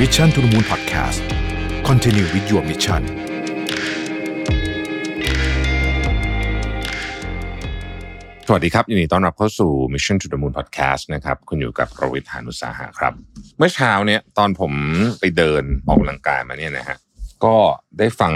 Mission to the Moon Podcast Continue with your mission สวัสดีครับยินดีต้อนรับเข้าสู่ Mission to the Moon Podcast นะครับคุณอยู่กับประวิทยานุสาหะครับ เมื่อเช้าเนี่ยตอนผมไปเดินออกกำลังกายมาเนี่ยนะฮะก็ได้ฟัง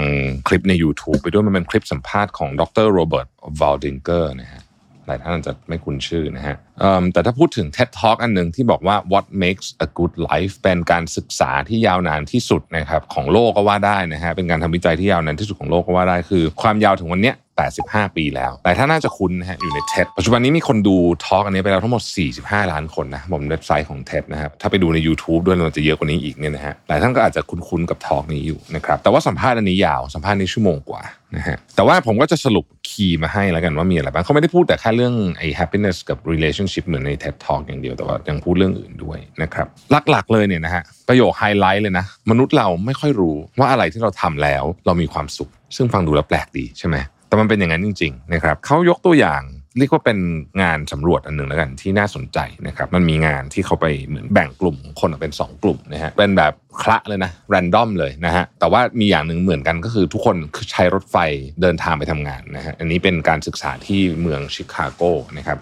คลิปใน YouTube ไปด้วยมันเป็นคลิปสัมภาษณ์ของดรโรเบิร์ตวอลดิงเกอร์นะฮะหลายท่านอาจจะไม่คุ้นชื่อนะฮะเแต่ถ้าพูดถึง TED Talk อันหนึ่งที่บอกว่า what makes a good life เป็นการศึกษาที่ยาวนานที่สุดนะครับของโลกก็ว่าได้นะฮะเป็นการทำวิจัยที่ยาวนานที่สุดของโลกก็ว่าได้คือ ความยาวถึงวันเนี้ย85 ปีแล้วหลายท่านน่าจะคุ้นนะฮะอยู่ใน TED ปัจจุบันนี้มีคนดู talk อันนี้ไปแล้วทั้งหมด 45 ล้านคนนะบนเว็บไซต์ของ TED นะครับ ถ้าไปดูใน YouTube ด้วยมันจะเยอะกว่านี้อีกเนี่ยนะฮะ หลายท่านก็อาจจะคุ้นๆกับ talk นี้อยู่นะครับ แต่ว่าสัมภาษณ์อันนี้ยาว สัมภาษณ์นี้ชั่วโมงกว่านะฮะ แต่ว่าผมก็จะสรุป key มาให้แล้วกันว่ามีอะไรบ้างเขาไม่ได้พูดแต่แค่เรื่องไอ้ happiness กับ relationship เหมือนใน TED Talk อย่างเดียวแต่ว่ายังพูดเรื่องอื่นด้วยนะครับหลักๆเลยเนี่ยนะฮะประโยคไฮไลท์เลยนะ มนุษย์เราไม่ค่อยรู้ว่าอะไรที่เราทำแล้วเรามีความสุข ซึ่งฟังดูแล้วแปลกดีใช่ไหมแต่มันเป็นอย่างนั้นจริงๆนะครับเขายกตัวอย่างเรียกว่าเป็นงานสำรวจอันหนึ่งแล้วกันที่น่าสนใจนะครับมันมีงานที่เขาไปเหมือนแบ่งกลุ่มคนออกเป็น 2 กลุ่มนะฮะเป็นแบบคละเลยนะ random เลยนะฮะแต่ว่ามีอย่างหนึ่งเหมือนกันก็คือทุกคนใช้รถไฟเดินทางไปทำงานนะฮะอันนี้เป็นการศึกษาที่เมืองชิคาโกนะครับ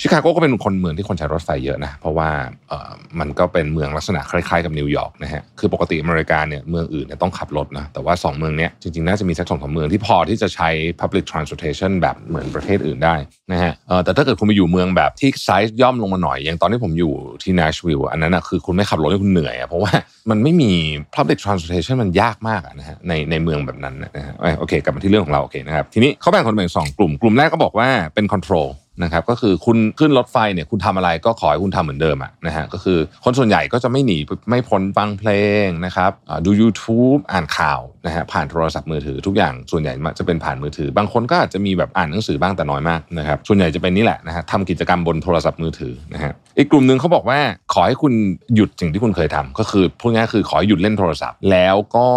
ชิคาโกก็เป็นคนเมืองที่คนใช้รถไฟเยอะนะ เพราะว่าเออมันก็เป็นเมืองลักษณะคล้ายๆกับนิวยอร์กนะฮะ คือปกติอเมริกาเนี่ยเมืองอื่นเนี่ยต้องขับรถนะ แต่ว่า 2 เมืองเนี้ยจริงๆ น่าจะมีสักสองสามเมืองที่พอที่จะใช้ public transportation แบบเหมือนประเทศอื่นได้นะฮะเออแต่ถ้าเกิดคุณไปอยู่เมืองแบบที่ไซส์ย่อมลงมาหน่อย อย่างตอนที่ผมอยู่ที่ Nashville อันนั้นนะคือคุณไม่ขับรถให้คุณเหนื่อยอะเพราะว่ามันไม่มี public transportation มันยากมากนะฮะในในเมืองแบบนั้นนะฮะโอเคกลับมาที่เรื่องของเราโอเคนะครับทีนี้เขาแบ่งคนเป็นสองกลุ่มกลุ่มแรกก็บอกว่าเป็น control นะครับก็คือคุณขึ้นรถไฟเนี่ยคุณทำอะไรก็ขอให้คุณทำเหมือนเดิมอะนะฮะก็คือคนส่วนใหญ่ก็จะไม่หนีไม่พ้นฟังเพลงนะครับดู YouTube อ่านข่าว นะฮะผ่านโทรศัพท์มือถือทุกอย่างส่วนใหญ่จะเป็นผ่านมือถือ บางคนก็อาจจะมีแบบอ่านหนังสือบ้างแต่น้อยมากนะครับส่วนใหญ่จะเป็นนี่แหละนะฮะทำกิจกรรมบนโทรศัพท์มือถือนะฮะอีกกลุ่มหนึ่งเขาบอกว่าขอให้คุณหยุดสิ่งที่คุณเคยทำก็คือพูดง่ายๆคือขอให้หยุดเล่นโทรศัพท์ แล้วก็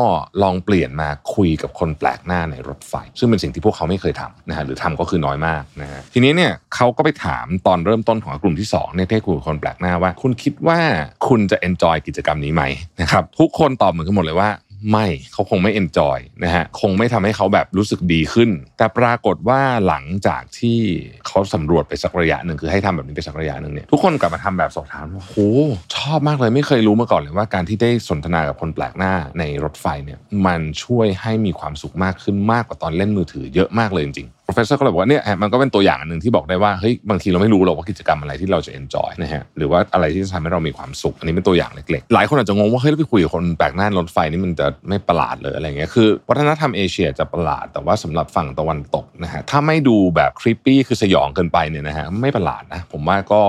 ลองเปลี่ยนมาคุยกับคนแปลกหน้าในรถไฟ ซึ่งเป็นสิ่งที่พวกเขาไม่เคยทำนะฮะหรือทำก็คือน้อยมากนะฮะทีนี้เนี่ยเขาก็ไปถามตอนเริ่มต้นของกลุ่มที่2เนี่ยที่คุยกับคนแปลกหน้าว่า คุณคิดว่าคุณจะ enjoy กิจกรรมนี้ไหมนะครับทุกคนตอบเหมือนกันหมดเลยว่า ไม่เขาคงไม่เอนจอยนะฮะคงไม่ทำให้เขาแบบรู้สึกดีขึ้น แต่ปรากฏว่าหลังจากที่เขาสำรวจไปสักระยะหนึ่งคือให้ทำแบบนี้ไปสักระยะหนึ่งเนี่ยทุกคนกลับมาทำแบบสอบถามว่าโอ้ชอบมากเลยไม่เคยรู้มาก่อนเลยว่าการที่ได้สนทนากับคนแปลกหน้าในรถไฟเนี่ยมันช่วยให้มีความสุขมากขึ้นมากกว่าตอนเล่นมือถือเยอะมากเลยจริง professor ก็เลยบอกว่าเนี่ยมันก็เป็นตัวอย่างอันหนึ่งที่บอกได้ว่าเฮ้ยบางทีเราไม่รู้หรอกว่ากิจกรรมอะไรที่เราจะ enjoy นะฮะหรือว่าอะไรที่จะทำให้เรามีความสุข อันนี้เป็นตัวอย่างเล็กๆ หลายคนอาจจะงงว่าเฮ้ยเราไปคุยกับคนแปลกหน้ารถไฟนี่มันจะไม่ประหลาดเลยอะไรเงี้ยคือวัฒนธรรมเอเชียจะประหลาด แต่ว่าสำหรับฝั่งตะวันตกนะฮะถ้าไม่ดูแบบคริปปี้คือสยองเกินไปเนี่ยนะฮะไม่ประหลาดนะผมว่าก็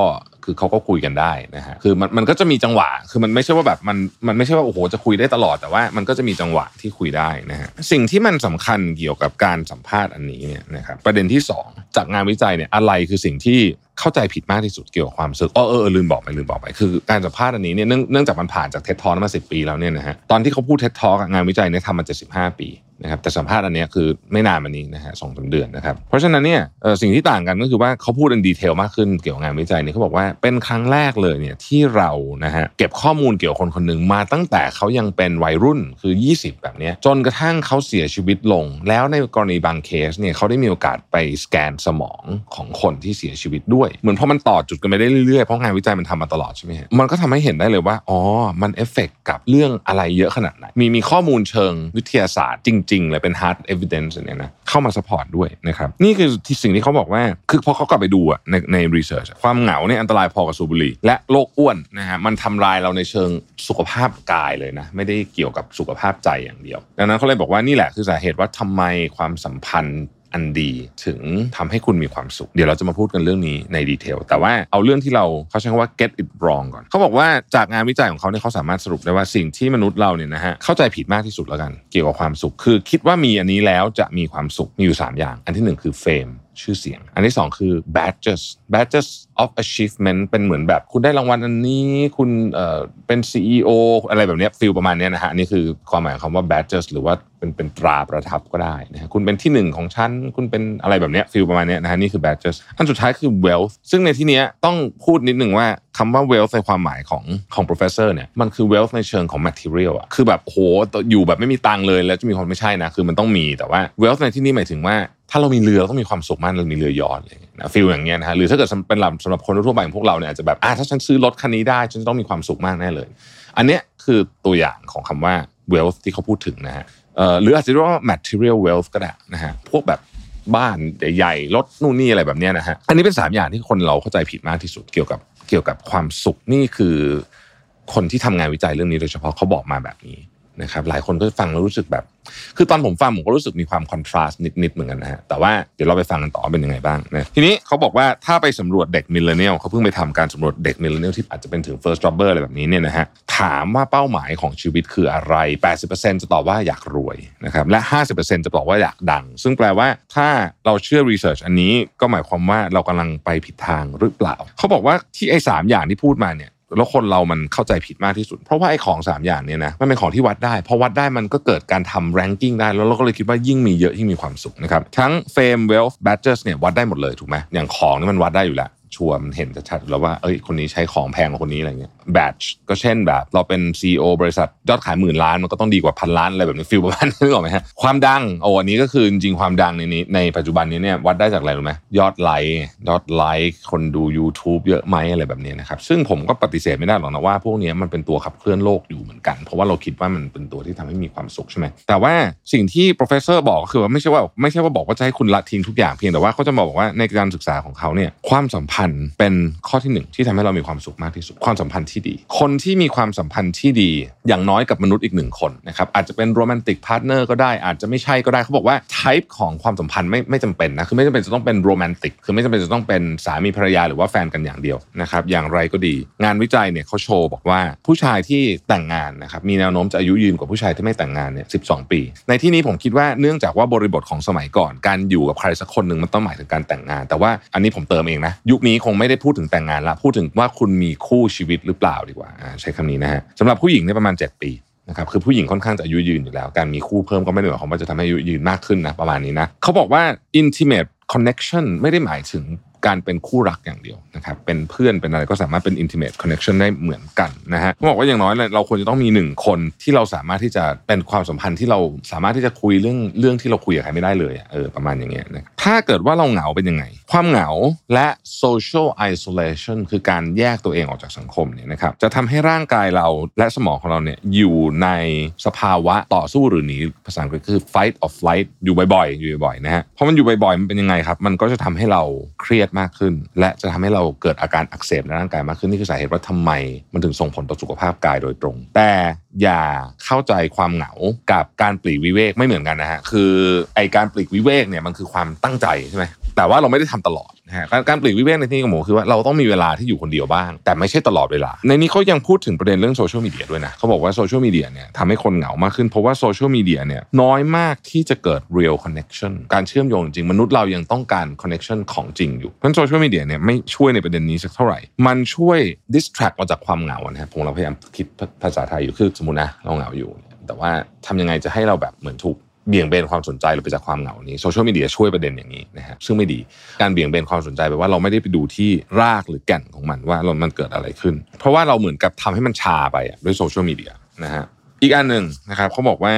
คือเขาก็คุยกันได้นะฮะคือมันมันก็จะมีจังหวะ คือมันไม่ใช่ว่าแบบมันมันไม่ใช่ว่าโอ้โหจะคุยได้ตลอดแต่ว่ามันก็จะมีจังหวะที่คุยได้นะฮะสิ่งที่มันสำคัญเกี่ยวกับการสัมภาษณ์อันนี้เนี่ยนะครับประเด็นที่ 2 จากงานวิจัยเนี่ยอะไรคือสิ่งที่เข้าใจผิดมากที่สุดเกี่ยวกับความรู้สึกอ๋อเออลืมบอกไปลืมบอกไปคือการสัมภาษณ์อันนี้เนี่ยเนื่องจากมันผ่านจากเท็ดทอมาสิปีแล้วเนี่ยนะฮะตอนที่เขาพูดเท็ดทอกงานวิจัยเนี่ยทำมา75ปี นะครับแต่สัมภาษณ์อันนี้คือไม่นานมานี้นะฮะสองสาเดือนนะครับเพราะฉะนั้นเนี่ยสิ่งที่ต่างกันก็คือว่าเขาพูดในดีเทลมากขึ้นเกี่ยวกับงานวิจัยเนี่ยเขาบอกว่าเป็นครั้งแรกเลยเนี่ยที่เรานะฮะเก็บข้อมูลเกี่ยวกับคนคนหนึ่งมาตั้งแต่เขายังเป็นวัยรุ่นคือ 20 แบบนี้จนกระทั่งเขาเสียชีวิตลง แล้วในกรณีบางเคสเนี่ยเขาได้มีโอกาสไปสแกนสมองของคนที่เสียชีวิตด้วย เหมือนพอมันต่อจุดกันไปได้เรื่อยๆเพราะงานวิจัยมันทำมาตลอดใช่ไหมฮะมันก็ทำให้เห็นได้เลยว่าอ๋อมันเอฟเฟกกับเรื่องอะไรเยอะขนาดไหนมีมีข้อมูลเชิงวิทยาศาสตร์จริงๆเลยเป็น hard evidence เนี่ยนะเข้ามา support ด้วยนะครับนี่คือที่สิ่งที่เขาบอกว่าคือพอเขากลับไปดูอะในใน research ความเหงาเนี่ยอันตรายพอกับสูบบุหรี่และโรคอ้วนนะฮะมันทำลายเราในเชิงสุขภาพกายเลยนะไม่ได้เกี่ยวกับสุขภาพใจอย่างเดียว ดังนั้นเขาเลยบอกว่านี่แหละคือสาเหตุว่าทำไมความสัมพันธ์ อันดีถึงทำให้คุณมีความสุข เดี๋ยวเราจะมาพูดกันเรื่องนี้ในดีเทล แต่ว่าเอาเรื่องที่เราเขาใช้คำว่า get it wrong ก่อน เขาบอกว่าจากงานวิจัยของเขาเนี่ยเขาสามารถสรุปได้ว่าสิ่งที่มนุษย์เราเนี่ยนะฮะเข้าใจผิดมากที่สุดแล้วกัน เกี่ยวกับความสุข คือคิดว่ามีอันนี้แล้วจะมีความสุขมีอยู่ 3 อย่าง อันที่หนึ่งคือเฟมชื่อเสียง อันที่สองคือ badges badges of achievement เป็นเหมือนแบบคุณได้รางวัลอันนี้ คุณเอ่อเป็น CEO อะไรแบบเนี้ยฟิลประมาณเนี้ยนะฮะอันนี่คือความหมายของคำว่า badges หรือว่าเป็นเป็นตราประทับก็ได้นะฮะคุณเป็นที่หนึ่งของชั้นคุณเป็นอะไรแบบเนี้ยฟิลประมาณเนี้ยนะฮะนี่คือ badges อันสุดท้ายคือ wealth ซึ่งในที่เนี้ยต้องพูดนิดหนึ่งว่าคำว่า wealth ในความหมายของของ professor เนี่ยมันคือ wealth ในเชิงของ material อะคือแบบโหอยู่แบบไม่มีตังเลยแล้วจะมีคนไม่ใช่นะคือมันต้องมีแต่ว่า wealth ในที่นี้หมายถึงว่าถ้าเรามีเรือเราต้องมีความสุขมากเรามีเรือยอชต์อะไรอย่างเงี้ยนะฟิลอย่างเงี้ยนะฮะหรือถ้าเกิดเป็นสำหรับคนทั่วไปอย่างพวกเราเนี่ยอาจจะแบบอ่าถ้าฉันซื้อรถคันนี้ได้ฉันต้องมีความสุขมากแน่เลย อันเนี้ยคือตัวอย่างของคำว่า wealth ที่เขาพูดถึงนะฮะหรืออาจจะเรียกว่า material wealth ก็ได้นะฮะพวกแบบบ้านใหญ่ๆรถนู่นนี่อะไรแบบเนี้ยนะฮะอันนี้เป็นสามอย่างที่คนเราเข้าใจผิดมากที่สุดเกี่ยวกับเกี่ยวกับความสุขนี่คือ คนที่ทำงานวิจัยเรื่องนี้โดยเฉพาะเขาบอกมาแบบนี้นะครับหลายคนก็ฟังแล้วรู้สึกแบบ คือตอนผมฟังผมก็รู้สึกมีความ contrast นิดๆเหมือนกันนะฮะแต่ว่าเดี๋ยวเราไปฟังกันต่อเป็นยังไงบ้างนะทีนี้เขาบอกว่าถ้าไปสำรวจเด็ก millennial เขาเพิ่งไปทำการสำรวจเด็ก millennial ที่อาจจะเป็นถึง first jobber อะไรแบบนี้เนี่ยนะฮะถามว่าเป้าหมายของชีวิตคืออะไร 80%จะตอบว่าอยากรวยนะครับและ 50%จะบอกว่าอยากดัง ซึ่งแปลว่าถ้าเราเชื่อ research อันนี้ก็หมายความว่าเรากำลังไปผิดทางหรือเปล่า เขาบอกว่าที่ไอ้สามอย่างที่พูดมาเนี่ย แล้วคนเรามันเข้าใจผิดมากที่สุด เพราะว่าไอ้ของ3อย่างเนี่ยนะมันเป็นของที่วัดได้พอวัดได้มันก็เกิดการทำแรงกิ้งได้ แล้วเราก็เลยคิดว่ายิ่งมีเยอะยิ่งมีความสุขนะครับทั้ง fame wealth badges เนี่ยวัดได้หมดเลยถูกไหมอย่างของนี่มันวัดได้อยู่แล้วชัวร์มันเห็นชัดๆแล้วว่าเอ้ยคนนี้ใช้ของแพงกว่าคนนี้อะไรเงี้ย badge ก็เช่นแบบ เราเป็น CEO บริษัทยอดขายหมื่นล้านมันก็ต้องดีกว่าพันล้านอะไรแบบนี้ฟิลประมาณนี้นึกออกไหมฮะความดังโอ้อันนี้ก็คือจริงความดังในนี้ในปัจจุบันนี้เนี่ยวัดได้จากอะไรรู้ไหมยอดไลค์ยอดไลค์คนดู YouTube เยอะไหมอะไรแบบนี้นะครับซึ่งผมก็ปฏิเสธไม่ได้หรอกนะว่า พวกนี้มันเป็นตัวขับเคลื่อนโลกอยู่เหมือนกัน เพราะว่าเราคิดว่ามันเป็นตัวที่ทำให้มีความสุขใช่ไหมแต่ว่าสิ่งที่ professor บอกก็คือว่าไม่ใช่ว่าไม่ใช่ว่าบอกว่าจะให้คุณละทิ้งทุกอย่างเพียงแต่ว่าเขาจะมาบอกว่าในการศึกษาของเขาเนี่ยความสัมพันธ์เป็นข้อที่หนึ่งที่ทำให้เรามีความสุขมากที่สุดความสัมพันธ์ที่ดี คนที่มีความสัมพันธ์ที่ดี อย่างน้อยกับมนุษย์อีกหนึ่งคนนะครับอาจจะเป็น romantic partner ก็ได้อาจจะไม่ใช่ก็ได้เขาบอกว่า type ของความสัมพันธ์ไม่ไม่จำเป็นนะคือไม่จำเป็นจะต้องเป็น romantic คือไม่จำเป็นจะต้องเป็นสามีภรรยาหรือว่าแฟนกันอย่างเดียวนะครับอย่างไรก็ดี งานวิจัยเนี่ยเขาโชว์บอกว่าผู้ชายที่แต่งงานนะครับมีแนวโน้มจะอายุยืนกว่าผู้ชายที่ไม่แต่งงานเนี่ยสิปี ในที่นี้ผมคิดว่าเนื่องจากว่าบริบทของสมัยก่อน การอยู่กับใครสักคนหนึ่งมันต้องหมายถึงการแต่งงาน แต่ว่าอันนี้ผมเติมเองนะยุคนี้คงไม่ได้พูดถึงแต่งงานละพูดถึงว่าคุณมีคู่ชีวิตหรือเปล่าดีกว่าใช้คำนี้นะฮะสำหรับผู้หญิงเนี่ยประมาณ 7 ปีนะครับคือผู้หญิงค่อนข้างจะอายุยืนอยู่แล้ว การมีคู่เพิ่มก็ไม่ได้หมายความว่าจะทำให้อายุยืนมากขึ้นนะประมาณนี้นะเขาบอกว่า intimate connection ไม่ได้หมายถึง การเป็นคู่รักอย่างเดียวนะครับเป็นเพื่อนเป็นอะไรก็สามารถเป็น intimate connection ได้เหมือนกันนะฮะเขาบอกว่าอย่างน้อยเราควรจะต้องมีหนึ่งคนที่เราสามารถที่จะเป็นความสัมพันธ์ที่เราสามารถที่จะคุยเรื่องเรื่องที่เราคุยกับใครไม่ได้เลยเออประมาณอย่างเงี้ยนะถ้าเกิดว่าเราเหงาเป็นยังไง ความเหงาและ social isolation คือการแยกตัวเองออกจากสังคมเนี่ยนะครับจะทำให้ร่างกายเราและสมองของเราเนี่ยอยู่ในสภาวะต่อสู้หรือหนีภาษาอังกฤษคือ fight or flight อยู่บ่อยๆอยู่บ่อยๆนะฮะเพราะมันอยู่บ่อยๆมันเป็นยังไงครับมันก็จะทำให้เราเครียดมากขึ้น และจะทำให้เราเกิดอาการอักเสบในร่างกายมากขึ้นนี่คือสาเหตุว่าทำไม มันถึงส่งผลต่อสุขภาพกายโดยตรง แต่อย่าเข้าใจความเหงากับการปลีกวิเวกไม่เหมือนกันนะฮะคือไอการปลีกวิเวกเนี่ยมันคือความตั้งใจใช่ไหม แต่ว่าเราไม่ได้ทำตลอดนะฮะการปลีกวิเวกในที่นี้ของผมคือว่าเราต้องมีเวลาที่อยู่คนเดียวบ้าง แต่ไม่ใช่ตลอดเวลา ในนี้เขายังพูดถึงประเด็นเรื่องโซเชียลมีเดียด้วยนะเขาบอกว่าโซเชียลมีเดียเนี่ยทำให้คนเหงามากขึ้นเพราะว่าโซเชียลมีเดียเนี่ยน้อยมากที่จะเกิด real connection การเชื่อมโยงจริงมนุษย์เรายังต้องการ connection ของจริงอยู่เพราะฉะนั้นโซเชียลมีเดียเนี่ยไม่ช่วยในประเด็นนี้สักเท่าไหร่ มันช่วย distract เราจากความเหงานะฮะผมเราพยายามคิดภาษาไทยอยู่คือสมมตินะเราเหงาอยู่ แต่ว่าทำยังไงจะให้เราแบบเหมือนถูก เบี่ยงเบนความสนใจเราไปจากความเหงานี้โซเชียลมีเดียช่วยประเด็นอย่างนี้นะฮะซึ่งไม่ดีการเบี่ยงเบนความสนใจแปลว่าเราไม่ได้ไปดูที่รากหรือแก่นของมันว่าเรามันเกิดอะไรขึ้น เพราะว่าเราเหมือนกับทำให้มันชาไปด้วยโซเชียลมีเดียนะฮะอีกอันหนึ่งนะครับเขาบอกว่า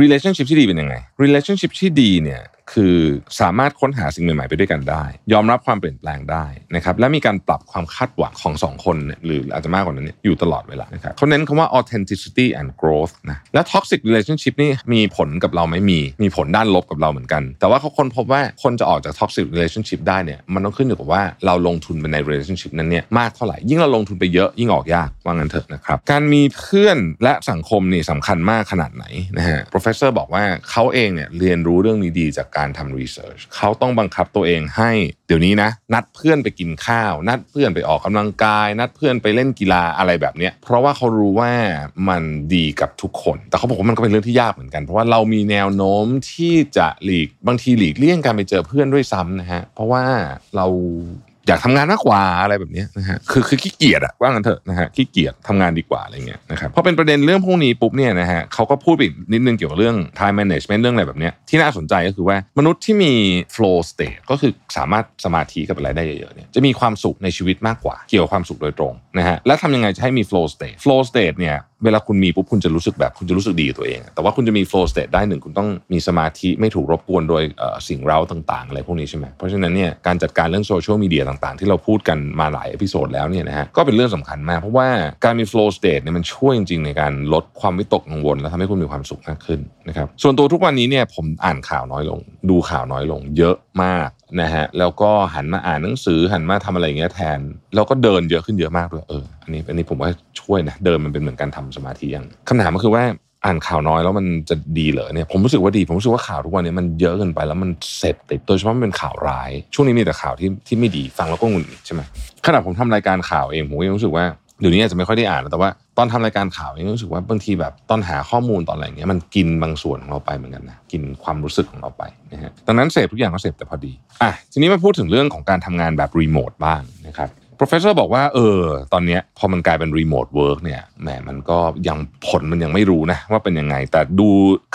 relationship ที่ดีเป็นยังไง relationship ที่ดีเนี่ย คือสามารถค้นหาสิ่งใหม่ๆไปด้วยกันได้ ยอมรับความเปลี่ยนแปลงได้นะครับและมีการปรับความคาดหวังของสองคนหรืออาจจะมากกว่านั้นอยู่ตลอดเวลานะครับเขาเน้นคำว่า authenticity and growth นะและ toxic relationship นี่มีผลกับเราไหม่มีมีผลด้านลบกับเราเหมือนกัน แต่ว่าเขาค้นพบว่าคนจะออกจาก toxic relationship ได้เนี่ยมันต้องขึ้นอยู่กับว่าเราลงทุนไปใน relationship นั้นเนี่ยมากเท่าไหร่ยิ่งเราลงทุนไปเยอะยิ่งออกยากว่างั้นเถอะนะครับการมีเพื่อนและสังคมนี่สำคัญมากขนาดไหนนะฮะ professor บอกว่าเขาเองเนี่ยเรียนรู้เรื่องนี้ดีจากการทำรีเสิร์ชเขาต้องบังคับตัวเองให้ เดี๋ยวนี้นะ นัดเพื่อนไปกินข้าว นัดเพื่อนไปออกกำลังกาย นัดเพื่อนไปเล่นกีฬาอะไรแบบเนี้ยเพราะว่าเขารู้ว่ามันดีกับทุกคน แต่เขาบอกว่ามันก็เป็นเรื่องที่ยากเหมือนกัน เพราะว่าเรามีแนวโน้มที่จะหลีกบางทีหลีกเลี่ยงการไปเจอเพื่อนด้วยซ้ำนะฮะเพราะว่าเรา อยากทำงานมากกว่าอะไรแบบนี้นะฮะคือคือขี้เกียจอะว่างันเถอะนะฮะขี้เกียจทำงานดีกว่าอะไรเงี้ยนะครับพอเป็นประเด็นเรื่องพวกนี้ปุ๊บเนี่ยนะฮะเขาก็พูดไปอีกนิดนึงเกี่ยวกับเรื่อง time management เรื่องอะไรแบบนี้ที่น่าสนใจก็คือว่ามนุษย์ที่มี flow state ก็คือสามารถสมาธิกับอะไรได้เยอะๆเนี่ยจะมีความสุขในชีวิตมากกว่า เกี่ยวกับความสุขโดยตรงนะฮะแล้วทำยังไงจะให้มี flow state flow state เนี่ย เวลาคุณมีปุ๊บคุณจะรู้สึกแบบคุณจะรู้สึกดีกับตัวเอง แต่ว่าคุณจะมี flow state ได้หนึ่งคุณต้องมีสมาธิไม่ถูกรบกวนโดยสิ่งเร้าต่างๆ อะไรพวกนี้ใช่ไหมเพราะฉะนั้นเนี่ยการจัดการเรื่องโซเชียลมีเดียต่างๆ ที่เราพูดกันมาหลายอพิโซดแล้วเนี่ยนะฮะก็เป็นเรื่องสำคัญมาก เพราะว่าการมี flow state เนี่ยมันช่วยจริงๆในการลดความวิตกกังวล และทำให้คุณมีความสุขมากขึ้นนะครับส่วนตัวทุกวันนี้เนี่ยผมอ่านข่าวน้อยลง ดูข่าวน้อยลง เยอะมาก นะฮะแล้วก็หันมาอ่านหนังสือหันมาทำอะไรอย่างเงี้ยแทน แล้วก็เดินเยอะขึ้นเยอะมากด้วยเอออันนี้อันนี้ผมว่าช่วยนะเดินมันเป็นเหมือนการทำสมาธิอย่างคำถามก็คือว่าอ่านข่าวน้อยแล้วมันจะดีเหรอเนี่ยผมรู้สึกว่าดี ผมรู้สึกว่าข่าวทุกวันนี้มันเยอะเกินไปแล้วมันเสพติดโดยเฉพาะมันเป็นข่าวร้าย ช่วงนี้มีแต่ข่าวที่ที่ไม่ดีฟังแล้วก็หงุดหงิดใช่ไหมขณะผมทำรายการข่าวเองผมก็ยังรู้สึกว่า เดี๋ยวนี้อาจจะไม่ค่อยได้อ่านแล้วแต่ว่าตอนทำรายการข่าวเองรู้สึกว่าบางทีแบบตอนหาข้อมูลตอนอะไรเงี้ยมันกินบางส่วนของเราไปเหมือนกันนะกินความรู้สึกของเราไปนะฮะดังนั้นเสพทุกอย่างก็เสพแต่พอดีอะทีนี้มาพูดถึงเรื่องของการทำงานแบบรีโมทบ้างนะครับ professor บอกว่าเออตอนนี้พอมันกลายเป็น remote work เนี่ยแหมมันก็ยังผลมันยังไม่รู้นะว่าเป็นยังไง แต่ดู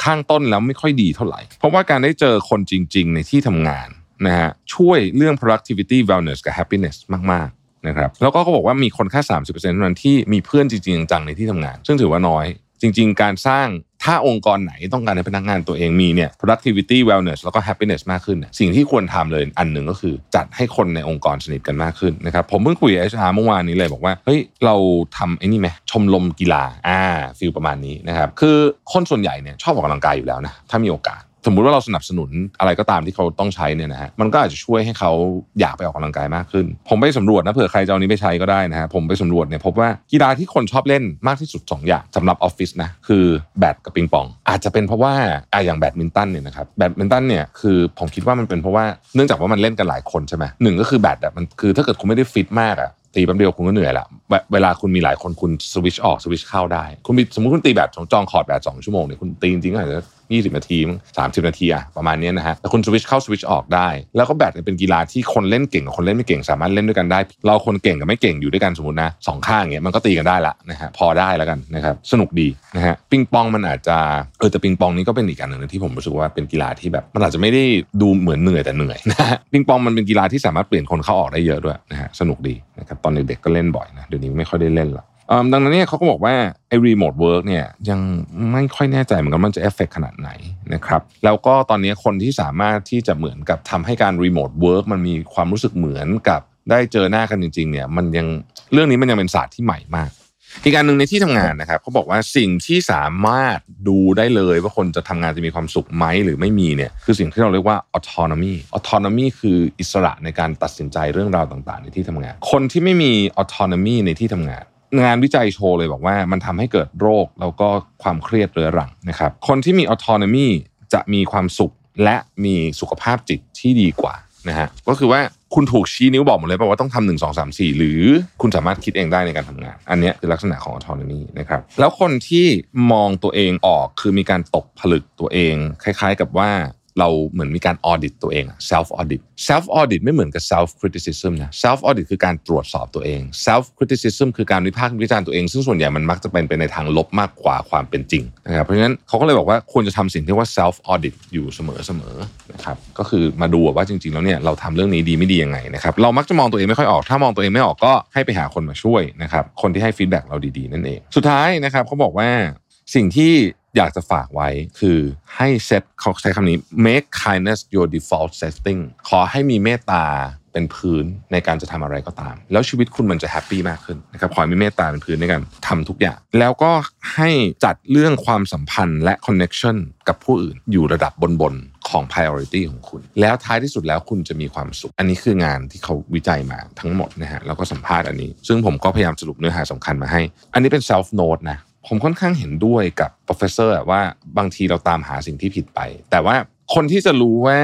ข้างต้นแล้วไม่ค่อยดีเท่าไหร่ เพราะว่าการได้เจอคนจริง ๆ ในที่ทำงานนะฮะช่วยเรื่อง productivity wellness กับ happiness มาก ๆ นะครับแล้วก็เขาบอกว่ามีคนแค่30%เท่านั้นที่มีเพื่อนจริงๆจังในที่ทำงาน ซึ่งถือว่าน้อย จริง ๆ การสร้างถ้าองค์กรไหนต้องการให้พนักงานตัวเองมีเนี่ย productivity wellness แล้วก็ happiness มากขึ้นเนี่ยสิ่งที่ควรทำเลยอันหนึ่งก็คือจัดให้คนในองค์กรสนิทกันมากขึ้นนะครับ ผมเพิ่งคุยกับ HR เมื่อวานนี้เลยบอกว่า เฮ้ย เราทำไอ้นี่ไหมชมรมกีฬาอ่าฟิลประมาณนี้นะครับ คือคนส่วนใหญ่เนี่ยชอบออกกำลังกายอยู่แล้วนะ ถ้ามีโอกาส สมมุติว่าเราสนับสนุนอะไรก็ตามที่เขาต้องใช้เนี่ยนะฮะมันก็อาจจะช่วยให้เขาอยากไปออกกำลังกายมากขึ้น ผมไปสำรวจนะเผื่อใครจะเอานี้ไปใช้ก็ได้นะฮะผมไปสำรวจเนี่ยพบว่ากีฬาที่คนชอบเล่นมากที่สุด 2 อย่างสำหรับออฟฟิศนะคือแบดกับปิงปอง อาจจะเป็นเพราะว่าอะอย่างแบดมินตันเนี่ยนะครับแบดมินตันเนี่ยคือผมคิดว่ามันเป็นเพราะว่าเนื่องจากว่ามันเล่นกันหลายคนใช่ไหมหนึ่งก็คือแบดอะมันคือถ้าเกิดคุณไม่ได้ฟิตมากอะตีแป๊บเดียวคุณก็เหนื่อยละเวลาคุณมีหลายคนคุณสวิชออกสวิชเข้าได้ คุณมีสมมติคุณตีแบบจองคอร์ตแบบสองชั่วโมงเนี่ยคุณตีจริงๆก็อาจจะ ยี่สิบนาทีสามสิบนาทีอะประมาณนี้นะฮะแต่คุณสวิชเข้าสวิชออกได้ แล้วก็แบดเนี่ยเป็นกีฬาที่คนเล่นเก่งกับคนเล่นไม่เก่งสามารถเล่นด้วยกันได้ เราคนเก่งกับไม่เก่งอยู่ด้วยกันสมมตินะสองข้างเงี้ยมันก็ตีกันได้ละนะฮะพอได้แล้วกันนะครับสนุกดีนะฮะปิงปองมันอาจจะเออแต่ปิงปองนี้ก็เป็นอีกอันหนึ่งที่ผมรู้สึกว่าเป็นกีฬาที่แบบมันอาจจะไม่ได้ดูเหมือนเหนื่อยแต่เหนื่อยนะฮะปิงปองมันเป็นกีฬาที่สามารถเปลี่ยนคนเข้าออกได้เยอะด้วยนะฮะสนุกดีนะครับตอนเด็กๆก็เล่นบ่อยนะเดี๋ยวนี้ไม่ค่อยได้เล่นละ ดังนั้นเนี่ยเขาก็บอกว่าไอ้ remote work เนี่ยยังไม่ค่อยแน่ใจเหมือนกันว่ามันจะเอฟเฟกขนาดไหนนะครับแล้วก็ตอนนี้คนที่สามารถที่จะเหมือนกับทำให้การ remote work มันมีความรู้สึกเหมือนกับได้เจอหน้ากันจริง ๆ เนี่ย มันยังเรื่องนี้มันยังเป็นศาสตร์ที่ใหม่มาก อีกการหนึ่งในที่ทำงานนะครับเขาบอกว่าสิ่งที่สามารถดูได้เลยว่าคนจะทำงานจะมีความสุขไหมหรือไม่มีเนี่ยคือสิ่งที่เราเรียกว่า autonomy autonomy คืออิสระในการตัดสินใจเรื่องราวต่าง ๆ ในที่ทำงาน คนที่ไม่มี autonomy ในที่ทำงาน งานวิจัยโชว์เลยบอกว่า มันทำให้เกิดโรคแล้วก็ความเครียดเรื้อรังนะครับ คนที่มี autonomy จะมีความสุขและมีสุขภาพจิตที่ดีกว่านะฮะก็คือว่าคุณถูกชี้นิ้วบอกหมดเลยว่าต้องทำหนึ่งสองสามสี่หรือคุณสามารถคิดเองได้ในการทำงาน อันนี้คือลักษณะของ autonomy นะครับแล้วคนที่มองตัวเองออกคือมีการตกผลึกตัวเอง คล้าย ๆ กับว่า เราเหมือนมีการ audit ตัวเอง self audit self audit ไม่เหมือนกับ self criticism นะ self audit คือการตรวจสอบตัวเอง self criticism คือการวิพากษ์วิจารณ์ตัวเอง ซึ่งส่วนใหญ่มันมักจะเป็นไปในทางลบมากกว่าความเป็นจริงนะครับเพราะฉะนั้นเขาก็เลยบอกว่าควรจะทำสิ่งที่ว่า self audit อยู่เสมอๆนะครับก็คือมาดูว่าจริงๆแล้วเนี่ยเราทำเรื่องนี้ดีไม่ดียังไงนะครับเรามักจะมองตัวเองไม่ค่อยออกถ้ามองตัวเองไม่ออกก็ให้ไปหาคนมาช่วยนะครับคนที่ให้ฟีดแบ็กเราดีๆนั่นเอง สุดท้ายนะครับเขาบอกว่าสิ่งที่ อยากจะฝากไว้คือให้เซตเขาใช้คำนี้ make kindness your default setting ขอให้มีเมตตาเป็นพื้นในการจะทำอะไรก็ตาม แล้วชีวิตคุณมันจะ happy มากขึ้นนะครับขอให้มีเมตตาเป็นพื้นในการทำทุกอย่าง แล้วก็ให้จัดเรื่องความสัมพันธ์และ connection กับผู้อื่นอยู่ระดับบนๆของ priority ของคุณ แล้วท้ายที่สุดแล้วคุณจะมีความสุข อันนี้คืองานที่เขาวิจัยมาทั้งหมดนะฮะแล้วก็สัมภาษณ์อันนี้ ซึ่งผมก็พยายามสรุปเนื้อหาสำคัญมาให้ อันนี้เป็น self note นะ ผมค่อนข้างเห็นด้วยกับ professor ว่าบางทีเราตามหาสิ่งที่ผิดไป แต่ว่าคนที่จะรู้ว่า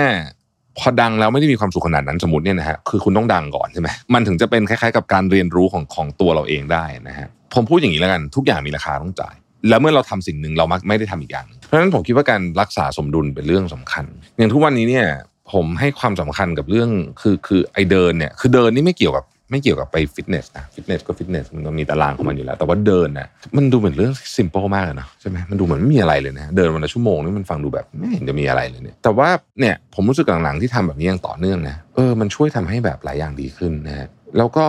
พอดังแล้วไม่ได้มีความสุขขนาดนั้นสมมติเนี่ยนะฮะคือคุณต้องดังก่อนใช่ไหมมันถึงจะเป็นคล้ายๆ กับการเรียนรู้ของของตัวเราเองได้นะฮะผมพูดอย่างนี้แล้วกันทุกอย่างมีราคาต้องจ่าย แล้วเมื่อเราทำสิ่งหนึ่งเรามักไม่ได้ทำอีกอย่างหนึ่งเพราะฉะนั้นผมคิดว่าการรักษาสมดุลเป็นเรื่องสำคัญ อย่างทุกวันนี้เนี่ยผมให้ความสำคัญกับเรื่องคือคือไอเดินเนี่ยคือเดินนี่ไม่เกี่ยวกับ ไม่เกี่ยวกับไปฟิตเนสนะฟิตเนสก็ฟิตเนสมันก็มีตารางของมันอยู่แล้ว แต่ว่าเดินนะมันดูเหมือนเรื่อง simple มากเลยเนะใช่ไหมมันดูเหมือนไม่มีอะไรเลยนะเดินวันละชั่วโมงนี่มันฟังดูแบบไม่เห็นจะมีอะไรเลยเนี่ยแต่ว่าเนี่ยผมรู้สึกหลังๆที่ทำแบบนี้อย่างต่อเนื่องนะเออมันช่วยทำให้แบบหลายอย่างดีขึ้นนะฮะแล้วก็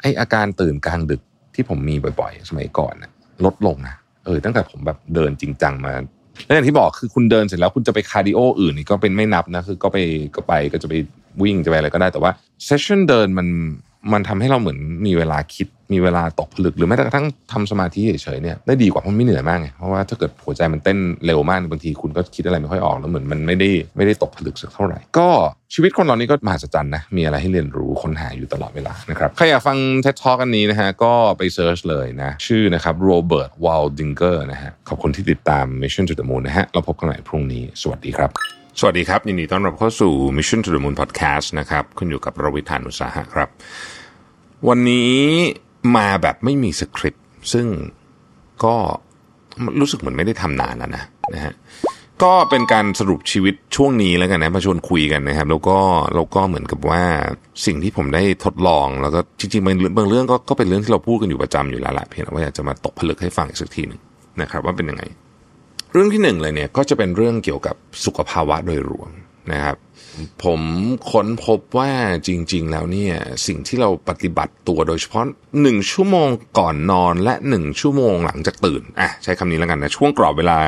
ไออาการตื่นกลางดึกที่ผมมีบ่อยๆ สมัยก่อนนะลดลงนะเออตั้งแต่ผมแบบเดินจริงจังมาแล้วอย่างที่บอกคือคุณเดินเสร็จแล้วคุณจะไปคาร์ดิโออื่นนี่ก็เป็นไม่นับนะคือก็ไปก็ไปก็จะไปวิ่งจะไปอะไรก็ได้แต่ว่า session เดินมัน มันทำให้เราเหมือนมีเวลาคิดมีเวลาตกผลึกหรือแม้กระทั่งทำสมาธิเฉยๆเนี่ยได้ดีกว่าเพราะไม่เหนื่อยมากไงเพราะว่าถ้าเกิดหัวใจมันเต้นเร็วมากบางทีคุณก็คิดอะไรไม่ค่อยออกแล้วเหมือนมันไม่ได้ไม่ได้ตกผลึกสักเท่าไหร่ ก็ชีวิตคนเรานี่ก็มหัศจรรย์นะมีอะไรให้เรียนรู้ค้นหาอยู่ตลอดเวลานะครับใครอยากฟัง TED Talk อันนี้นะฮะก็ไป search เลยนะชื่อนะครับโรเบิร์ตวอลดิงเกอร์นะฮะขอบคุณที่ติดตาม Mission to the Moon นะฮะเราพบกันใหม่พรุ่งนี้สวัสดีครับสวัสดีครับ ยินดีต้อนรับเข้าสู่ Mission to the Moon Podcast นะครับคุณอยู่กับรวิศ หาญอุตสาหะครับ วันนี้มาแบบไม่มีสคริปต์ซึ่งก็รู้สึกเหมือนไม่ได้ทำนานแล้วนะนะฮะก็เป็นการสรุปชีวิตช่วงนี้แล้วกันนะมาชวนคุยกันนะครับ แล้วก็แล้วก็เหมือนกับว่าสิ่งที่ผมได้ทดลองแล้วก็จริงๆบางบางเรื่องก็ก็เป็นเรื่องที่เราพูดกันอยู่ประจำอยู่แล้วแหละเพียงแต่ว่าอยากจะมาตกผลึกให้ฟังอีกสักทีหนึ่งนะครับ ว่าเป็นยังไง เรื่องที่หนึ่งเลยเนี่ยก็จะเป็นเรื่องเกี่ยวกับสุขภาวะโดยรวมนะครับ ผมค้นพบว่าจริง ๆ แล้วเนี่ยสิ่งที่เราปฏิบัติตัวโดยเฉพาะหนึ่งชั่วโมงก่อนนอนและหนึ่งชั่วโมงหลังจากตื่นอะใช้คำนี้แล้วกันนะช่วงกรอบเวลา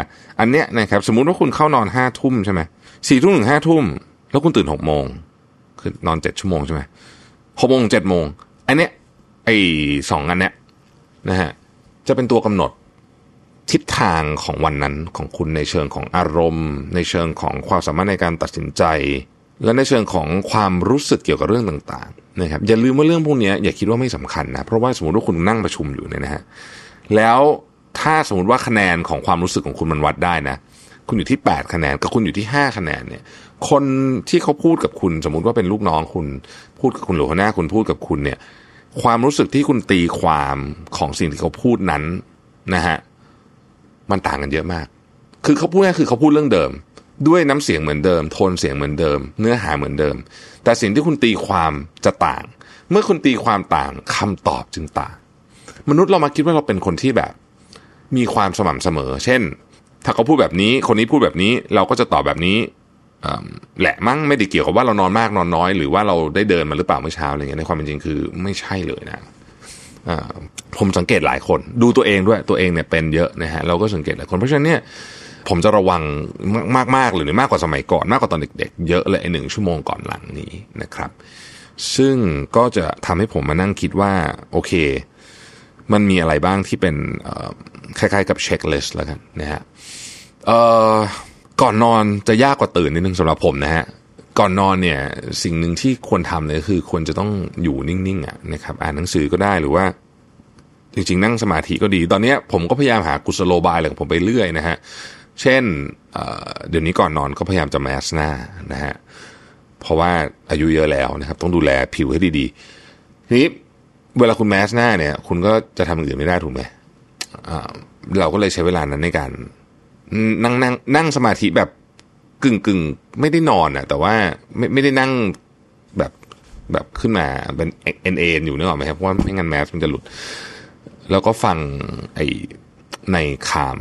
อันเนี้ยนะครับสมมุติว่าคุณเข้านอนห้าทุ่มใช่ไหมสี่ทุ่มถึงห้าทุ่ม แล้วคุณตื่นหกโมงคือนอนเจ็ดชั่วโมงใช่ไหมหกโมงเจ็ดโมงอันเนี้ยไอ้สองอันเนี้ยนะฮะจะเป็นตัวกำหนดทิศทางของวันนั้นของคุณในเชิงของอารมณ์ ในเชิงของความสามารถในการตัดสินใจ และในเชิงของความรู้สึกเกี่ยวกับเรื่องต่างๆนะครับอย่าลืมว่าเรื่องพวกนี้อย่าคิดว่าไม่สำคัญนะเพราะว่าสมมติว่าคุณนั่งประชุมอยู่เนี่ยนะฮะแล้วถ้าสมมติว่าคะแนนของความรู้สึกของคุณมันวัดได้นะคุณอยู่ที่ 8 คะแนนกับคุณอยู่ที่ 5 คะแนนเนี่ยคนที่เขาพูดกับคุณ สมมุติว่าเป็นลูกน้องคุณพูดกับคุณหรือหัวหน้าคุณพูดกับคุณเนี่ยความรู้สึกที่คุณตีความของสิ่งที่เขาพูดนั้นนะฮะมันต่างกันเยอะมาก คือเขาพูดง่ายคือเขาพูดเรื่องเดิม ด้วยน้ำเสียงเหมือนเดิม โทนเสียงเหมือนเดิม เนื้อหาเหมือนเดิม แต่สิ่งที่คุณตีความจะต่าง เมื่อคุณตีความต่างคำตอบจึงต่าง มนุษย์เรามาคิดว่าเราเป็นคนที่แบบ มีความสม่ำเสมอ เช่น ถ้าเขาพูดแบบนี้ คนนี้พูดแบบนี้ เราก็จะตอบแบบนี้แหละมั้งไม่ได้เกี่ยวกับว่าเรานอนมากนอนน้อย หรือว่าเราได้เดินมาหรือเปล่าเมื่อเช้าอะไรเงี้ยในความเป็นจริงคือไม่ใช่เลยนะผมสังเกตหลายคน ดูตัวเองด้วยตัวเองเนี่ยเป็นเยอะนะฮะเราก็สังเกตหลายคนเพราะฉะนั้นเนี่ย ผมจะระวังมากๆหรือมากกว่าสมัยก่อน มากกว่าตอนเด็ก ๆ เยอะเลยหนึ่งชั่วโมงก่อนหลังนี้นะครับ ซึ่งก็จะทำให้ผมมานั่งคิดว่า โอเค มันมีอะไรบ้างที่เป็นคล้ายๆกับเช็คลิสต์แล้วกันนะฮะก่อนนอนจะยากกว่าตื่นนิดนึงสำหรับผมนะฮะก่อนนอนเนี่ยสิ่งหนึ่งที่ควรทำเลยคือควรจะต้องอยู่นิ่งๆอะนะครับอ่านหนังสือก็ได้หรือว่า จริงๆ นั่งสมาธิก็ดี ตอนนี้ผมก็พยายามหากุศโลบายอะไรของผมไปเรื่อยนะฮะ เช่นเดี๋ยวนี้ก่อนนอนก็พยายามจะแมสหน้านะฮะเพราะว่าอายุเยอะแล้วนะครับ ต้องดูแลผิวให้ดีๆทีนี้เวลาคุณแมสหน้าเนี่ย คุณก็จะทำอื่นไม่ได้ถูกไหมเราก็เลยใช้เวลานั้นในการ นั่งนั่งนั่งสมาธิแบบกึ่งกึ่งไม่ได้นอนอะแต่ว่าไม่ไม่ได้นั่งแบบแบบขึ้นมาเป็นเอ็นเอ็นอยู่นึกออกไหมครับเพราะว่าไม่งั้นแมสมันจะหลุด แล้วก็ฟังไอในคาม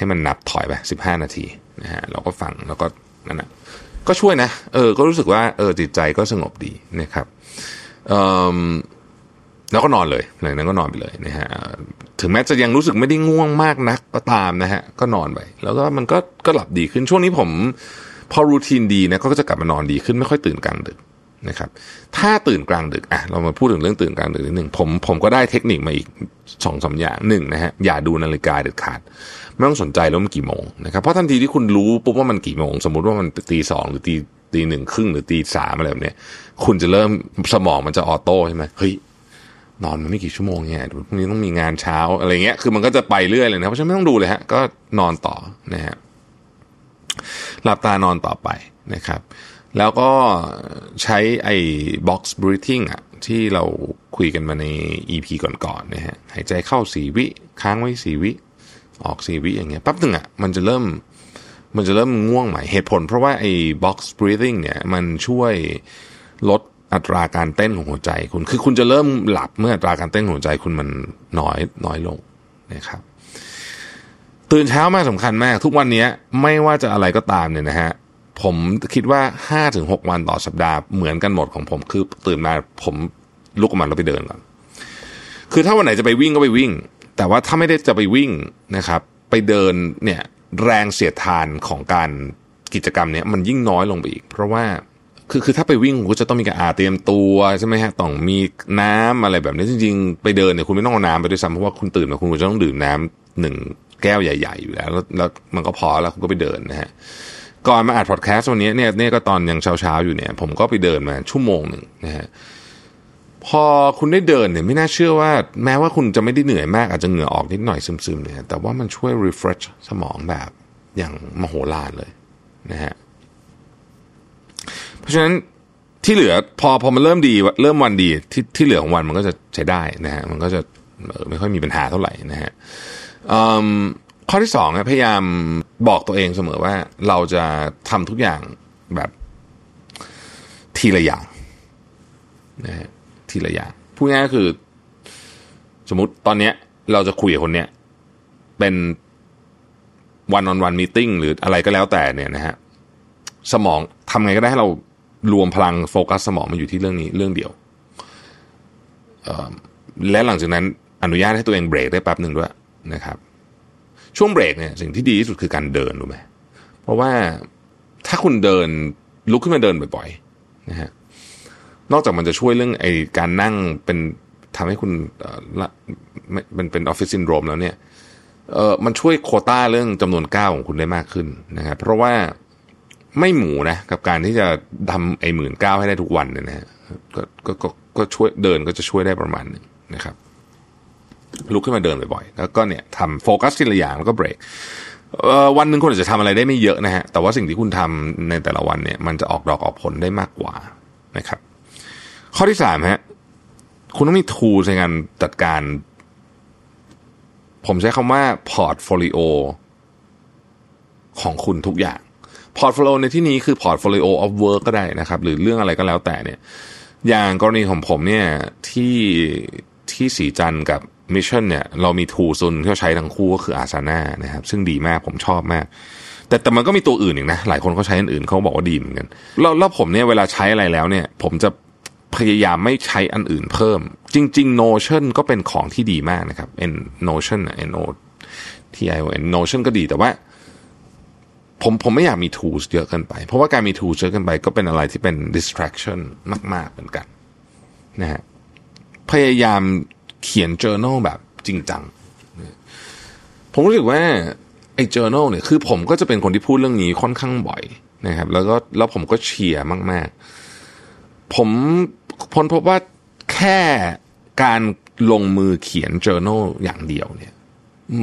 ให้มันนับถอยไปสิบห้านาทีนะฮะเราก็ฟังแล้วก็นั่นนะก็ช่วยนะ เออ ก็รู้สึกว่าเออจิตใจก็สงบดีนะครับเออแล้วก็นอนเลยหลังนั้นก็นอนไปเลยนะฮะถึงแม้จะยังรู้สึกไม่ได้ง่วงมากนักก็ตามนะฮะก็นอนไปแล้วก็มันก็ก็หลับดีขึ้นช่วงนี้ผม พอรูทีนดีนะก็จะกลับมานอนดีขึ้นไม่ค่อยตื่นกลางดึก นะครับ ถ้าตื่นกลางดึกอะเรามาพูดถึงเรื่องตื่นกลางดึกนิดหนึ่งผมผมก็ได้เทคนิคมาอีกสองสาอย่างหนึ่งนะฮะอย่าดูนาฬิกาเด็ดขาด ไม่ต้องสนใจแล้วมันกี่โมงนะครับเพราะทันทีที่คุณรู้ปุ๊บว่ามันกี่โมง สมมุติว่ามันตีสองหรือตีตีหนึ่งครึ่งหรือตีสามอะไรแบบเนี้ยคุณจะเริ่มสมองมันจะออโต้ใช่ไหมเฮ้ยนอนมันไม่กี่ชั่วโมงเนี่ยพรุ่งนี้ต้องมีงานเช้าอะไรเงี้ย คือมันก็จะไปเรื่อยเลยนะ เพราะฉะนั้นไม่ต้องดูเลยฮะ ก็นอนต่อนะฮะ หลับตานอนต่อไปนะครับ แล้วก็ใช้ไอ้ box breathing อะที่เราคุยกันมาใน EP ก่อนๆนะฮะหายใจเข้าสี่วิค้างไว้สี่วิ ออกสี่วิอย่างเงี้ยแป๊บนึงอะมันจะเริ่มมันจะเริ่มง่วงใหม่เหตุผล เพราะว่าไอ้ box breathing เนี่ยมันช่วยลดอัตราการเต้นของหัวใจคุณ คือคุณจะเริ่มหลับเมื่ออัตราการเต้นของหัวใจคุณมันน้อยน้อยลงนะครับตื่นเช้ามากสำคัญมาก ทุกวันนี้ไม่ว่าจะอะไรก็ตามเนี่ยนะฮะ ผมคิดว่าห้าถึงหกวันต่อสัปดาห์เหมือนกันหมดของผม คือตื่นมาผมลุกออกมาแล้วไปเดินก่อนคือถ้าวันไหนจะไปวิ่งก็ไปวิ่ง แต่ว่าถ้าไม่ได้จะไปวิ่งนะครับ ไปเดินเนี่ยแรงเสียดทานของการกิจกรรมเนี่ยมันยิ่งน้อยลงไปอีก เพราะว่าคือคือถ้าไปวิ่งคุณจะต้องมีการอาเตรียมตัวใช่ไหมฮะต้องมีน้ำอะไรแบบนี้จริงๆ ไปเดินเนี่ยคุณไม่ต้องเอาน้ำไปด้วยซ้ำเพราะว่าคุณตื่นมาคุณจะต้องดื่มน้ำหนึ่งแก้วใหญ่ ๆ อยู่แล้วแล้วมันก็พอแล้วคุณก็ไปเดินนะฮะ ก่อนมาอัดพอดแคสต์วันนี้เนี่ยเนี่ยก็ตอนยังเช้าๆอยู่เนี่ย ผมก็ไปเดินมาชั่วโมงหนึ่งนะฮะพอคุณได้เดินเนี่ยไม่น่าเชื่อว่า แม้ว่าคุณจะไม่ได้เหนื่อยมากอาจจะเหงื่อออกนิดหน่อยซึมๆเนี่ยแต่ว่ามันช่วย refresh สมองแบบอย่างมโหฬารเลยนะฮะเพราะฉะนั้นที่เหลือพอพอมันเริ่มดีเริ่มวันดีที่ที่เหลือของวันมันก็จะใช้ได้นะฮะมันก็จะไม่ค่อยมีปัญหาเท่าไหร่นะฮะ ข้อที่สองพยายามบอกตัวเองเสมอว่า เราจะทำทุกอย่างแบบทีละอย่างนะฮะทีละอย่างพูดง่ายก็คือ สมมติตอนเนี้ย เราจะคุยกับคนเนี้ยเป็นวันออนวันมีติ้งหรืออะไรก็แล้วแต่เนี่ยนะฮะสมองทำไงก็ได้ให้เรารวมพลังโฟกัสสมองมาอยู่ที่เรื่องนี้เรื่องเดียวและหลังจากนั้นอนุญาตให้ตัวเองเบรกได้แป๊บหนึ่งด้วยนะครับ ช่วงเบรกเนี่ยสิ่งที่ดีที่สุดคือการเดินรู้ไหมเพราะว่าถ้าคุณเดินลุกขึ้นมาเดินบ่อยๆนะฮะนอกจากมันจะช่วยเรื่องไอ้การนั่งเป็นทำให้คุณเป็นเป็นออฟฟิศซินโดรมแล้วเนี่ยเออมันช่วยโคต้าเรื่องจำนวนก้าวของคุณได้มากขึ้นนะครับเพราะว่าไม่หมูนะกับการที่จะทำไอ้หมื่นเก้าให้ได้ทุกวันเนี่ยนะก็ก็ก็ก็ช่วยเดินก็จะช่วยได้ประมาณหนึ่งนะครับ ลุกขึ้นมาเดินบ่อยๆ แล้วก็เนี่ยทำโฟกัสทีละอย่างแล้วก็เบรกวันหนึ่งคุณอาจจะทำอะไรได้ไม่เยอะนะฮะ แต่ว่าสิ่งที่คุณทำในแต่ละวันเนี่ย มันจะออกดอกออกผลได้มากกว่านะครับ ข้อที่สามฮะ คุณต้องมี tool ในการจัดการ ผมใช้คำว่า portfolio ของคุณทุกอย่าง portfolio ในที่นี้คือ portfolio of work ก็ได้นะครับ หรือเรื่องอะไรก็แล้วแต่เนี่ย อย่างกรณีของผมเนี่ยที่ที่ศรีจันทร์กับ Mission เนี่ยเรามีทูซุนที่เราใช้ทั้งคู่ก็คืออาซาน่านะครับซึ่งดีมากผมชอบมาก แต่แต่มันก็มีตัวอื่นอีกนะ หลายคนเขาใช้อันอื่นเขาบอกว่าดีเหมือนกันแล้วแล้วผมเนี่ยเวลาใช้อะไรแล้วเนี่ย ผมจะพยายามไม่ใช้อันอื่นเพิ่ม จริง ๆ Notion ก็เป็นของที่ดีมากนะครับ N Notion N O T I O N Notion ก็ดีแต่ว่า ผมผมไม่อยากมี tools เยอะเกินไป เพราะว่าการมี tools เยอะเกินไปก็เป็นอะไรที่เป็น distraction มาก ๆ เหมือนกันนะฮะพยายาม เขียน journal แบบจริงจัง ผมรู้สึกว่าไอ้ journal เนี่ยคือผมก็จะเป็นคนที่พูดเรื่องนี้ค่อนข้างบ่อยนะครับ แล้วก็แล้วผมก็เชียร์มาก ๆ ผมพ้นพบว่าแค่การลงมือเขียน journal อย่างเดียวเนี่ย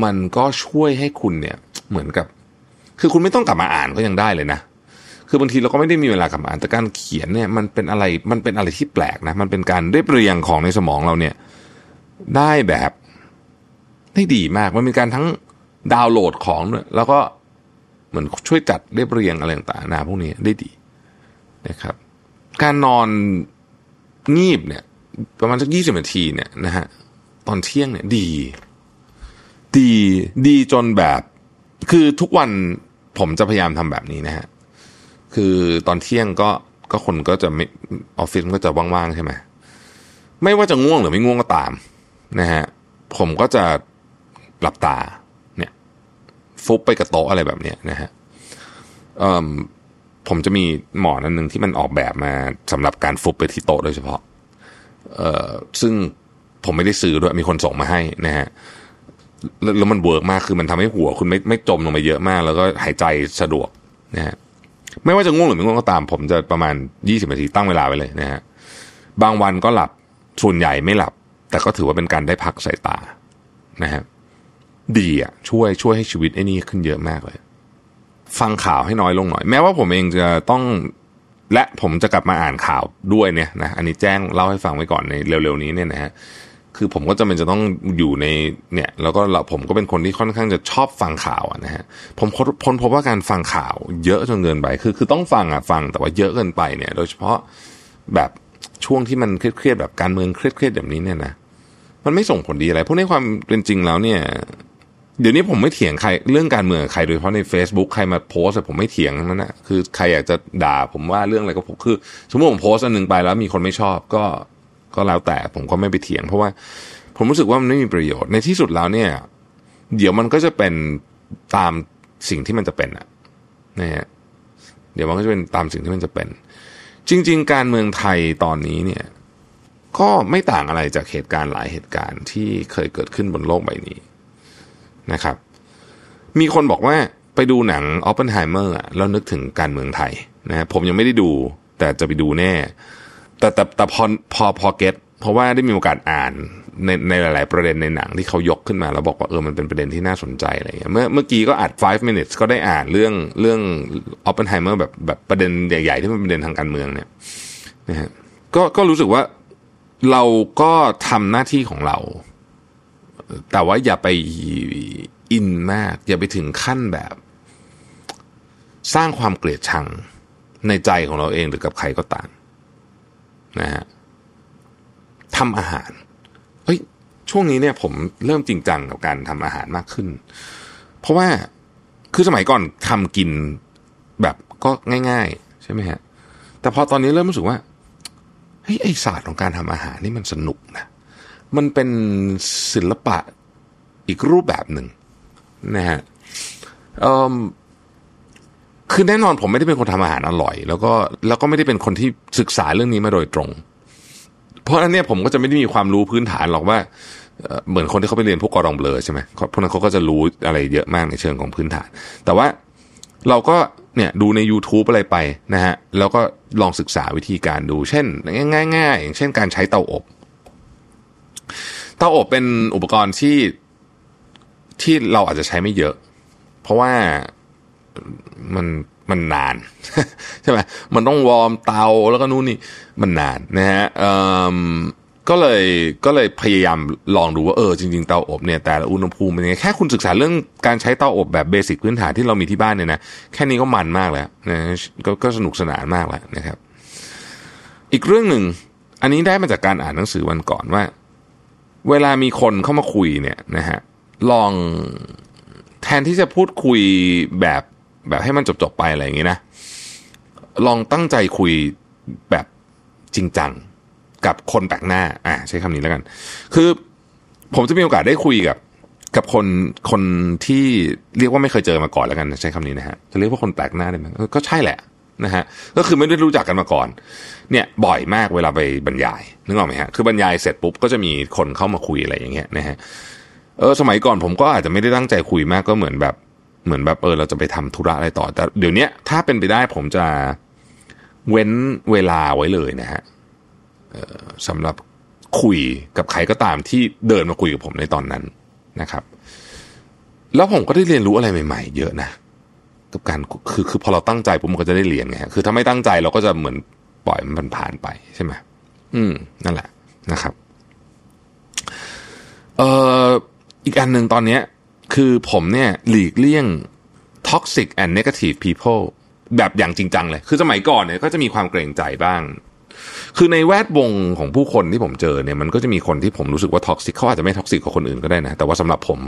มันก็ช่วยให้คุณเนี่ยเหมือนกับ คือคุณไม่ต้องกลับมาอ่านก็ยังได้เลยนะคือบางทีเราก็ไม่ได้มีเวลากลับมาอ่านแต่การเขียนเนี่ยมันเป็นอะไรมันเป็นอะไรที่แปลกนะ มันเป็นการเรียบเรียงของในสมองเราเนี่ย ได้แบบได้ดีมากมันเป็นการทั้งดาวน์โหลดของเนี่ยแล้วก็เหมือนช่วยจัดเรียบเรียงอะไรต่างๆนะพวกนี้ได้ดีนะครับ การนอนงีบเนี่ย ประมาณสักยี่สิบนาทีเนี่ยนะฮะตอนเที่ยงเนี่ยดี ดีดีจนแบบ คือทุกวันผมจะพยายามทำแบบนี้นะฮะคือตอนเที่ยงก็ก็คนก็จะไม่ออฟฟิศมันก็จะว่างๆใช่ไหมไม่ว่าจะง่วงหรือไม่ง่วงก็ตาม นะฮะผมก็จะหลับตาเนี่ยฟุบไปกับโต๊ะอะไรแบบเนี้ยนะฮะผมจะมีหมอนอันหนึ่งที่มันออกแบบมาสำหรับการฟุบไปที่โต๊ะโดยเฉพาะเอ่อซึ่งผมไม่ได้ซื้อด้วยมีคนส่งมาให้นะฮะแล้วมัน work มากคือมันทำให้หัวคุณไม่ไม่จมลงไปเยอะมาก แล้วก็หายใจสะดวกนะฮะไม่ว่าจะง่วงหรือไม่ง่วงก็ตาม ผมจะประมาณยี่สิบนาทีตั้งเวลาไว้เลยนะฮะบางวันก็หลับส่วนใหญ่ไม่หลับ แต่ก็ถือว่าเป็นการได้พักสายตานะฮะดีอะช่วยช่วยให้ชีวิตไอ้นี่ขึ้นเยอะมากเลย ฟังข่าวให้น้อยลงหน่อย แม้ว่าผมเองจะต้องและผมจะกลับมาอ่านข่าวด้วยเนี่ยนะอันนี้แจ้งเล่าให้ฟังไว้ก่อนในเร็วๆนี้เนี่ยนะฮะคือผมก็จำเป็นจะต้องอยู่ในเนี่ยแล้วก็เราผมก็เป็นคนที่ค่อนข้างจะชอบฟังข่าวนะฮะผมพ้นพบว่าการฟังข่าว เยอะจนเกินไปคือคือต้องฟังอะฟังแต่ว่าเยอะเกินไปเนี่ย โดยเฉพาะแบบ ช่วงที่มันเครียดๆแบบการเมืองเครียดๆแบบนี้เนี่ยนะมันไม่ส่งผลดีอะไรเพราะในความเป็นจริงแล้วเนี่ย เดี๋ยวนี้ผมไม่เถียงใครเรื่องการเมืองใครโดยเฉพาะใน Facebook ใครมาโพสผมไม่เถียงนั่นนะคือใครอยากจะด่าผมว่าเรื่องอะไรก็ผมคือ สมมติผมโพสอันหนึ่งไปแล้วมีคนไม่ชอบก็ก็แล้วแต่ผมก็ไม่ไปเถียง เพราะว่าผมรู้สึกว่ามันไม่มีประโยชน์ในที่สุดแล้วเนี่ย เดี๋ยวมันก็จะเป็นตามสิ่งที่มันจะเป็นอะนะฮะเดี๋ยวมันก็จะเป็นตามสิ่งที่มันจะเป็น จริง ๆ การเมืองไทยตอนนี้เนี่ยก็ไม่ต่างอะไรจากเหตุการณ์หลายเหตุการณ์ที่เคยเกิดขึ้นบนโลกใบนี้นะครับ มีคนบอกว่าไปดูหนังออปเปนไฮเมอร์แล้วนึกถึงการเมืองไทยนะผมยังไม่ได้ดูแต่จะไปดูแน่ แต่แต่แต่พอพอพอ get เพราะว่าได้มีโอกาสอ่าน ในในหลาย ๆ ประเด็นในหนังที่เขายกขึ้นมา แล้วบอกว่าเออมันเป็นประเด็นที่น่าสนใจอะไรเงี้ยเมื่อเมื่อกี้ก็อัด 5 minutes ก็ได้อ่านเรื่องเรื่องออปเปนไฮเมอร์แบบแบบประเด็นใหญ่ ๆ ที่มันเป็นประเด็นทางการเมืองเนี่ยนะฮะก็ก็รู้สึกว่าเราก็ทำหน้าที่ของเรา แต่ว่าอย่าไป inมาก อย่าไปถึงขั้นแบบ สร้างความเกลียดชังในใจของเราเองหรือกับใครก็ตามนะฮะทำอาหาร ช่วงนี้เนี่ยผมเริ่มจริงจังกับการทำอาหารมากขึ้น เพราะว่าคือสมัยก่อนทำกินแบบก็ง่าย ๆ ใช่ไหมฮะ แต่พอตอนนี้เริ่มรู้สึกว่าเฮ้ยไอศาสตร์ของการทำอาหารนี่มันสนุกนะมันเป็นศิลปะอีกรูปแบบหนึ่งนะฮะคือแน่นอนผมไม่ได้เป็นคนทำอาหารอร่อย แล้วก็แล้วก็ไม่ได้เป็นคนที่ศึกษาเรื่องนี้มาโดยตรง เพราะนั้นเนี่ยผมก็จะไม่ได้มีความรู้พื้นฐานหรอกว่าเหมือนคนที่เขาไปเรียนพวกกอรองเบลอใช่ไหมพวกนั้นเขาก็จะรู้อะไรเยอะมากในเชิงของพื้นฐาน แต่ว่าเราก็เนี่ยดูใน YouTube อะไรไปนะฮะแล้วก็ลองศึกษาวิธีการดู เช่น ง่าย ๆ อย่างเช่นการใช้เตาอบ เตาอบเป็นอุปกรณ์ที่ที่เราอาจจะใช้ไม่เยอะ เพราะว่ามัน มันนานใช่ไหมมันต้องวอร์มเตาแล้วก็นู่นนี่มันนานนะฮะก็เลยก็เลยพยายามลองดูว่าเออจริงๆเตาอบเนี่ยแต่ละอุณหภูมิเป็นยังไงแค่คุณศึกษาเรื่องการใช้เตาอบแบบเบสิกพื้นฐานที่เรามีที่บ้านเนี่ยนะแค่นี้ก็มันมากแล้วนะกก็สนุกสนานมากแล้วนะครับ อีกเรื่องหนึ่งอันนี้ได้มาจากการอ่านหนังสือวันก่อนว่า เวลามีคนเข้ามาคุยเนี่ยนะฮะลองแทนที่จะพูดคุยแบบ แบบให้มันจบๆไปอะไรอย่างงี้นะ ลองตั้งใจคุยแบบจริงจังกับคนแปลกหน้า อ่าใช้คำนี้แล้วกัน คือผมจะมีโอกาสได้คุยกับ กับคนคนที่เรียกว่าไม่เคยเจอมาก่อนแล้วกันใช้คำนี้นะฮะจะเรียกว่าคนแปลกหน้าได้ไหมก็ใช่แหละนะฮะก็คือไม่ได้รู้จักกันมาก่อน เนี่ยบ่อยมากเวลาไปบรรยายนึกออกไหมฮะคือบรรยายเสร็จปุ๊บก็จะมีคนเข้ามาคุยอะไรอย่างเงี้ยนะฮะเออสมัยก่อนผมก็อาจจะไม่ได้ตั้งใจคุยมากก็เหมือนแบบ เหมือนแบบเออเราจะไปทำธุระอะไรต่อ แต่เดี๋ยวนี้ถ้าเป็นไปได้ผมจะเว้นเวลาไว้เลยนะฮะสำหรับคุยกับใครก็ตามที่เดินมาคุยกับผมในตอนนั้นนะครับ แล้วผมก็ได้เรียนรู้อะไรใหม่ๆ เยอะนะกับการคือคือพอเราตั้งใจผมก็จะได้เรียนไงคือถ้าไม่ตั้งใจเราก็จะเหมือนปล่อยมันผ่านไปใช่ไหมอืม นั่นแหละนะครับ เอ่ออีกอันหนึ่งตอนเนี้ย คือผมเนี่ยหลีกเลี่ยง toxic and negative people แบบอย่างจริงจังเลย คือสมัยก่อนเนี่ยก็จะมีความเกรงใจบ้าง คือในแวดวงของผู้คนที่ผมเจอเนี่ยมันก็จะมีคนที่ผมรู้สึกว่า toxic เขาอาจจะไม่ toxic กับคนอื่นก็ได้นะ แต่ว่าสำหรับผม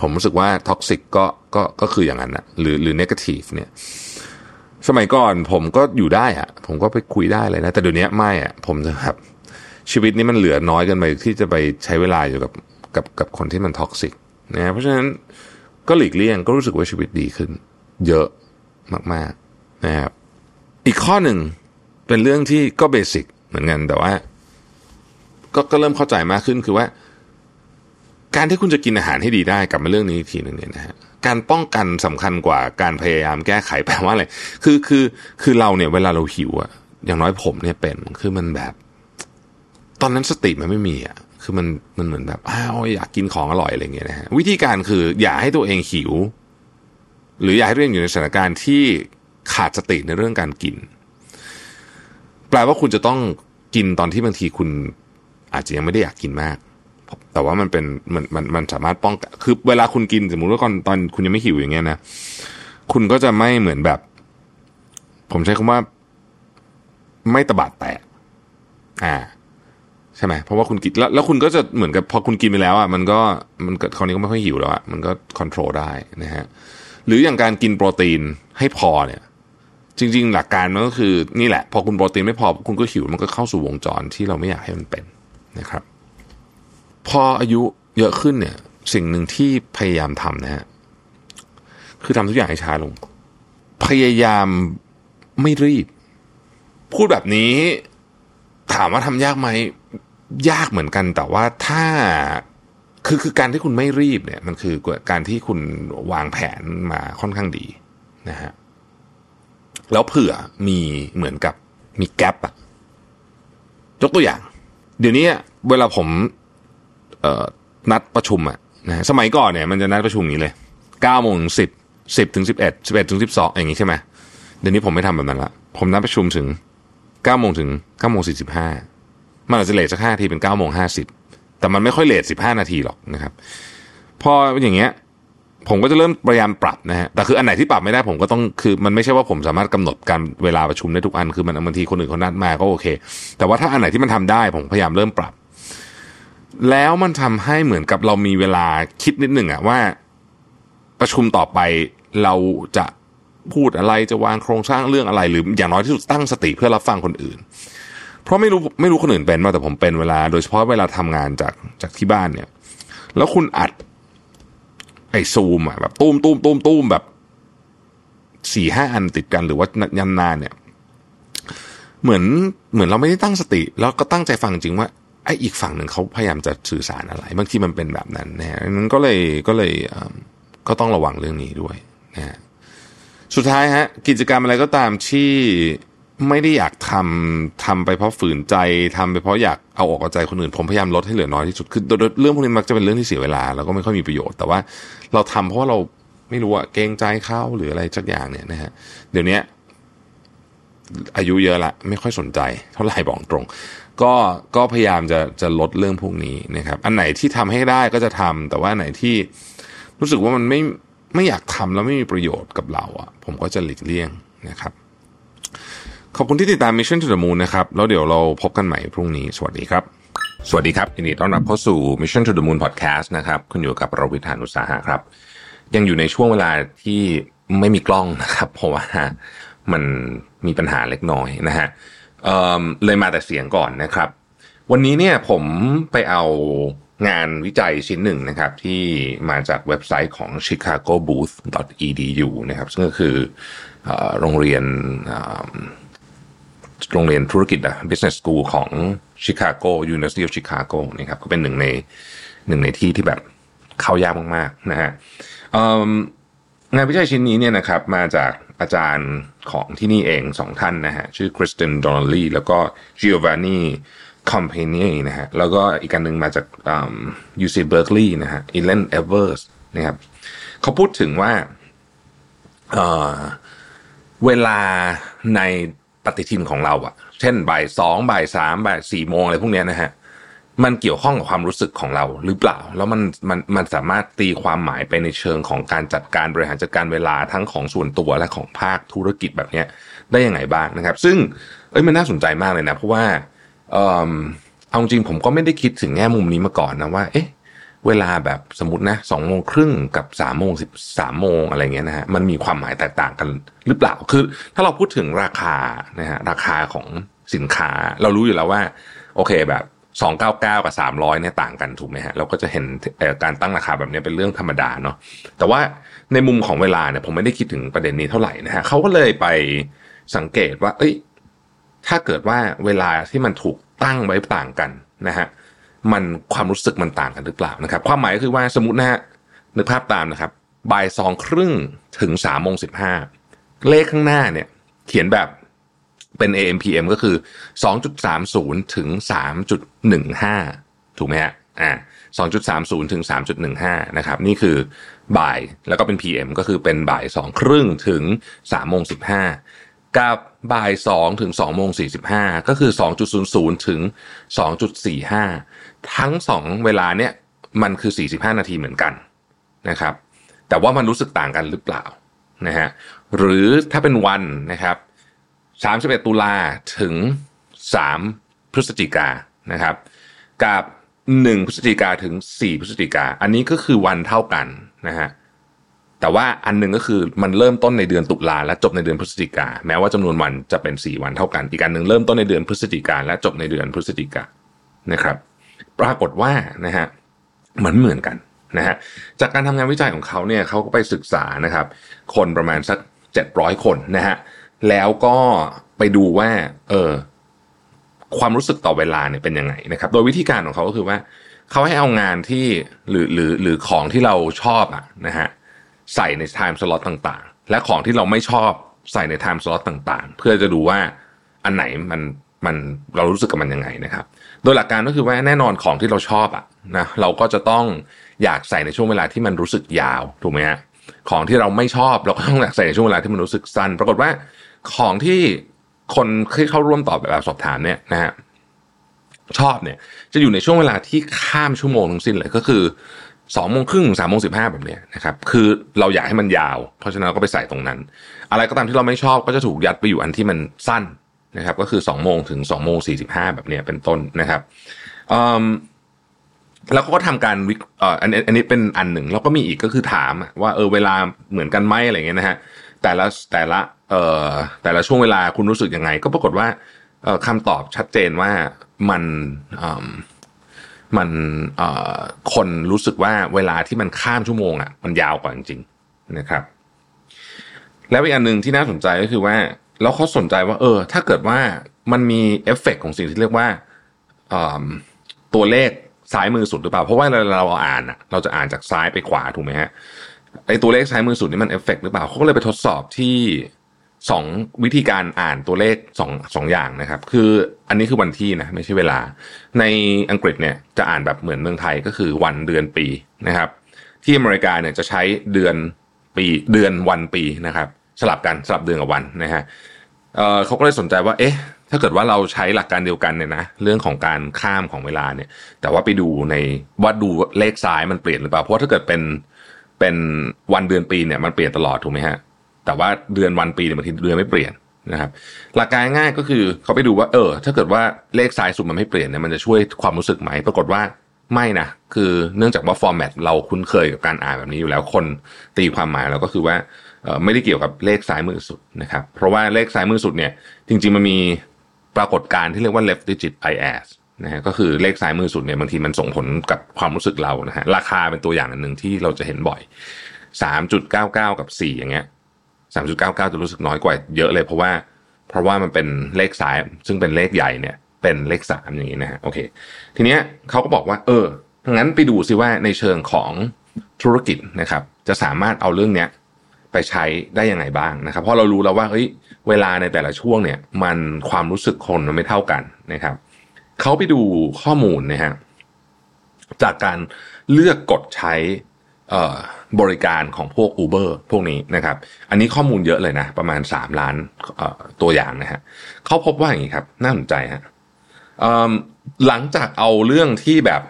ผมรู้สึกว่า toxic ก็ก็ก็คืออย่างนั้นนะหรือหรือ negative เนี่ย สมัยก่อนผมก็อยู่ได้อะผมก็ไปคุยได้เลยนะ แต่เดี๋ยวนี้ไม่อะผมจะแบบชีวิตนี้มันเหลือน้อยเกินไปที่จะไปใช้เวลาอยู่กับกับกับคนที่มัน toxic นะเพราะฉะนั้นก็หลีกเลี่ยงก็รู้สึกว่าชีวิตดีขึ้น เยอะมากๆนะครับอีกข้อหนึ่งเป็นเรื่องที่ก็เบสิกเหมือนกันแต่ว่า ก็ก็เริ่มเข้าใจมากขึ้นคือว่า การที่คุณจะกินอาหารให้ดีได้กลับมาเรื่องนี้ทีหนึ่งเนี่ยนะฮะการป้องกันสำคัญกว่าการพยายามแก้ไขแปลว่าอะไรคือคือคือเราเนี่ยเวลาเราหิวอะอย่างน้อยผมเนี่ยเป็นคือมันแบบ ตอนนั้นสติมันไม่มีอะ คือมันมันเหมือนแบบอ้าวอยากกินของอร่อยอะไรเงี้ยนะฮะวิธีการคืออย่าให้ตัวเองหิว หรืออย่าให้ตัวเองอยู่ในสถานการณ์ที่ขาดสติในเรื่องการกิน แปลว่าคุณจะต้องกินตอนที่บางทีคุณอาจจะยังไม่ได้อยากกินมาก แต่ว่ามันเป็นมันมันมันสามารถป้องกันคือเวลาคุณกินสมมุติว่าก่อนตอนคุณยังไม่หิวอย่างเงี้ยนะคุณก็จะไม่เหมือนแบบ ผมใช้คำว่า ไม่ตะบาดแตกอ่า ใช่ไหมเพราะว่าคุณกินแล้วแล้วคุณก็จะเหมือนกับพอคุณกินไปแล้วอะมันก็มันก็คราวนี้ก็ไม่ค่อยหิวแล้วอะมันก็คอนโทรลได้นะฮะหรืออย่างการกินโปรตีนให้พอเนี่ย จริง ๆ หลักการมันก็คือนี่แหละ พอคุณโปรตีนไม่พอ คุณก็หิวมันก็เข้าสู่วงจรที่เราไม่อยากให้มันเป็นนะครับ พออายุเยอะขึ้นเนี่ย สิ่งหนึ่งที่พยายามทำนะฮะคือทำทุกอย่างให้ช้าลง พยายามไม่รีบ พูดแบบนี้ ถามว่าทำยากไหม ยากเหมือนกันแต่ว่าถ้าคือคือการที่คุณไม่รีบเนี่ย มันคือการที่คุณวางแผนมาค่อนข้างดีนะฮะแล้วเผื่อมีเหมือนกับมีแกลบอะยกตัวอย่าง เดี๋ยวนี้เวลาผมเอนัดประชุมอะนะสมัยก่อนเนี่ยมันจะนัดประชุมอย่างนี้เลยเก้าโมงสิบสิบถึงสิบเอ็ดสิบเอ็ดถึงสิบสองอย่างนี้ใช่ไหมเดี๋ยวนี้ผมไม่ทำแบบนั้นละผมนัดประชุมถึงเก้าโมงถึงเก้าโมงสี่สิบห้า มันอาจจะเลทสักห้าทีเป็นเก้าโมงห้าสิบแต่มันไม่ค่อยเลทสิบห้านาทีหรอกนะครับพออย่างเงี้ยผมก็จะเริ่มพยายามปรับนะฮะ แต่คืออันไหนที่ปรับไม่ได้ผมก็ต้องคือมันไม่ใช่ว่าผมสามารถกำหนดการเวลาประชุมได้ทุกอันคือมันบางทีคนอื่นเขานัดมาก็โอเค แต่ว่าถ้าอันไหนที่มันทำได้ผมพยายามเริ่มปรับ แล้วมันทำให้เหมือนกับเรามีเวลาคิดนิดหนึ่งอะว่า ประชุมต่อไปเราจะพูดอะไรจะวางโครงสร้างเรื่องอะไร หรืออย่างน้อยที่สุดตั้งสติเพื่อรับฟังคนอื่น เพราะไม่รู้ไม่รู้คนอื่นเป็นมาแต่ผมเป็นเวลา โดยเฉพาะเวลาทำงานจากจากที่บ้านเนี่ย แล้วคุณอัด ไอซูมอะแบบตุ้มตุ้มตุ้มตุ้มแบบสี่ห้าอันติดกันหรือว่ายันนานเนี่ย เหมือนเหมือนเราไม่ได้ตั้งสติ แล้วก็ตั้งใจฟังจริงว่าไอ้อีกฝั่งหนึ่งเขาพยายามจะสื่อสารอะไร บางทีมันเป็นแบบนั้นนะฮะนั้นก็เลยก็เลยก็ต้องระวังเรื่องนี้ด้วยนะฮะสุดท้ายฮะ กิจกรรมอะไรก็ตามที่ ไม่ได้อยากทำทำไปเพราะฝืนใจทำไปเพราะอยากเอาออกเอาใจคนอื่น ผมพยายามลดให้เหลือน้อยที่สุดคือเรื่องพวกนี้มักจะเป็นเรื่องที่เสียเวลา แล้วก็ไม่ค่อยมีประโยชน์แต่ว่าเราทำเพราะว่าเราไม่รู้ว่าเกรงใจเขาหรืออะไรสักอย่างเนี่ยนะฮะเดี๋ยวนี้อายุเยอะละไม่ค่อยสนใจ เท่าไหร่บอกตรง ก็ก็พยายามจะจะลดเรื่องพวกนี้นะครับ อันไหนที่ทำให้ได้ก็จะทำแต่ว่าไหนที่รู้สึกว่ามันไม่ไม่อยากทำแล้วไม่มีประโยชน์กับเราอะผมก็จะหลีกเลี่ยงนะครับ ขอบคุณที่ติดตาม Mission to the Moon นะครับ แล้วเดี๋ยวเราพบกันใหม่พรุ่งนี้ สวัสดีครับ สวัสดีครับยินดีต้อนรับเข้าสู่ Mission to the Moon Podcast นะครับคุณอยู่กับเราวิทานอุตสาหะครับ ยังอยู่ในช่วงเวลาที่ไม่มีกล้องนะครับ เพราะว่ามันมีปัญหาเล็กน้อยนะฮะเเลยมาแต่เสียงก่อนนะครับ วันนี้เนี่ยผมไปเอางานวิจัยชิ้นหนึ่งนะครับ ที่มาจากเว็บไซต์ของ chicagobooth.edu นะครับ ซึ่งก็คือโรงเรียน โรงเรียนธุรกิจอะ business school ของ Chicago University of Chicago นะครับก็เป็นหนึ่งในหนึ่งในที่ที่แบบเข้ายากมากๆนะฮะงานวิจัยชิ้นนี้เนี่ยนะครับมาจากอาจารย์ของที่นี่เองสองท่านนะฮะชื่อคริสตินดอนลีแล้วก็จิโอวานนีคอมเพนีนะฮะแล้วก็อีกท่านหนึ่งมาจาก UC Berkeley นะฮะอีเลนเอเวอร์สนะครับเขาพูดถึงว่าเวลาใน ปฏิทินของเราอะเช่นบ่ายสองบ่ายสามบ่ายสี่โมงอะไรพวกนี้นะฮะมันเกี่ยวข้องกับความรู้สึกของเราหรือเปล่า แล้วมันมันมันสามารถตีความหมายไปในเชิงของการจัดการบริหารจัดการเวลาทั้งของส่วนตัวและของภาคธุรกิจแบบนี้ได้ยังไงบ้างนะครับ ซึ่งเอ้ยมันน่าสนใจมากเลยนะ เพราะว่าเออเอาจริงผมก็ไม่ได้คิดถึงแง่มุมนี้มาก่อนนะว่า เอ๊ะ เวลาแบบสมมตินะสองโมงครึ่งกับสามโมงสิบสามโมงอะไรเงี้ยนะฮะมันมีความหมายแตกต่างกันหรือเปล่าคือ ถ้าเราพูดถึงราคานะฮะราคาของสินค้า เรารู้อยู่แล้วว่า โอเคแบบสองเก้าเก้ากับสามร้อยเนี่ยต่างกันถูกไหมฮะเราก็จะเห็นการตั้งราคาแบบนี้เป็นเรื่องธรรมดาเนาะแต่ว่าในมุมของเวลาเนี่ยผมไม่ได้คิดถึงประเด็นนี้เท่าไหร่นะฮะเขาก็เลยไปสังเกตว่า เอ้ย ถ้าเกิดว่าเวลาที่มันถูกตั้งไว้ต่างกันนะฮะ มันความรู้สึกมันต่างกันหรือเปล่านะครับ ความหมายก็คือว่าสมมตินะฮะนึกภาพตามนะครับบ่ายสองครึ่งถึงสามโมงสิบห้าเลขข้างหน้าเนี่ย เขียนแบบเป็น AMPM ก็คือ 2.30 ถึง 3.15 ถูกไหมฮะอ่า2.30 ถึง 3.15 นะครับ นี่คือบ่ายแล้วก็เป็น PM ก็คือเป็นบ่ายสองครึ่งถึง3โมง15 กับบ่าย2ถึง2โมง45 ก็คือ 2.00 ถึง 2.45 ทั้ง2เวลาเนี่ยมันคือ 45 นาทีเหมือนกันนะครับ แต่ว่ามันรู้สึกต่างกันหรือเปล่านะฮะหรือถ้าเป็นวันนะครับ 31 ตุลาถึง 3 พฤศจิกานะครับ กับ 1 พฤศจิกาถึง 4 พฤศจิกา อันนี้ก็คือวันเท่ากันนะฮะแต่ว่าอันหนึ่งก็คือมันเริ่มต้นในเดือนตุลาและจบในเดือนพฤศจิกา แม้ว่าจำนวนวันจะเป็น 4 วันเท่ากัน อีกอันหนึ่งเริ่มต้นในเดือนพฤศจิกาและจบในเดือนพฤศจิกานะครับ ปรากฏว่านะฮะเหมือนเหมือนกันนะฮะจากการทำงานวิจัยของเขาเนี่ยเขาก็ไปศึกษานะครับ คนประมาณสัก 700 คนนะฮะแล้วก็ไปดูว่าเออความรู้สึกต่อเวลาเนี่ยเป็นยังไงนะครับ โดยวิธีการของเขาก็คือว่าเขาให้เอางานที่หรือหรือหรือของที่เราชอบอะนะฮะใส่ใน time slot ต่างๆ และของที่เราไม่ชอบใส่ใน time slot ต่างๆ เพื่อจะดูว่าอันไหนมันมันเรารู้สึกกับมันยังไงนะครับ โดยหลักการก็คือว่าแน่นอนของที่เราชอบอะนะเราก็จะต้องอยากใส่ในช่วงเวลาที่มันรู้สึกยาวถูกไหมฮะของที่เราไม่ชอบเราก็ต้องอยากใส่ในช่วงเวลาที่มันรู้สึกสั้น ปรากฏว่าของที่คนที่เข้าร่วมตอบแบบสอบถามเนี่ยนะฮะชอบเนี่ยจะอยู่ในช่วงเวลาที่ข้ามชั่วโมงทั้งสิ้นเลยก็คือสองโมงครึ่งสามโมงสิบห้าแบบเนี้ยนะครับคือเราอยากให้มันยาว เพราะฉะนั้นเราก็ไปใส่ตรงนั้น อะไรก็ตามที่เราไม่ชอบก็จะถูกยัดไปอยู่อันที่มันสั้น นะครับก็คือสองโมงถึงสองโมงสี่สิบห้าแบบเนี้ยเป็นต้นนะครับแล้วเขาก็ทำการวิเอ่ออันนี้อันนี้เป็นอันหนึ่งแล้วก็มีอีกก็คือถามว่าเออเวลาเหมือนกันไหมอะไรเงี้ยนะฮะแต่ละแต่ละเอ่อแต่ละช่วงเวลาคุณรู้สึกยังไง ก็ปรากฏว่าเอ่อคำตอบชัดเจนว่ามันมันเอ่อคนรู้สึกว่าเวลาที่มันข้ามชั่วโมงอะมันยาวกว่าจริงๆนะครับ แล้วอีกอันหนึ่งที่น่าสนใจก็คือว่า แล้วเขาสนใจว่า เออ ถ้าเกิดว่ามันมีเอฟเฟกของสิ่งที่เรียกว่าตัวเลขซ้ายมือสุดหรือเปล่า เพราะว่าเราเราอ่านอะเราจะอ่านจากซ้ายไปขวาถูกไหมฮะไอตัวเลขซ้ายมือสุดนี่มันเอฟเฟกหรือเปล่าเขาก็เลยไปทดสอบที่สองวิธีการอ่านตัวเลขสองสองอย่างนะครับ คืออันนี้คือวันที่นะไม่ใช่เวลา ในอังกฤษเนี่ยจะอ่านแบบเหมือนเมืองไทยก็คือวันเดือนปีนะครับ ที่อเมริกาเนี่ยจะใช้เดือนปีเดือนวันปีนะครับ สลับกันสลับเดือนกับวันนะฮะ เขาก็เลยสนใจว่า เอ๊ะ ถ้าเกิดว่าเราใช้หลักการเดียวกันเนี่ยนะ เรื่องของการข้ามของเวลาเนี่ย แต่ว่าไปดูในว่าดูเลขซ้ายมันเปลี่ยนหรือเปล่า เพราะถ้าเกิดเป็นเป็นวันเดือนปีเนี่ยมันเปลี่ยนตลอดถูกไหมฮะ แต่ว่าเดือนวันปีเนี่ยบางทีเดือนไม่เปลี่ยนนะครับ หลักการง่ายก็คือเขาไปดูว่า เออ ถ้าเกิดว่าเลขซ้ายสุดมันไม่เปลี่ยนเนี่ยมันจะช่วยความรู้สึกไหม ปรากฏว่าไม่นะ คือเนื่องจากว่าฟอร์แมตเราคุ้นเคยกับการอ่านแบบนี้อยู่แล้ว คนตีความหมายเราก็คือว่า ไม่ได้เกี่ยวกับเลขซ้ายมือสุดนะครับเพราะว่าเลขซ้ายมือสุดเนี่ยจริงๆมันมีปรากฏการณ์ที่เรียกว่า left digit bias นะฮะก็คือเลขซ้ายมือสุดเนี่ยบางทีมันส่งผลกับความรู้สึกเรานะฮะราคาเป็นตัวอย่างหนึ่งที่เราจะเห็นบ่อย 3.99 กับ 4 อย่างเงี้ย 3.99 จะรู้สึกน้อยกว่าเยอะเลยเพราะว่า เพราะว่ามันเป็นเลขซ้ายซึ่งเป็นเลขใหญ่เนี่ยเป็นเลขสามอย่างนี้นะฮะโอเคทีเนี้ยเขาก็บอกว่า เอองั้นไปดูซิว่าในเชิงของธุรกิจนะครับจะสามารถเอาเรื่องเนี้ย ไปใช้ได้ยังไงบ้างนะครับ เพราะเรารู้แล้วว่าเฮ้ยเวลาในแต่ละช่วงเนี่ย มันความรู้สึกคนมันไม่เท่ากันนะครับเขาไปดูข้อมูลนะฮะจากการเลือกกดใช้บริการของพวก Uber พวกนี้นะครับ อันนี้ข้อมูลเยอะเลยนะ ประมาณ 3 ล้านตัวอย่างนะฮะเขาพบว่าอย่างนี้ครับ น่าสนใจฮะหลังจากเอาเรื่องที่แบบ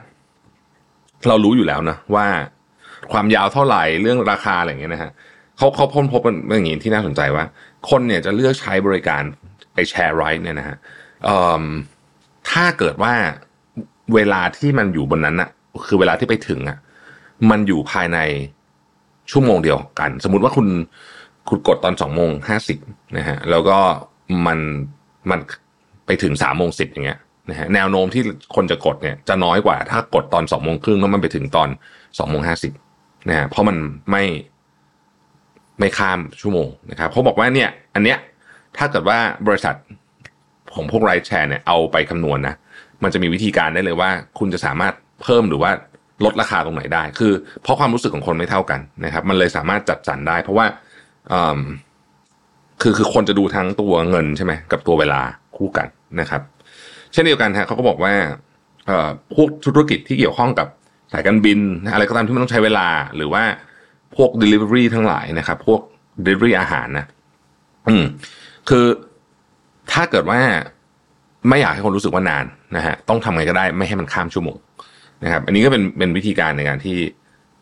เรารู้อยู่แล้วนะว่าความยาวเท่าไหร่เรื่องราคาอะไรอย่างเงี้ยนะฮะ เขาเขาพ้นพบเป็นอย่างนี้ที่น่าสนใจว่า คนเนี่ยจะเลือกใช้บริการไอแชร์ไรท์เนี่ยนะฮะถ้าเกิดว่าเวลาที่มันอยู่บนนั้นอะคือเวลาที่ไปถึงอะมันอยู่ภายในชั่วโมงเดียวกัน สมมติว่าคุณคุณกดตอนสองโมงห้าสิบนะฮะแล้วก็มันมันไปถึงสามโมงสิบอย่างเงี้ยนะฮะแนวโน้มที่คนจะกดเนี่ยจะน้อยกว่า ถ้ากดตอนสองโมงครึ่งแล้วมันไปถึงตอนสองโมงห้าสิบนะฮะเพราะมันไม่ ไม่ข้ามชั่วโมงนะครับเขาบอกว่าเนี่ยอันเนี้ยถ้าเกิดว่าบริษัทของพวกไรแชร์เนี่ยเอาไปคำนวณนนะมันจะมีวิธีการได้เลยว่า คุณจะสามารถเพิ่มหรือว่าลดราคาตรงไหนได้ คือเพราะความรู้สึกของคนไม่เท่ากันนะครับ มันเลยสามารถจัดสรรได้ เพราะว่าคือคือคนจะดูทั้งตัวเงินใช่ไหมกับตัวเวลาคู่กันนะครับ เช่นเดียวกันฮะเขาก็บอกว่าพวกธุรกิจที่เกี่ยวข้องกับสายการบินอะไรก็ตามที่มันต้องใช้เวลาหรือว่า พวก delivery ทั้งหลายนะครับ พวก delivery อาหารนะอืมคือถ้าเกิดว่าไม่อยากให้คนรู้สึกว่านานนะฮะต้องทำไงก็ได้ไม่ให้มันข้ามชั่วโมงนะครับอันนี้ก็เป็นเป็นวิธีการในการที่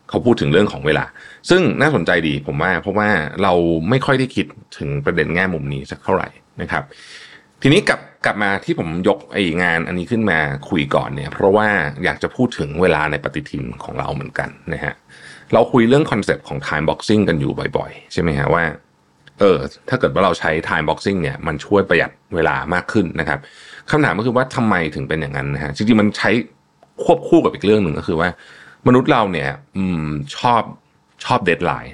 เขาพูดถึงเรื่องของเวลา ซึ่งน่าสนใจดีผมว่า เพราะว่าเราไม่ค่อยได้คิดถึงประเด็นแง่มุมนี้สักเท่าไหร่นะครับ ทีนี้กลับกลับมาที่ผมยกไอ้งานอันนี้ขึ้นมาคุยก่อนเนี่ย เพราะว่าอยากจะพูดถึงเวลาในปฏิทินของเราเหมือนกันนะฮะ เราคุยเรื่องคอนเซปต์ของ time boxing กันอยู่บ่อยๆ ใช่ไหมฮะว่า เออ ถ้าเกิดว่าเราใช้ time boxing เนี่ย มันช่วยประหยัดเวลามากขึ้นนะครับคำถามก็คือว่าทำไมถึงเป็นอย่างนั้นนะฮะ จริงๆ มันใช้ควบคู่กับอีกเรื่องหนึ่งก็คือว่า มนุษย์เราเนี่ยอืมชอบชอบ deadline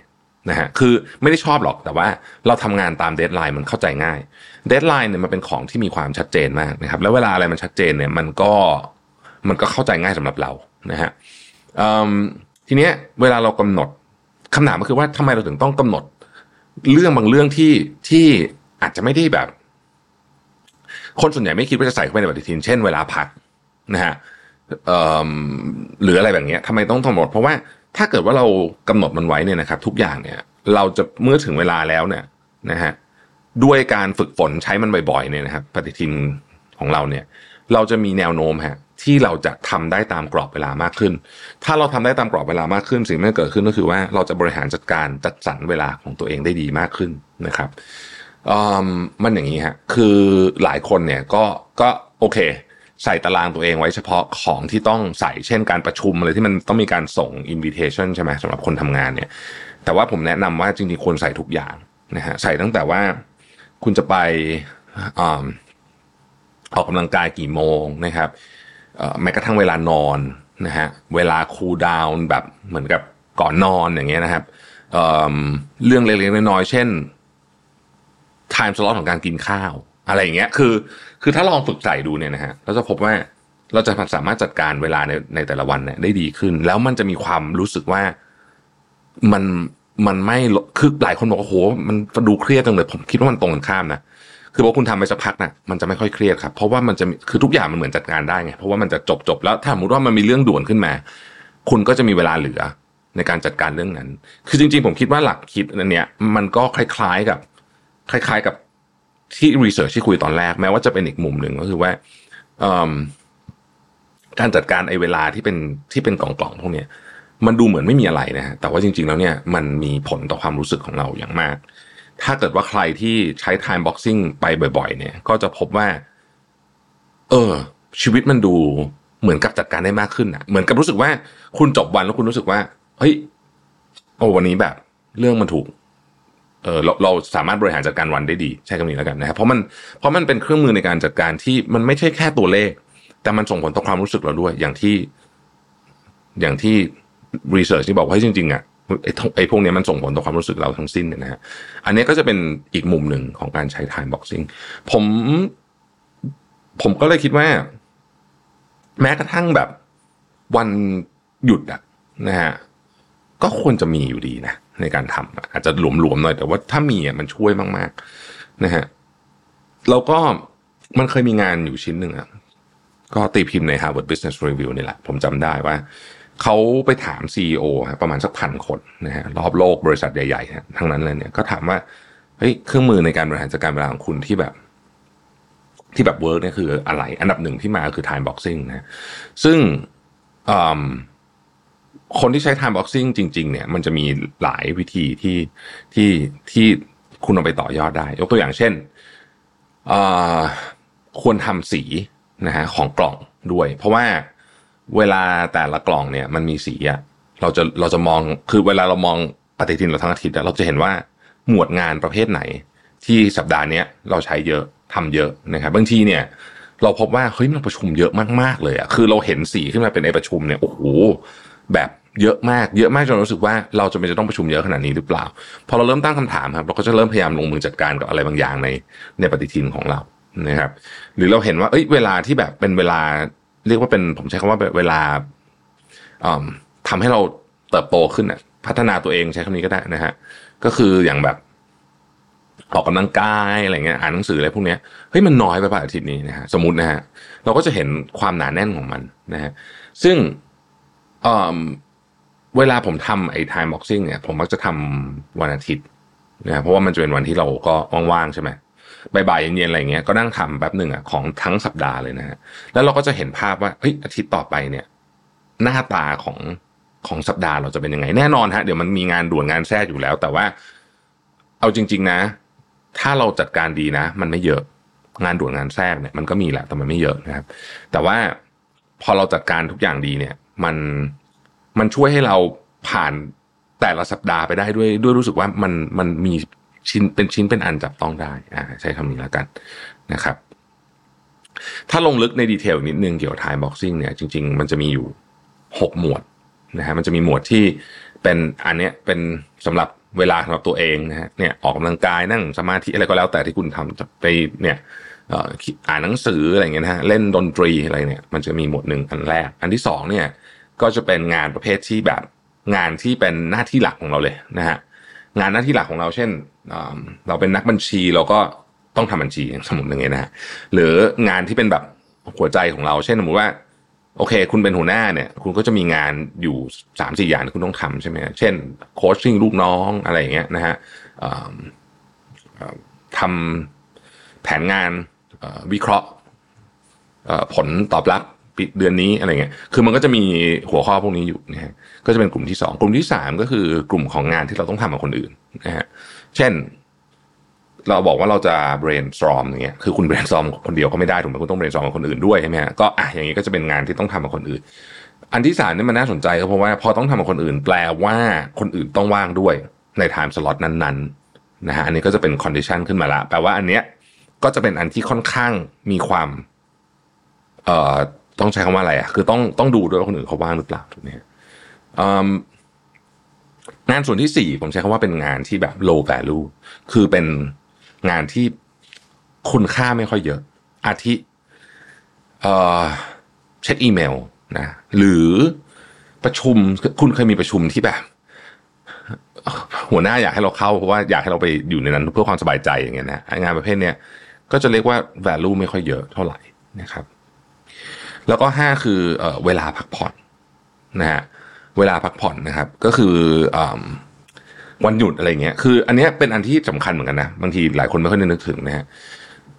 นะฮะ คือไม่ได้ชอบหรอกแต่ว่าเราทำงานตาม deadline มันเข้าใจง่าย deadline เนี่ยมันเป็นของที่มีความชัดเจนมากนะครับ แล้วเวลาอะไรมันชัดเจนเนี่ยมันก็มันก็เข้าใจง่ายสำหรับเรานะฮะ ทีเนี้ยเวลาเรากำหนดคำถามก็คือว่าทำไมเราถึงต้องกำหนด เรื่องบางเรื่องที่ที่อาจจะไม่ได้แบบ คนส่วนใหญ่ไม่คิดว่าจะใส่เข้าไปในปฏิทิน เช่นเวลาพักนะฮะหรืออะไรแบบนี้ทำไมต้องกำหนด เพราะว่าถ้าเกิดว่าเรากำหนดมันไว้เนี่ยนะครับ ทุกอย่างเนี่ย เราจะเมื่อถึงเวลาแล้วเนี่ยนะฮะด้วยการฝึกฝนใช้มันบ่อยๆเนี่ยนะครับ ปฏิทินของเราเนี่ย เราจะมีแนวโน้มฮะ ที่เราจะทำได้ตามกรอบเวลามากขึ้น ถ้าเราทำได้ตามกรอบเวลามากขึ้น สิ่งที่เกิดขึ้นก็คือว่าเราจะบริหารจัดการจัดสรรเวลาของตัวเองได้ดีมากขึ้นนะครับมันอย่างนี้ฮะคือหลายคนเนี่ยก็ก็โอเค ใส่ตารางตัวเองไว้เฉพาะของที่ต้องใส่เช่นการประชุมอะไรที่มันต้องมีการส่งอินวิเทชันใช่ไหมสำหรับคนทำงานเนี่ย แต่ว่าผมแนะนำว่าจริงๆควรใส่ทุกอย่างนะฮะใส่ตั้งแต่ว่าคุณจะไปออกกำลังกายกี่โมงนะครับ แม้กระทั่งเวลานอนนะฮะเวลาคูลดาวน์แบบเหมือนกับก่อนนอนอย่างเงี้ยนะครับเเรื่องเล็กๆน้อยๆเช่น time slot ของการกินข้าว อะไรอย่างเงี้ยคือ คือถ้าลองฝึกใส่ดูเนี่ยนะฮะเราจะพบว่าเราจะสามารถจัดการเวลาในในแต่ละวันเนี่ยได้ดีขึ้น แล้วมันจะมีความรู้สึกว่ามันมันไม่คือหลายคนบอกว่าโหมันดูเครียดจังเลยผมคิดว่ามันตรงกันข้ามนะ คือพอคุณทำไปสักพักนะมันจะไม่ค่อยเครียดครับ เพราะว่ามันจะคือทุกอย่างมันเหมือนจัดการได้ไงเพราะว่ามันจะจบจบแล้วถ้าสมมติว่ามันมีเรื่องด่วนขึ้นมา คุณก็จะมีเวลาเหลือในการจัดการเรื่องนั้น คือจริง ๆ ผมคิดว่าหลักคิดอันเนี้ยมันก็คล้ายๆกับ คล้าย ๆกับที่รีเสิร์ชที่คุยตอนแรกแม้ว่าจะเป็นอีกมุมหนึ่งก็คือว่าการจัดการไอ้เวลาที่เป็นที่เป็นกล่องๆพวกเนี้ยมันดูเหมือนไม่มีอะไรนะฮะแต่ว่าจริง ๆ แล้วเนี่ยมันมีผลต่อความรู้สึกของเราอย่างมาก ถ้าเกิดว่าใครที่ใช้ time boxing ไปบ่อย ๆ เนี่ย ก็จะพบว่า เออ ชีวิตมันดูเหมือนกับจัดการได้มากขึ้นอะเหมือนกับรู้สึกว่าคุณจบวันแล้วคุณรู้สึกว่า เฮ้ย โอ้วันนี้แบบ เรื่องมันถูก เออเราเราสามารถบริหารจัดการวันได้ดี ใช้คำนี้แล้วกันนะครับเพราะมันเพราะมันเป็นเครื่องมือในการจัดการที่มันไม่ใช่แค่ตัวเลข แต่มันส่งผลต่อความรู้สึกเราด้วย อย่างที่ อย่างที่รีเสิร์ชที่บอกว่าจริงๆอะ ไอ้ไอ้พวกนี้มันส่งผลต่อความรู้สึกเราทั้งสิ้นเนี่ยนะฮะอันนี้ก็จะเป็นอีกมุมหนึ่งของการใช้ time boxing ผมผมก็เลยคิดว่า แม้กระทั่งแบบวันหยุดอะนะฮะก็ควรจะมีอยู่ดีนะในการทำอาจจะหลวมๆหน่อยแต่ว่าถ้ามีอะมันช่วยมากๆนะฮะแล้วก็มันเคยมีงานอยู่ชิ้นหนึ่งอะก็ตีพิมพ์ใน Harvard Business Review นี่แหละ ผมจำได้ว่า เขาไปถาม CEO ประมาณสักพันคนนะฮะรอบโลกบริษัทใหญ่ๆทั้งนั้นเลยเนี่ยก็ถามว่าเฮ้ยเครื่องมือในการบริหารจัดการเวลาของคุณที่แบบ ที่แบบ work เนี่ยคืออะไร อันดับหนึ่งที่มาคือ time boxing นะซึ่งคนที่ใช้ time boxing จริง ๆ เนี่ย มันจะมีหลายวิธีที่ที่ที่คุณเอาไปต่อยอดได้ ยกตัวอย่างเช่นควรทำสีนะฮะของกล่องด้วย เพราะว่า เวลาแต่ละกล่องเนี่ยมันมีสีอะเราจะเราจะมองคือเวลาเรามองปฏิทินเราทั้งอาทิตย์เราจะเห็นว่าหมวดงานประเภทไหน ที่สัปดาห์นี้เราใช้เยอะทำเยอะนะครับบางทีเนี่ย เราพบว่าเฮ้ยมันประชุมเยอะมากๆเลยอะคือเราเห็นสีขึ้นมาเป็นไอประชุมเนี่ยโอ้โหแบบเยอะมากเยอะมากจนรู้สึกว่าเราจะไม่จะต้องประชุมเยอะขนาดนี้หรือเปล่า พอเราเริ่มตั้งคำถามครับเราก็จะเริ่มพยายามลงมือจัดการกับอะไรบางอย่างในในปฏิทินของเรานะครับ หรือเราเห็นว่าเอ้ยเวลาที่แบบเป็นเวลา เรียกว่าเป็นผมใช้คำว่าเวลาทำให้เราเติบโตขึ้นอะพัฒนาตัวเองใช้คำนี้ก็ได้นะฮะก็คืออย่างแบบออกกำลังกายอะไรเงี้ยอ่านหนังสืออะไรพวกเนี้ยเฮ้ยมันน้อยไปป่ะอาทิตย์นี้นะฮะสมมตินะฮะเราก็จะเห็นความหนาแน่นของมันนะฮะซึ่งเอ่อเวลาผมทำไอ้ time boxing เนี่ย ผมมักจะทำวันอาทิตย์นะเพราะว่ามันจะเป็นวันที่เราก็ว่างๆใช่ไหม บ่ายๆเย็นๆอะไรเงี้ยก็นั่งทำแป๊บหนึ่งอะของทั้งสัปดาห์เลยนะฮะแล้วเราก็จะเห็นภาพว่าเฮ้ยอาทิตย์ต่อไปเนี่ย หน้าตาของของสัปดาห์เราจะเป็นยังไง แน่นอนฮะเดี๋ยวมันมีงานด่วนงานแทรกอยู่แล้ว แต่ว่า เอาจริง ๆ นะ ถ้าเราจัดการดีนะ มันไม่เยอะงานด่วนงานแทรกเนี่ยมันก็มีแหละแต่มันไม่เยอะนะครับ แต่ว่าพอเราจัดการทุกอย่างดีเนี่ย มันมันช่วยให้เราผ่านแต่ละสัปดาห์ไปได้ด้วยด้วยรู้สึกว่ามันมันมี ชิ้นเป็นชิ้นเป็นอันจับต้องได้อ่าใช้คำนี้แล้วกันนะครับ ถ้าลงลึกในดีเทลนิดนึงเกี่ยวกับ time boxing เนี่ยจริง ๆ มันจะมีอยู่หกหมวดนะฮะมันจะมีหมวดที่เป็นอันเนี้ยเป็นสำหรับเวลาสำหรับตัวเองนะฮะเนี่ยออกกำลังกายนั่งสมาธิอะไรก็แล้วแต่ที่คุณทำไปเนี่ยอ่านหนังสืออะไรเงี้ยนะฮะเล่นดนตรีอะไรเนี่ย มันจะมีหมวดหนึ่งอันแรก อันที่สองเนี่ยก็จะเป็นงานประเภทที่แบบงานที่เป็นหน้าที่หลักของเราเลยนะฮะ งานหน้าที่หลักของเราเช่น เราเป็นนักบัญชีเราก็ต้องทำบัญชีสมมติอย่างเงี้ยนะฮะหรืองานที่เป็นแบบหัวใจของเรา เช่นสมมติว่าโอเค คุณเป็นหัวหน้าเนี่ย คุณก็จะมีงานอยู่สามสี่อย่างที่คุณต้องทำใช่ไหมเช่นโคชชิ่งลูกน้องอะไรอย่างเงี้ยนะฮะทำแผนงานวิเคราะห์ผลตอบรับ ปิดเดือนนี้อะไรเงี้ย คือมันก็จะมีหัวข้อพวกนี้อยู่นะฮะ ก็จะเป็นกลุ่มที่สองกลุ่มที่สามก็คือกลุ่มของงานที่เราต้องทำกับคนอื่นนะฮะ เช่น เราบอกว่าเราจะ brainstorm อย่างเงี้ย คือคุณ brainstorm คนเดียวก็ไม่ได้ถูกไหมคุณต้อง brainstorm กับคนอื่นด้วยใช่ไหมฮะ ก็อะอย่างนี้ก็จะเป็นงานที่ต้องทำกับคนอื่น อันที่สามนี่มันน่าสนใจก็เพราะว่าพอต้องทำกับคนอื่น แปลว่าคนอื่นต้องว่างด้วยใน time slot นั้นๆนะฮะ อันนี้ก็จะเป็น condition ขึ้นมาละ แปลว่าอันเนี้ยก็จะเป็นอันที่ค่อนข้างมีความเอ่อ ต้องใช้คำว่าอะไรอะคือต้องต้องดูด้วยว่าคนอื่นเขาว่างหรือเปล่าถูกไหมงานส่วนที่สี่ผมใช้คำว่าเป็นงานที่แบบ low value คือเป็นงานที่คุณค่าไม่ค่อยเยอะ อาทิเอ่อเช็คอีเมลนะหรือประชุมคุณเคยมีประชุมที่แบบ หัวหน้าอยากให้เราเข้าเพราะว่าอยากให้เราไปอยู่ในนั้น เพื่อความสบายใจอย่างเงี้ยนะงานประเภทเนี้ยก็จะเรียกว่า value ไม่ค่อยเยอะเท่าไหร่นะครับ แล้วก็ห้าคือเอเวลาพักผ่อนนะฮะเวลาพักผ่อนนะครับ ก็คืออวันหยุดอะไรเงี้ยคือ อันนี้เป็นอันที่สำคัญเหมือนกันนะบางทีหลายคนไม่ค่อยนึกถึงนะฮะ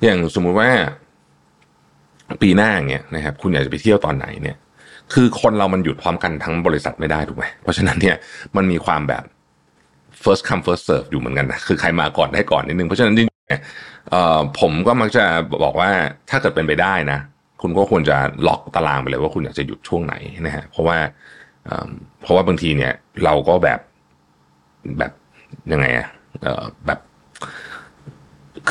อย่างสมมุติว่าปีหน้าอย่างเงี้ยนะครับ คุณอยากจะไปเที่ยวตอนไหนเนี่ย คือคนเรามันหยุดพร้อมกันทั้งบริษัทไม่ได้ถูกไหมเพราะฉะนั้นเนี่ยมันมีความแบบ first come first serve อยู่เหมือนกันนะคือใครมาก่อนได้ก่อนนิดนึงเพราะฉะนั้นจริงๆผมก็มักจะบอกว่าถ้าเกิดเป็นไปได้นะ คุณก็ควรจะล็อกตารางไปเลยว่าคุณอยากจะหยุดช่วงไหนนะฮะเพราะว่าเพราะว่าบางทีเนี่ย เราก็แบบแบบยังไงอะแบบ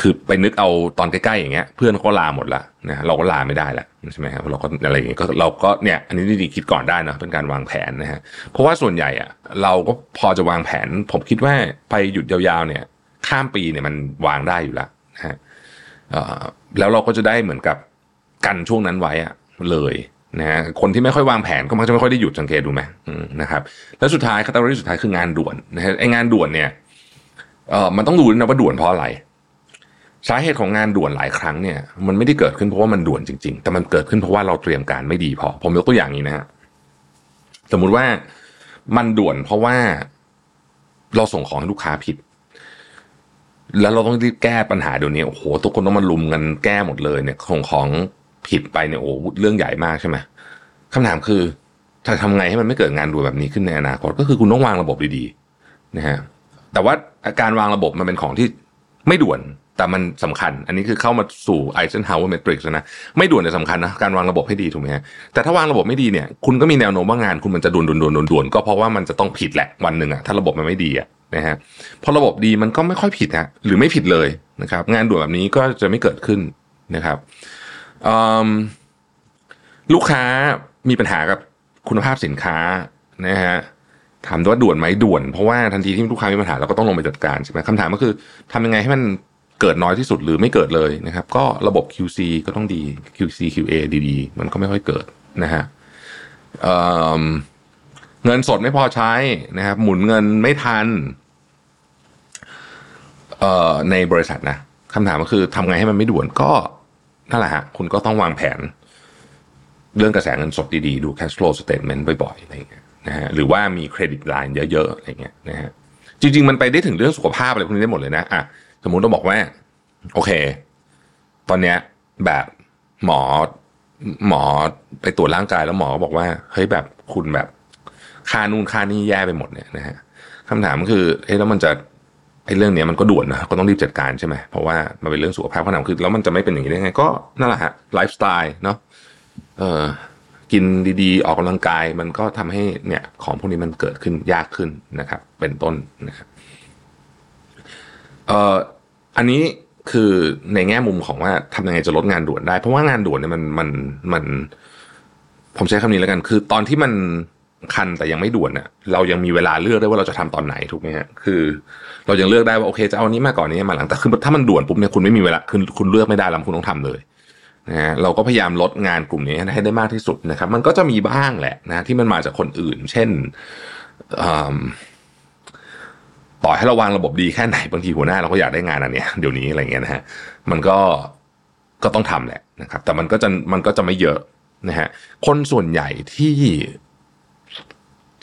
คือไปนึกเอาตอนใกล้ๆอย่างเงี้ยเพื่อนก็ลาหมดละนะเราก็ลาไม่ได้ละใช่ไหมครับเราก็อะไรอย่างเงี้ยก็เราก็เนี่ยอันนี้ดีคิดก่อนได้นะเป็นการวางแผนนะฮะเพราะว่าส่วนใหญ่อะเราก็พอจะวางแผน ผมคิดว่าไปหยุดยาวๆเนี่ย ข้ามปีเนี่ยมันวางได้อยู่แล้วนะฮะแล้วเราก็จะได้เหมือนกับ กันช่วงนั้นไว้อะเลยนะฮะคนที่ไม่ค่อยวางแผนก็มักจะไม่ค่อยได้หยุดสังเกตดูไหมนะครับแล้วสุดท้ายคาตาล็อกสุดท้ายคืองานด่วนนะฮะไองานด่วนเนี่ยเอ่อมันต้องดูนะว่าด่วนเพราะอะไร สาเหตุของงานด่วนหลายครั้งเนี่ยมันไม่ได้เกิดขึ้นเพราะว่ามันด่วนจริง ๆ แต่มันเกิดขึ้นเพราะว่าเราเตรียมการไม่ดีพอ ผมยกตัวอย่างนี้นะฮะสมมุติว่ามันด่วนเพราะว่าเราส่งของให้ลูกค้าผิด แล้วเราต้องรีบแก้ปัญหาเดี๋ยวนี้โอ้โหทุกคนต้องมาลุมกันแก้หมดเลยเนี่ยของของ ผิดไปเนี่ยโอ้เรื่องใหญ่มากใช่ไหมคำถามคือจะทำไงให้มันไม่เกิดงานด่วนแบบนี้ขึ้นในอนาคตก็คือคุณต้องวางระบบดีๆนะฮะแต่ว่าการวางระบบมันเป็นของที่ไม่ด่วนแต่มันสำคัญ อันนี้คือเข้ามาสู่ Eisenhower matrix นะ ไม่ด่วนแต่สำคัญนะ การวางระบบให้ดีถูกไหมฮะ แต่ถ้าวางระบบไม่ดีเนี่ย คุณก็มีแนวโน้มว่างานคุณมันจะด่วนด่วนด่วนด่วนก็เพราะว่ามันจะต้องผิดแหละวันหนึ่งอะถ้าระบบมันไม่ดีอะนะฮะ พอระบบดีมันก็ไม่ค่อยผิดฮะ หรือไม่ผิดเลยนะครับ งานด่วนแบบนี้ก็จะไม่เกิดขึ้นนะครับ ลูกค้ามีปัญหากับคุณภาพสินค้านะฮะถามว่าด่วนไหมด่วน เพราะว่าทันทีที่ลูกค้ามีปัญหาเราก็ต้องลงไปจัดการใช่ไหมคำถามก็คือทำยังไงให้มันเกิดน้อยที่สุดหรือไม่เกิดเลยนะครับ ก็ระบบ QC ก็ต้องดี QC QA ดีๆ มันก็ไม่ค่อยเกิดนะฮะเงินสดไม่พอใช้นะครับ หมุนเงินไม่ทันในบริษัทนะคำถามก็คือทำไงให้มันไม่ด่วนก็ นั่นแหละฮะคุณก็ต้องวางแผน เรื่องกระแสเงินสดดีๆ ดู cash flow statement บ่อยๆอะไรอย่างเงี้ยนะฮะหรือว่ามีเครดิตไลน์เยอะๆอะไรเงี้ยนะฮะจริง ๆ มันไปได้ถึงเรื่องสุขภาพอะไรพวกนี้ได้หมดเลยนะอะสมมุติเราบอกว่า โอเค ตอนเนี้ยแบบหมอหมอไปตรวจร่างกายแล้วหมอก็บอกว่าเฮ้ยแบบคุณแบบค่านู่นค่านี่แย่ไปหมดเนี่ยนะฮะคำถามคือเฮ้ยแล้วมันจะ ไอ้เรื่องเนี้ยมันก็ด่วนนะก็ต้องรีบจัดการใช่ไหมเพราะว่ามันเป็นเรื่องสุขภาพขนาดคือแล้วมันจะไม่เป็นอย่างนี้ได้ไง ก็นั่นแหละฮะไลฟ์สไตล์เนาะเออกินดีๆ ออกกำลังกายมันก็ทำให้เนี่ยของพวกนี้มันเกิดขึ้นยากขึ้นนะครับ เป็นต้นนะครับเอ่ออันนี้คือในแง่มุมของว่าทำยังไงจะลดงานด่วนได้ เพราะว่างานด่วนเนี่ยมันมันมัน ผมใช้คำนี้แล้วกัน คือตอนที่มัน คันแต่ยังไม่ด่วนเน่ะเรายังมีเวลาเลือกได้ว่าเราจะทำตอนไหนถูกไหมฮะคือ เรายังเลือกได้ว่าโอเคจะเอานี้มาก่อนนี้มาหลังแต่คือถ้ามันด่วนปุ๊บเนี่ยคุณไม่มีเวลาคือคุณเลือกไม่ได้แล้วคุณต้องทำเลยนะฮะเราก็พยายามลดงานกลุ่มนี้ให้ได้มากที่สุดนะครับ มันก็จะมีบ้างแหละนะที่มันมาจากคนอื่น เช่นต่อให้เราวางระบบดีแค่ไหนบางทีหัวหน้าเราก็อยากได้งานอันเนี้ยเดี๋ยวนี้อะไรเงี้ยนะฮะมันก็ก็ต้องทำแหละนะครับ แต่มันก็จะมันก็จะไม่เยอะนะฮะคนส่วนใหญ่ที่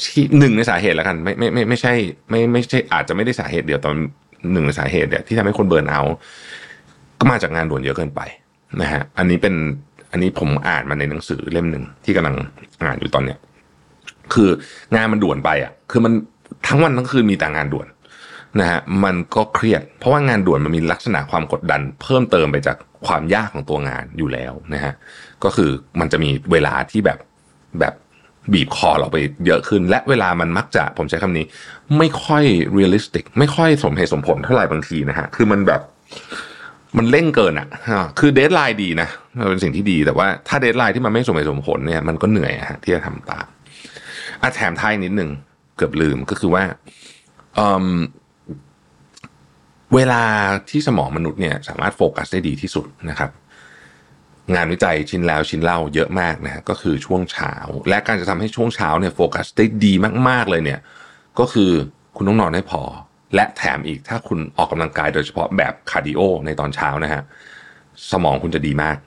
ที่หนึ่งในสาเหตุแล้วกัน ไม่ไม่ไม่ไม่ใช่ ไม่ไม่ใช่อาจจะไม่ได้สาเหตุเดียวตอนหนึ่งในสาเหตุเนี่ยที่ทำให้คนเบิร์นเอาก็มาจากงานด่วนเยอะเกินไปนะฮะอันนี้เป็นอันนี้ผมอ่านมาในหนังสือเล่มหนึ่งที่กำลังอ่านอยู่ตอนเนี้ยคืองานมันด่วนไปอะ คือมันทั้งวันทั้งคืนมีแต่งานด่วนนะฮะมันก็เครียด เพราะว่างานด่วนมันมีลักษณะความกดดัน เพิ่มเติมไปจากความยากของตัวงานอยู่แล้วนะฮะก็คือมันจะมีเวลาที่แบบแบบ บีบคอเราไปเยอะขึ้น และเวลามันมักจะผมใช้คำนี้ ไม่ค่อย realistic ไม่ค่อยสมเหตุสมผลเท่าไหร่บางทีนะฮะ คือมันแบบมันเร่งเกินอะ คือ deadline ดีนะเป็นสิ่งที่ดีแต่ว่าถ้า deadline ที่มันไม่สมเหตุสมผลเนี่ยมันก็เหนื่อยฮะที่จะทำตามอะแถมท้ายนิดหนึ่งเกือบลืมก็คือว่าเวลาที่สมองมนุษย์เนี่ยสามารถโฟกัสได้ดีที่สุดนะครับ งานวิจัยชิ้นแล้วชิ้นเล่าเยอะมากนะก็คือช่วงเช้า และการจะทำให้ช่วงเช้าเนี่ยโฟกัสได้ดีมากๆเลยเนี่ยก็คือคุณต้องนอนให้พอ และแถมอีกถ้าคุณออกกำลังกายโดยเฉพาะแบบคาร์ดิโอในตอนเช้านะฮะสมองคุณจะดีมาก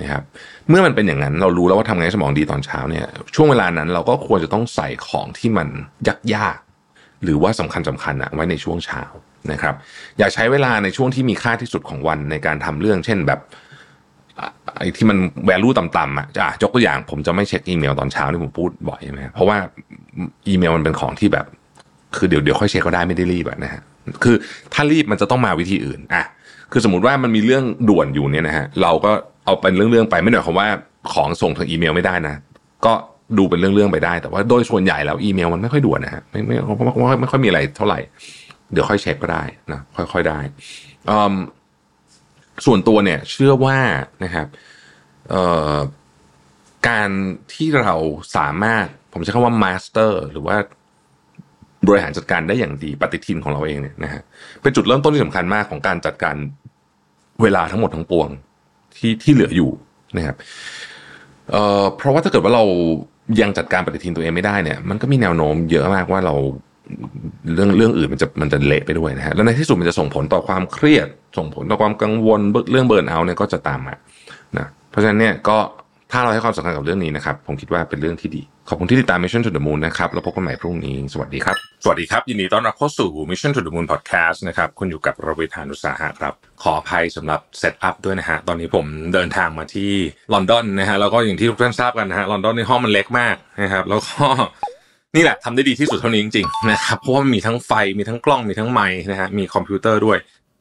นะครับเมื่อมันเป็นอย่างนั้นเรารู้แล้วว่าทำไงสมองดีตอนเช้าเนี่ยช่วงเวลานั้นเราก็ควรจะต้องใส่ของที่มันยากๆหรือว่าสำคัญสำคัญอะไว้ในช่วงเช้านะครับ อย่าใช้เวลาในช่วงที่มีค่าที่สุดของวันในการทำเรื่อง เช่นแบบ ไอ้ที่มันแวลูต่ำๆอะจะยกตัวอย่างผมจะไม่เช็คอีเมลตอนเช้าที่ผมพูดบ่อยใช่ไหมเพราะว่าอีเมลมันเป็นของที่แบบ คือเดี๋ยวเดี๋ยวค่อยเช็คก็ได้ไม่ได้รีบนะฮะคือถ้ารีบมันจะต้องมาวิธีอื่นอะคือสมมติว่ามันมีเรื่องด่วนอยู่เนี่ยนะฮะเราก็เอาเป็นเรื่องๆไปไม่หน่อยคำว่าของส่งทางอีเมลไม่ได้นะก็ดูเป็นเรื่องๆไปได้ แต่ว่าโดยส่วนใหญ่แล้วอีเมลมันไม่ค่อยด่วนนะฮะไม่ไม่ไม่ค่อยมีอะไรเท่าไหร่ เดี๋ยวค่อยเช็คก็ได้นะค่อยๆได้ ส่วนตัวเนี่ยเชื่อว่านะครับการที่เราสามารถผมใช้คำว่า master หรือว่าบริหารจัดการได้อย่างดีปฏิทินของเราเองเนี่ยนะฮะเป็นจุดเริ่มต้นที่สำคัญมากของการจัดการเวลาทั้งหมดทั้งปวงที่ที่เหลืออยู่นะครับเอ่อเพราะว่าถ้าเกิดว่าเรายังจัดการปฏิทินตัวเองไม่ได้เนี่ย มันก็มีแนวโน้มเยอะมากว่าเรา เรื่องเรื่องอื่นมันจะมันจะเละไปด้วยนะฮะแล้วในที่สุดมันจะส่งผลต่อความเครียด ส่งผลต่อความกังวลเรื่องเบิร์นเอาเนี่ยก็จะตามมานะเพราะฉะนั้นเนี่ยก็ถ้าเราให้ความสำคัญกับเรื่องนี้นะครับ ผมคิดว่าเป็นเรื่องที่ดี ขอบคุณที่ติดตาม Mission to the Moon นะครับ แล้วพบกันใหม่พรุ่งนี้ สวัสดีครับ สวัสดีครับ ยินดีต้อนรับเข้าสู่ Mission to the Moon Podcast นะครับ คุณอยู่กับรวิทานุสาหะครับ ขออภัยสำหรับ setup ด้วยนะฮะ ตอนนี้ผมเดินทางมาที่ลอนดอนนะฮะ แล้วก็อย่างที่ทุกท่านทราบกันนะฮะ ลอนดอนในห้องมันเล็กมากนะครับ แล้วก็ นี่แหละทำได้ดีที่สุดเท่านี้จริงๆนะครับเพราะว่ามีทั้งไฟมีทั้งกล้องมีทั้งไมค์นะฮะมีคอมพิวเตอร์ด้วย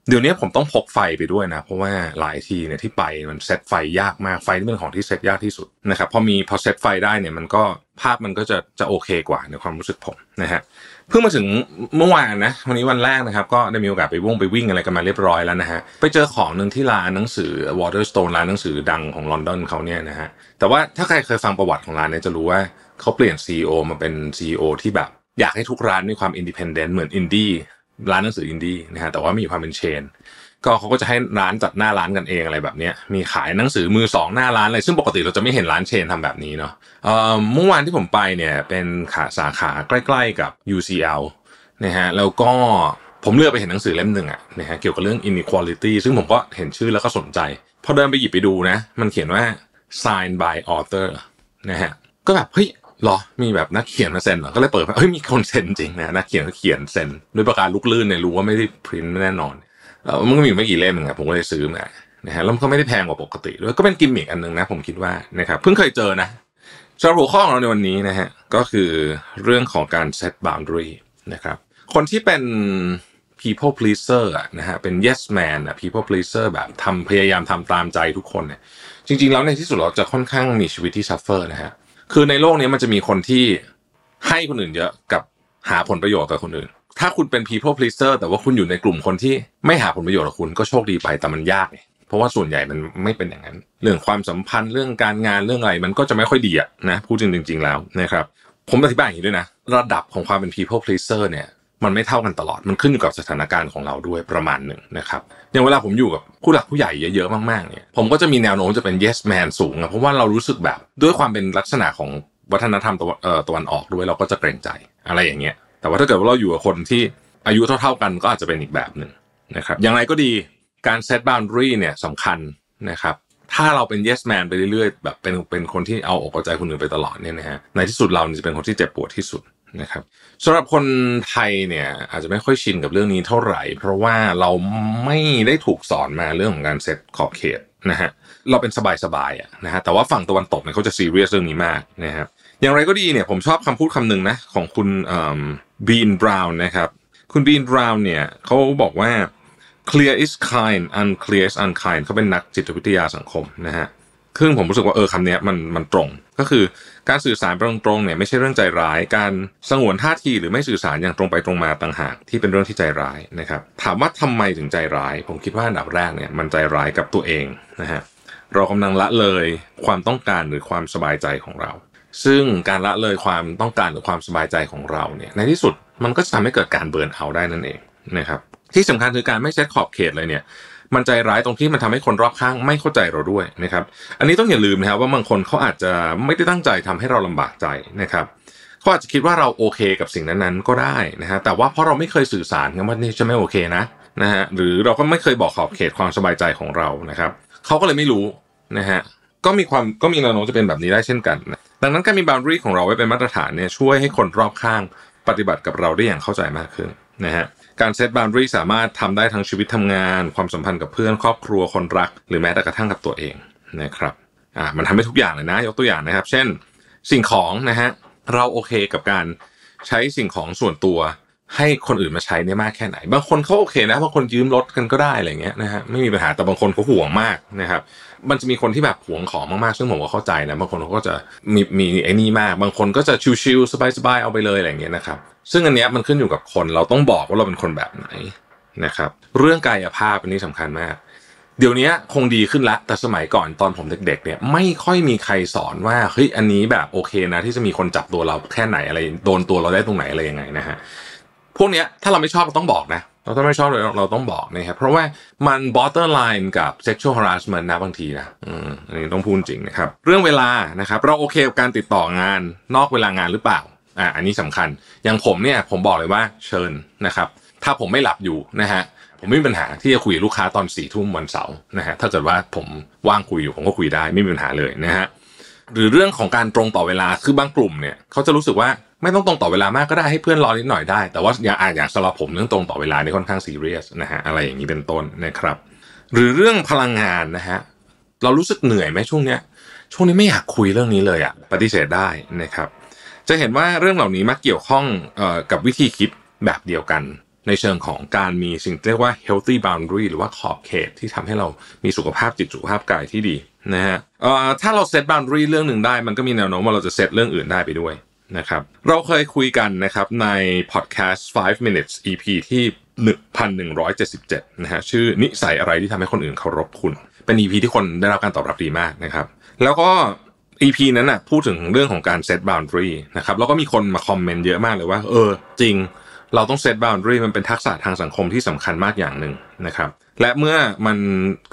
เดี๋ยวนี้ผมต้องพกไฟไปด้วยนะ เพราะว่าหลายทีเนี่ยที่ไปมันเซตไฟยากมากไฟที่เป็นของที่เซตยากที่สุดนะครับพอมีพอเซตไฟได้เนี่ยมันก็ภาพมันก็จะจะโอเคกว่าในความรู้สึกผมนะฮะเพิ่งมาถึงเมื่อวานนะวันนี้วันแรกนะครับ ก็ได้มีโอกาสไปว่งไปวิ่งอะไรกันมาเรียบร้อยแล้วนะฮะไปเจอของหนึ่งที่ร้านหนังสือ Waterstone ร้านหนังสือดังของลอนดอนเขาเนี่ยนะฮะแต่ว่าถ้าใครเคยฟังประวัติของร้านเนี่ยจะรู้ว่า เขาเปลี่ยน CEO มาเป็น CEO ที่แบบ อยากให้ทุกร้านมีความ independent เหมือนอินดี้ร้านหนังสืออินดี้นะฮะแต่ว่ามีความเป็น chain ก็เขาก็จะให้ร้านจัดหน้าร้านกันเองอะไรแบบนี้มีขายหนังสือมือสองหน้าร้านอะไรซึ่งปกติเราจะไม่เห็นร้าน chain ทำแบบนี้เนาะเมื่อวานที่ผมไปเนี่ยเป็นขาสาขาใกล้ ๆกับ UCL นะฮะแล้วก็ผมเลือกไปเห็นหนังสือเล่มหนึ่งอะนะฮะเกี่ยวกับเรื่อง inequality ซึ่งผมก็เห็นชื่อแล้วก็สนใจ พอเดินไปหยิบไปดูนะ มันเขียนว่า signed by author นะฮะก็แบบเฮ้ย หรอ มีแบบนักเขียนมาเซ็นเหรอ ก็เลยเปิดเฮ้ยมีคนเซ็นจริงนะนักเขียนเขาเขียนเซ็นด้วยประการลูกลื่นเนี่ยรู้ว่าไม่ได้พิมพ์แน่นอนแล้วมันก็มีไม่กี่เล่มครับผมก็เลยซื้อมานะฮะแล้วมันก็ไม่ได้แพงกว่าปกติด้วยก็เป็นกิมมิคอันหนึ่งนะผมคิดว่านะครับเพิ่งเคยเจอนะสำหรับหัวข้อของเราในวันนี้นะฮะก็คือเรื่องของการ set boundary นะครับคนที่เป็น people pleaser อะนะฮะเป็น yes man อะ people pleaser แบบทำพยายามทำตามใจทุกคนเนี่ยจริงๆแล้วในที่สุดเราจะค่อนข้างมีชีวิตที่ suffer นะฮะ คือในโลกนี้มันจะมีคนที่ให้คนอื่นเยอะกับหาผลประโยชน์กับคนอื่น ถ้าคุณเป็น people pleaser แต่ว่าคุณอยู่ในกลุ่มคนที่ไม่หาผลประโยชน์กับคุณก็โชคดีไปแต่มันยากไงเพราะว่าส่วนใหญ่มันไม่เป็นอย่างนั้น เรื่องความสัมพันธ์เรื่องการงานเรื่องอะไรมันก็จะไม่ค่อยดีอะนะพูดจริงๆแล้วนะครับ ผมอธิบายอย่างนี้ด้วยนะ ระดับของความเป็น people pleaser เนี่ย มันไม่เท่ากันตลอด มันขึ้นอยู่กับสถานการณ์ของเราด้วยประมาณหนึ่งนะครับอย่างเวลาผมอยู่กับผู้หลักผู้ใหญ่เยอะๆมากๆเนี่ยผมก็จะมีแนวโน้มจะเป็น yes man สูงอะเพราะว่าเรารู้สึกแบบด้วยความเป็นลักษณะของวัฒนธรรมตะวันออตะวันออกด้วยเราก็จะเกรงใจอะไรอย่างเงี้ย แต่ว่าถ้าเกิดว่าเราอยู่กับคนที่อายุเท่า ๆกันก็อาจจะเป็นอีกแบบหนึ่งนะครับอย่างไรก็ดีการ set boundary เนี่ยสำคัญนะครับถ้าเราเป็น yes man ไปเรื่อยๆ แบบเป็นเป็นคนที่เอาอกเอาใจคนอื่นไปตลอดเนี่ยนะฮะในที่สุดเราจะเป็นคนที่เจ็บปวดที่สุด นะครับสำหรับคนไทยเนี่ยอาจจะไม่ค่อยชินกับเรื่องนี้เท่าไหร่ เพราะว่าเราไม่ได้ถูกสอนมาเรื่องของการเซตขอบเขตนะฮะเราเป็นสบายๆอะนะฮะแต่ว่าฝั่งตะวันตกเนี่ยเขาจะซีเรียสเรื่องนี้มากนะครับอย่างไรก็ดีเนี่ยผมชอบคำพูดคำหนึ่งนะของคุณบีนบราวน์นะครับคุณบีนบราวน์เนี่ยเขาบอกว่า clear is kind unclear is unkind เขาเป็นนักจิตวิทยาสังคมนะฮะซึ่งผมรู้สึกว่าเออคำนี้มันมันตรงก็คือ การสื่อสารตรงๆเนี่ยไม่ใช่เรื่องใจร้าย การสงวนท่าทีหรือไม่สื่อสารอย่างตรงไปตรงมาต่างหากที่เป็นเรื่องที่ใจร้ายนะครับ ถามว่าทำไมถึงใจร้าย ผมคิดว่าอันดับแรกเนี่ยมันใจร้ายกับตัวเองนะฮะเรากำลังละเลยความต้องการหรือความสบายใจของเรา ซึ่งการละเลยความต้องการหรือความสบายใจของเราเนี่ยในที่สุดมันก็จะทำให้เกิดการเบิร์นเอาได้นั่นเองนะครับที่สำคัญคือการไม่เซตขอบเขตเลยเนี่ย มันใจร้ายตรงที่มันทำให้คนรอบข้างไม่เข้าใจเราด้วยนะครับ อันนี้ต้องอย่าลืมนะครับว่าบางคนเขาอาจจะไม่ได้ตั้งใจทำให้เราลำบากใจนะครับเขาอาจจะคิดว่าเราโอเคกับสิ่งนั้นๆก็ได้นะฮะแต่ว่าเพราะเราไม่เคยสื่อสารกันว่านี่จะไม่โอเคนะนะฮะหรือเราก็ไม่เคยบอกขอบเขตความสบายใจของเรานะครับเขาก็เลยไม่รู้นะฮะก็มีความก็มีแนวโน้มจะเป็นแบบนี้ได้เช่นกันนะดังนั้นการมี boundary ของเราไว้เป็นมาตรฐานเนี่ยช่วยให้คนรอบข้างปฏิบัติกับเราได้อย่างเข้าใจมากขึ้นนะฮะ การ set boundary สามารถทำได้ทั้งชีวิตทำงาน ความสัมพันธ์กับเพื่อนครอบครัวคนรัก หรือแม้แต่กระทั่งกับตัวเองนะครับอ่ามันทำได้ทุกอย่างเลยนะ ยกตัวอย่างนะครับ เช่น สิ่งของนะฮะเราโอเคกับการใช้สิ่งของส่วนตัวให้คนอื่นมาใช้ได้มากแค่ไหน บางคนเขาโอเคนะบางคนยืมรถกันก็ได้อะไรเงี้ยนะฮะไม่มีปัญหาแต่บางคนเขาห่วงมากนะครับ มันจะมีคนที่แบบห่วงของมากๆซึ่งผมก็เข้าใจนะบางคนเขาก็จะมีมีไอ้นี่มาก บางคนก็จะชิวๆสบายๆเอาไปเลยอะไรเงี้ยนะครับ ซึ่งอันเนี้ยมันขึ้นอยู่กับคนเราต้องบอกว่าเราเป็นคนแบบไหนนะครับ เรื่องกายภาพอันนี้สำคัญมาก เดี๋ยวนี้คงดีขึ้นละ แต่สมัยก่อนตอนผมเด็ก ๆ เนี่ย ไม่ค่อยมีใครสอนว่าเฮ้ยอันนี้แบบโอเคนะ ที่จะมีคนจับตัวเราแค่ไหนอะไรโดนตัวเราได้ตรงไหนอะไรยังไงนะฮะพวกเนี้ยถ้าเราไม่ชอบเราต้องบอกนะเราถ้าไม่ชอบเราเราต้องบอกนะครับเพราะว่ามัน borderline กับ sexual harassment นะบางทีนะอืมอันนี้ต้องพูดจริงนะครับ เรื่องเวลานะครับ เราโอเคกับการติดต่องานนอกเวลางานหรือเปล่า อ่าอันนี้สำคัญ อย่างผมเนี่ยผมบอกเลยว่าเชิญนะครับ ถ้าผมไม่หลับอยู่นะฮะผมไม่มีปัญหาที่จะคุยลูกค้าตอนสี่ทุ่มวันเสาร์นะฮะถ้าเกิดว่าผมว่างคุยอยู่ผมก็คุยได้ไม่มีปัญหาเลยนะฮะหรือเรื่องของการตรงต่อเวลาคือบางกลุ่มเนี่ยเขาจะรู้สึกว่าไม่ต้องตรงต่อเวลามากก็ได้ให้เพื่อนรอนิดหน่อยได้ แต่ว่าอย่างอ่าอย่างสำหรับผมเรื่องตรงต่อเวลานี่ค่อนข้างซีเรียสนะฮะอะไรอย่างนี้เป็นต้นนะครับ หรือเรื่องพลังงานนะฮะเรารู้สึกเหนื่อยไหมช่วงเนี้ยช่วงนี้ไม่อยากคุยเรื่องนี้เลยอะปฏิเสธได้นะครับ จะเห็นว่าเรื่องเหล่านี้มักเกี่ยวข้องออกับวิธีคิดแบบเดียวกัน ในเชิงของการมีสิ่งเรียกว่า healthy boundary หรือว่าขอบเขตที่ทำให้เรามีสุขภาพจิตสุขภาพกายที่ดีนะฮะถ้าเราเซต boundary เรื่องหนึ่งได้ มันก็มีแนวโน้มว่าเราจะเซตเรื่องอื่นได้ไปด้วยนะครับเราเคยคุยกันนะครับใน podcast 5 minutes EP ที่ 1177นะฮะชื่อนิสัยอะไรที่ทำให้คนอื่นเคารพคุณ เป็น EP ที่คนได้รับการตอบรับดีมากนะครับ แล้วก็ EP นั้นนะ่ะพูดถึงเรื่องของการ set boundary นะครับแล้วก็มีคนมาคอมเมนต์เยอะมากเลยว่า เออ จริง เราต้อง set boundary มันเป็นทักษะทางสังคมที่สำคัญมากอย่างหนึ่งนะครับ และเมื่อมัน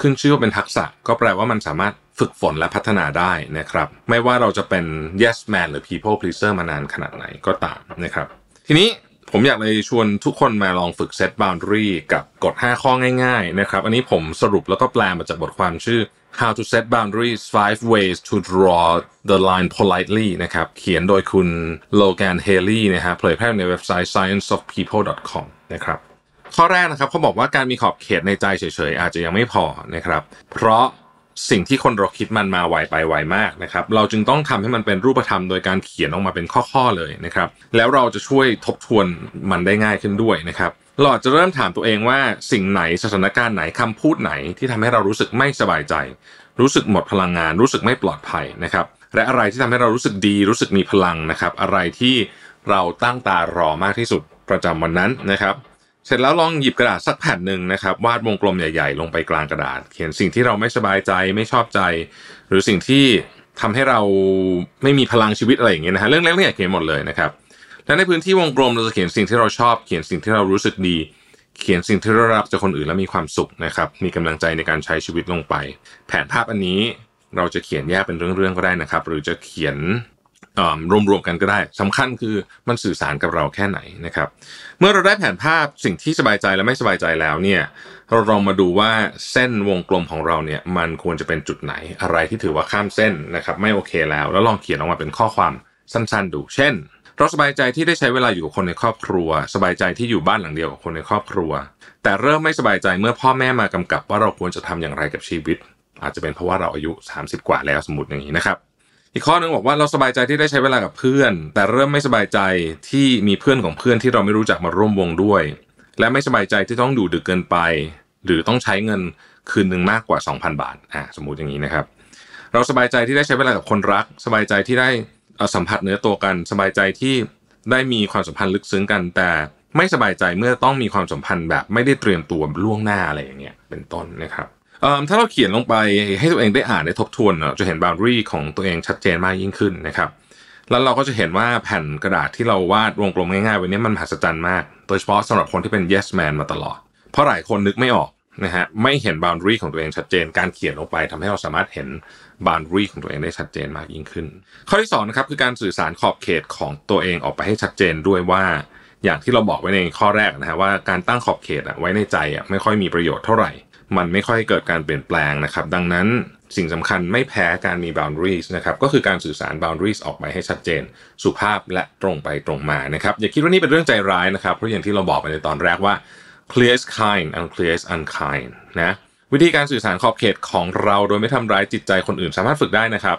ขึ้นชื่อว่าเป็นทักษะ ก็แปลว่ามันสามารถฝึกฝนและพัฒนาได้นะครับ ไม่ว่าเราจะเป็น yes man หรือ people pleaser มานานขนาดไหนก็ตามนะครับ ทีนี้ ผมอยากเลยชวนทุกคนมาลองฝึก set boundary กับกฎ 5 ข้อง่ายๆนะครับ อันนี้ผมสรุปแล้วก็แปลมาจากบทความชื่อ How to Set Boundaries Five Ways to Draw the Line Politely นะครับ เขียนโดยคุณ Logan Haley นะฮะเผยแพร่ในเว็บไซต์ scienceofpeople.com นะครับ ข้อแรกนะครับเขาบอกว่าการมีขอบเขตในใจเฉยๆ อาจจะยังไม่พอนะครับ เพราะ สิ่งที่คนเราคิดมันมาไวไปไวมากนะครับ เราจึงต้องทำให้มันเป็นรูปธรรมโดยการเขียนออกมาเป็นข้อๆเลยนะครับ แล้วเราจะช่วยทบทวนมันได้ง่ายขึ้นด้วยนะครับเราอาจจะเริ่มถามตัวเองว่าสิ่งไหนสถานการณ์ไหนคำพูดไหนที่ทำให้เรารู้สึกไม่สบายใจ รู้สึกหมดพลังงาน รู้สึกไม่ปลอดภัยนะครับ และอะไรที่ทำให้เรารู้สึกดี รู้สึกมีพลังนะครับ อะไรที่เราตั้งตารอมากที่สุดประจำวันนั้นนะครับ สร็จแล้วลองหยิบกระดาษสักแผ่นหนึ่งนะครับ วาดวงกลมใหญ่ ๆ ลงไปกลางกระดาษ เขียนสิ่งที่เราไม่สบายใจไม่ชอบใจ หรือสิ่งที่ทำให้เราไม่มีพลังชีวิตอะไรอย่างเงี้ยนะฮะเรื่องเล็กๆเขียนหมดเลยนะครับและในพื้นที่วงกลมเราจะเขียนสิ่งที่เราชอบ เขียนสิ่งที่เรารู้สึกดี เขียนสิ่งที่เรารับจากคนอื่นแล้วมีความสุขนะครับ มีกำลังใจในการใช้ชีวิตลงไป แผนภาพอันนี้เราจะเขียนแยกเป็นเรื่องๆก็ได้นะครับ หรือจะเขียน รวมๆกันก็ได้สำคัญคือมันสื่อสารกับเราแค่ไหนนะครับ เมื่อเราได้แผนภาพสิ่งที่สบายใจและไม่สบายใจแล้วเนี่ยเราลองมาดูว่าเส้นวงกลมของเราเนี่ยมันควรจะเป็นจุดไหนอะไรที่ถือว่าข้ามเส้นนะครับ ไม่โอเคแล้ว แล้วลองเขียนออกมาเป็นข้อความสั้นๆ ดู เช่นเราสบายใจที่ได้ใช้เวลาอยู่กับคนในครอบครัว สบายใจที่อยู่บ้านหลังเดียวกับคนในครอบครัว แต่เริ่มไม่สบายใจเมื่อพ่อแม่มากำกับว่าเราควรจะทำอย่างไรกับชีวิต อาจจะเป็นเพราะว่าเราอายุ 30 กว่าแล้วสมมติอย่างนี้นะครับ อีกข้อนึงบอกว่าเราสบายใจที่ได้ใช้เวลากับเพื่อน แต่เริ่มไม่สบายใจที่มีเพื่อนของเพื่อนที่เราไม่รู้จักมาร่วมวงด้วย และไม่สบายใจที่ต้องดูดึกเกินไป หรือต้องใช้เงินคืนหนึ่งมากกว่า 2,000 บาทอ่าสมมุติอย่างนี้นะครับ เราสบายใจที่ได้ใช้เวลากับคนรัก สบายใจที่ได้สัมผัสเนื้อตัวกัน สบายใจที่ได้มีความสัมพันธ์ลึกซึ้งกัน แต่ไม่สบายใจเมื่อต้องมีความสัมพันธ์แบบไม่ได้เตรียมตัวล่วงหน้าอะไรอย่างเงี้ยเป็นต้นนะครับ ถ้าเราเขียนลงไปให้ตัวเองได้อ่านได้ทบทวนจะเห็น boundary ของตัวเองชัดเจนมากยิ่งขึ้นนะครับ แล้วเราก็จะเห็นว่าแผ่นกระดาษที่เราวาดวงกลมง่ายๆไว้นี้มันมหัศจรรย์มาก โดยเฉพาะสำหรับคนที่เป็น yes man มาตลอด เพราะหลายคนนึกไม่ออกนะฮะไม่เห็น boundary ของตัวเองชัดเจน การเขียนลงไปทำให้เราสามารถเห็น boundary ของตัวเองได้ชัดเจนมากยิ่งขึ้น ข้อที่2นะครับคือการสื่อสารขอบเขตของตัวเองออกไปให้ชัดเจนด้วยว่าอย่างที่เราบอกไว้ในข้อแรกนะฮะว่าการตั้งขอบเขตไว้ในใจไม่ค่อยมีประโยชน์เท่าไหร่ มันไม่ค่อยเกิดการเปลี่ยนแปลงนะครับ ดังนั้นสิ่งสำคัญไม่แพ้การมี boundaries นะครับ ก็คือการสื่อสาร boundaries ออกไปให้ชัดเจน สุภาพและตรงไปตรงมานะครับ อย่าคิดว่านี่เป็นเรื่องใจร้ายนะครับ เพราะอย่างที่เราบอกไปในตอนแรกว่า clear is kind unclear is unkind นะวิธีการสื่อสารขอบเขตของเราโดยไม่ทำร้ายจิตใจคนอื่นสามารถฝึกได้นะครับ